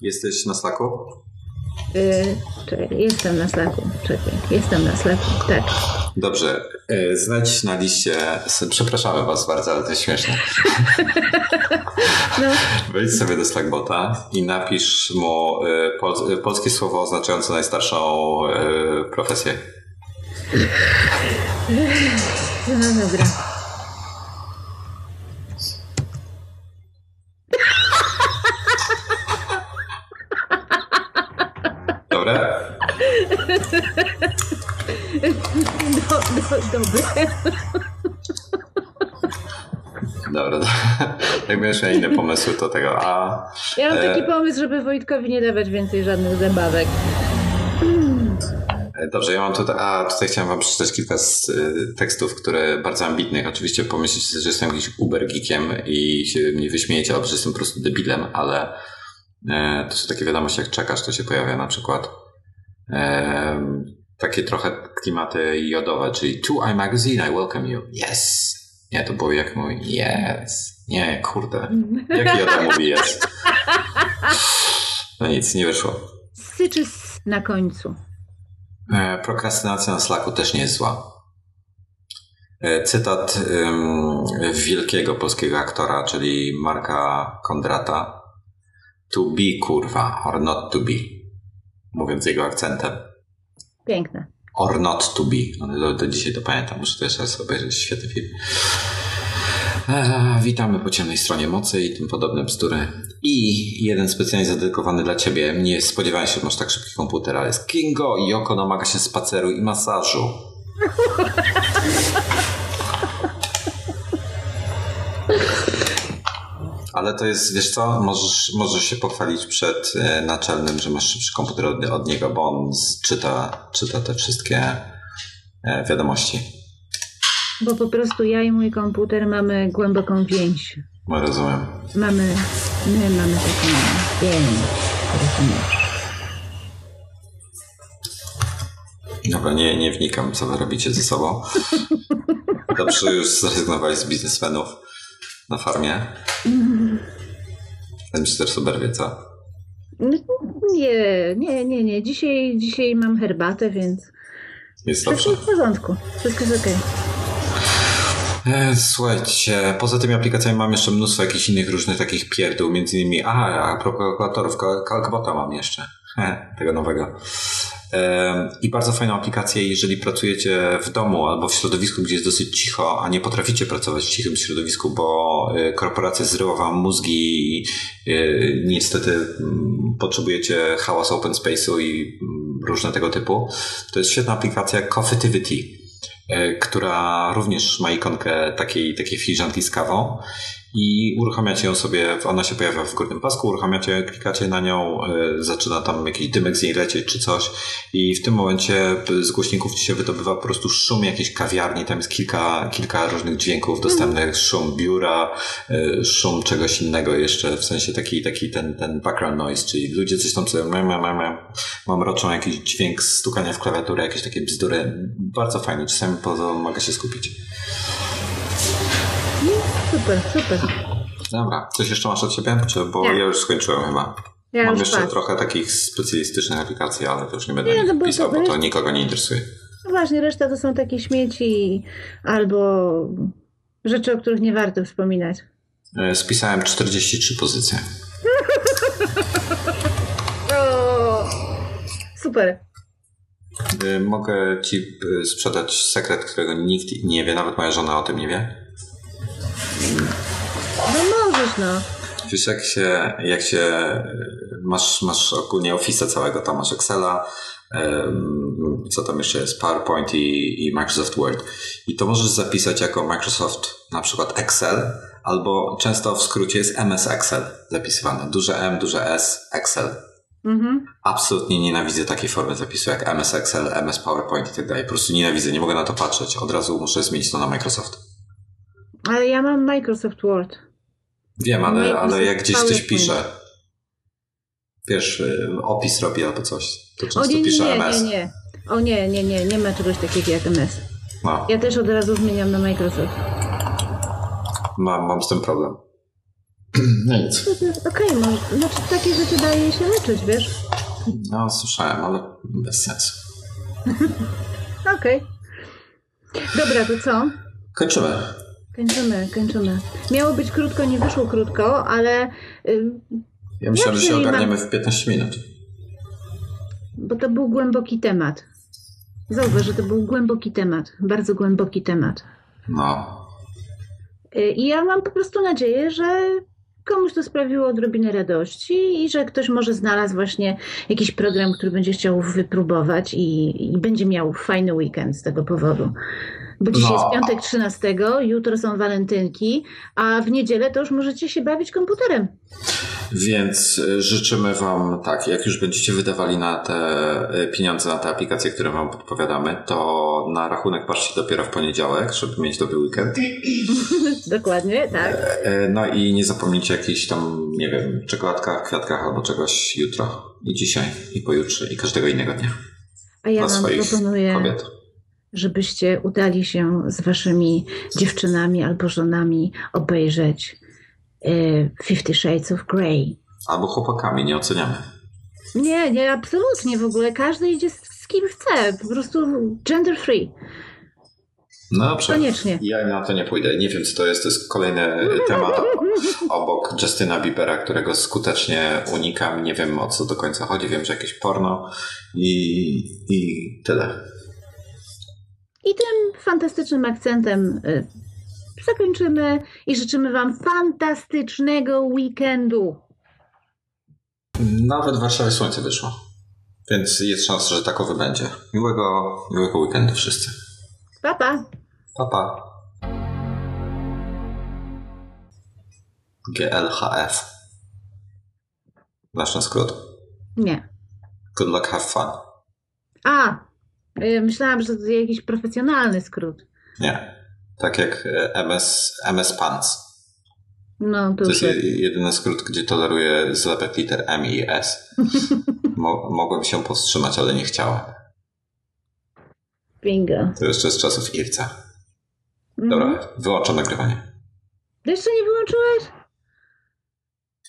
Jesteś na Slacku? Y, czekaj, jestem na Slacku. Czekaj, jestem na Slacku, tak. Dobrze, e, znajdź na liście, przepraszamy was bardzo, ale to jest śmieszne. No, Wejdź sobie do Slackbota i napisz mu e, pol, e, polskie słowo oznaczające najstarszą e, profesję. no dobra. Dobre? Do, do, dobre. Dobra. Jak będziesz miał inne pomysły, to tego. A Ja mam E. taki pomysł, żeby Wojtkowi nie dawać więcej żadnych zabawek. e, dobrze, ja mam tutaj. A tutaj chciałem wam przeczytać kilka z e, tekstów, które bardzo ambitnych. Oczywiście pomyślicie, że jestem jakimś uber geekiem i się mnie wyśmiejecie, albo że jestem po prostu debilem, ale to są takie wiadomości, jak czekasz, to się pojawia na przykład. E, takie trochę klimaty jodowe, czyli To I Magazine, I welcome you. Yes. Nie, to było jak mój yes. Nie, kurde. Jak joda mówi yes? No nic, nie wyszło. Syczy na końcu. E, Prokrastynacja na Slacku też nie jest zła. E, Cytat ym, wielkiego polskiego aktora, czyli Marka Kondrata. To be, kurwa, or not to be. Mówiąc jego akcentem. Piękne. Or not to be. Do, do dzisiaj to pamiętam, muszę jeszcze raz obejrzeć. Świetny film. Eee, witamy po ciemnej stronie mocy i tym podobne bzdury. I jeden specjalnie zadedykowany dla ciebie. Nie spodziewałem się, że masz tak szybki komputer, ale jest Kingo i Yoko domaga się spaceru i masażu. Ale to jest, wiesz co, możesz, możesz się pochwalić przed e, naczelnym, że masz szybszy komputer od, od niego, bo on czyta, czyta te wszystkie e, wiadomości. Bo po prostu ja i mój komputer mamy głęboką więź. No, rozumiem. Mamy, my mamy taką więź. Rozumiesz? Dobra, nie, nie wnikam, co wy robicie ze sobą. Dobrze, już zrezygnowałeś z biznesmenów na farmie. Ten Mr. Super wie co? No, Nie, nie, nie, nie. Dzisiaj, dzisiaj mam herbatę, więc Jest Wszystko dobrze. w porządku. Wszystko jest okej. E, Słuchajcie, poza tymi aplikacjami mam jeszcze mnóstwo jakichś innych różnych takich pierdół, między innymi, a, a propos kalkulatorów, mam jeszcze, He, tego nowego. I bardzo fajną aplikację, jeżeli pracujecie w domu albo w środowisku, gdzie jest dosyć cicho, a nie potraficie pracować w cichym środowisku, bo e, korporacja zrywa wam mózgi i e, niestety mm, potrzebujecie hałas open space'u i mm, różne tego typu. To jest świetna aplikacja Coffeetivity e, która również ma ikonkę takiej, takiej filiżanki z kawą i uruchamiacie ją sobie, ona się pojawia w górnym pasku, uruchamiacie, klikacie na nią, e, zaczyna tam jakiś dymek z niej lecieć czy coś. I w tym momencie z głośników ci się wydobywa po prostu szum jakiejś kawiarni, tam jest kilka, kilka różnych dźwięków dostępnych, szum biura, e, szum czegoś innego jeszcze, w sensie taki, taki ten, ten background noise, czyli ludzie coś tam sobie mam, mam, mam, mam roczą jakiś dźwięk stukania w klawiaturę, jakieś takie bzdury, bardzo fajne, czasami po, mogę się skupić. Super, super. Dobra, coś jeszcze masz od siebie? Czy, bo Nie. ja już skończyłem chyba. Ja Mam jeszcze patrzę. trochę takich specjalistycznych aplikacji, ale to już nie będę Nie, no bo pisał, to bo to nikogo nie interesuje. No właśnie, reszta to są takie śmieci albo rzeczy, o których nie warto wspominać. E, Spisałem 43 pozycje. O, super. E, Mogę ci e, sprzedać sekret, którego nikt nie wie, nawet moja żona o tym nie wie. No możesz, no. Wiesz, jak się, jak się masz, masz ogólnie Office'a całego, tam masz Excela, co tam jeszcze jest, PowerPoint i, i Microsoft Word. I to możesz zapisać jako Microsoft na przykład Excel, albo często w skrócie jest MS Excel zapisywane. Duże M, duże S, Excel. Mhm. Absolutnie nienawidzę takiej formy zapisu jak MS Excel, MS PowerPoint i tak dalej. Po prostu nienawidzę, nie mogę na to patrzeć. Od razu muszę zmienić to na Microsoft. Ale ja mam Microsoft Word. Wiem, ale, Microsoft ale jak gdzieś coś PowerPoint. piszę, wiesz, y, opis robi albo coś, to O często nie, nie, piszę nie, MS. nie, nie. O nie, nie, nie, nie ma czegoś takiego jak MS. No, Ja też od razu zmieniam na Microsoft. mam, mam z tym problem. No nic. Okej, no, znaczy takie rzeczy daje się leczyć, wiesz? No, słyszałem, ale bez sensu. Okej. Dobra, to co? Kończymy. Kończymy, kończymy. Miało być krótko, nie wyszło krótko, ale... Ja myślałem, że się ogarniemy w 15 minut. bo to był głęboki temat. Zauważ, że to był głęboki temat. Bardzo głęboki temat. No. Y, I ja mam po prostu nadzieję, że komuś to sprawiło odrobinę radości i że ktoś może znalazł właśnie jakiś program, który będzie chciał wypróbować i, i będzie miał fajny weekend z tego powodu. Bo dzisiaj No. jest piątek 13, jutro są walentynki, a w niedzielę to już możecie się bawić komputerem. Więc y, życzymy Wam, tak, jak już będziecie wydawali na te y, pieniądze, na te aplikacje, które Wam podpowiadamy, to na rachunek patrzcie dopiero w poniedziałek, żeby mieć dobry weekend. Dokładnie, tak. E, No i nie zapomnijcie jakichś tam, nie wiem, czekoladkach, kwiatkach albo czegoś jutro i dzisiaj i pojutrze i każdego innego dnia A ja wam proponuję, kobiet. Żebyście udali się z waszymi dziewczynami albo żonami obejrzeć y, Fifty Shades of Grey. Albo chłopakami, nie oceniamy. Nie, nie, absolutnie w ogóle. Każdy idzie z, z kim chce. Po prostu gender free. No dobrze. Koniecznie. Ja na to nie pójdę. Nie wiem, co to jest. To jest kolejny temat obok Justyna Biebera, którego skutecznie unikam. Nie wiem, o co do końca chodzi. Wiem, że jakieś porno i, i tyle. I tym fantastycznym akcentem y, zakończymy i życzymy wam fantastycznego weekendu. Nawet w Warszawie słońce wyszło. Więc jest szansa, że takowy będzie. Miłego, miłego weekendu wszyscy. Pa, pa. Pa, pa. GLHF. Znasz na skrót? Nie. Good luck, have fun. A, myślałam, że to jakiś profesjonalny skrót. Nie. Tak jak e, MS, MS Pants. No, to To jest je- jedyny skrót, gdzie toleruję zlepek liter M i S. Mo- mogłem się powstrzymać, ale nie chciałem. bingo. To jeszcze z czasów Irca. Mhm. Dobra, wyłączam nagrywanie. Jeszcze nie wyłączyłeś?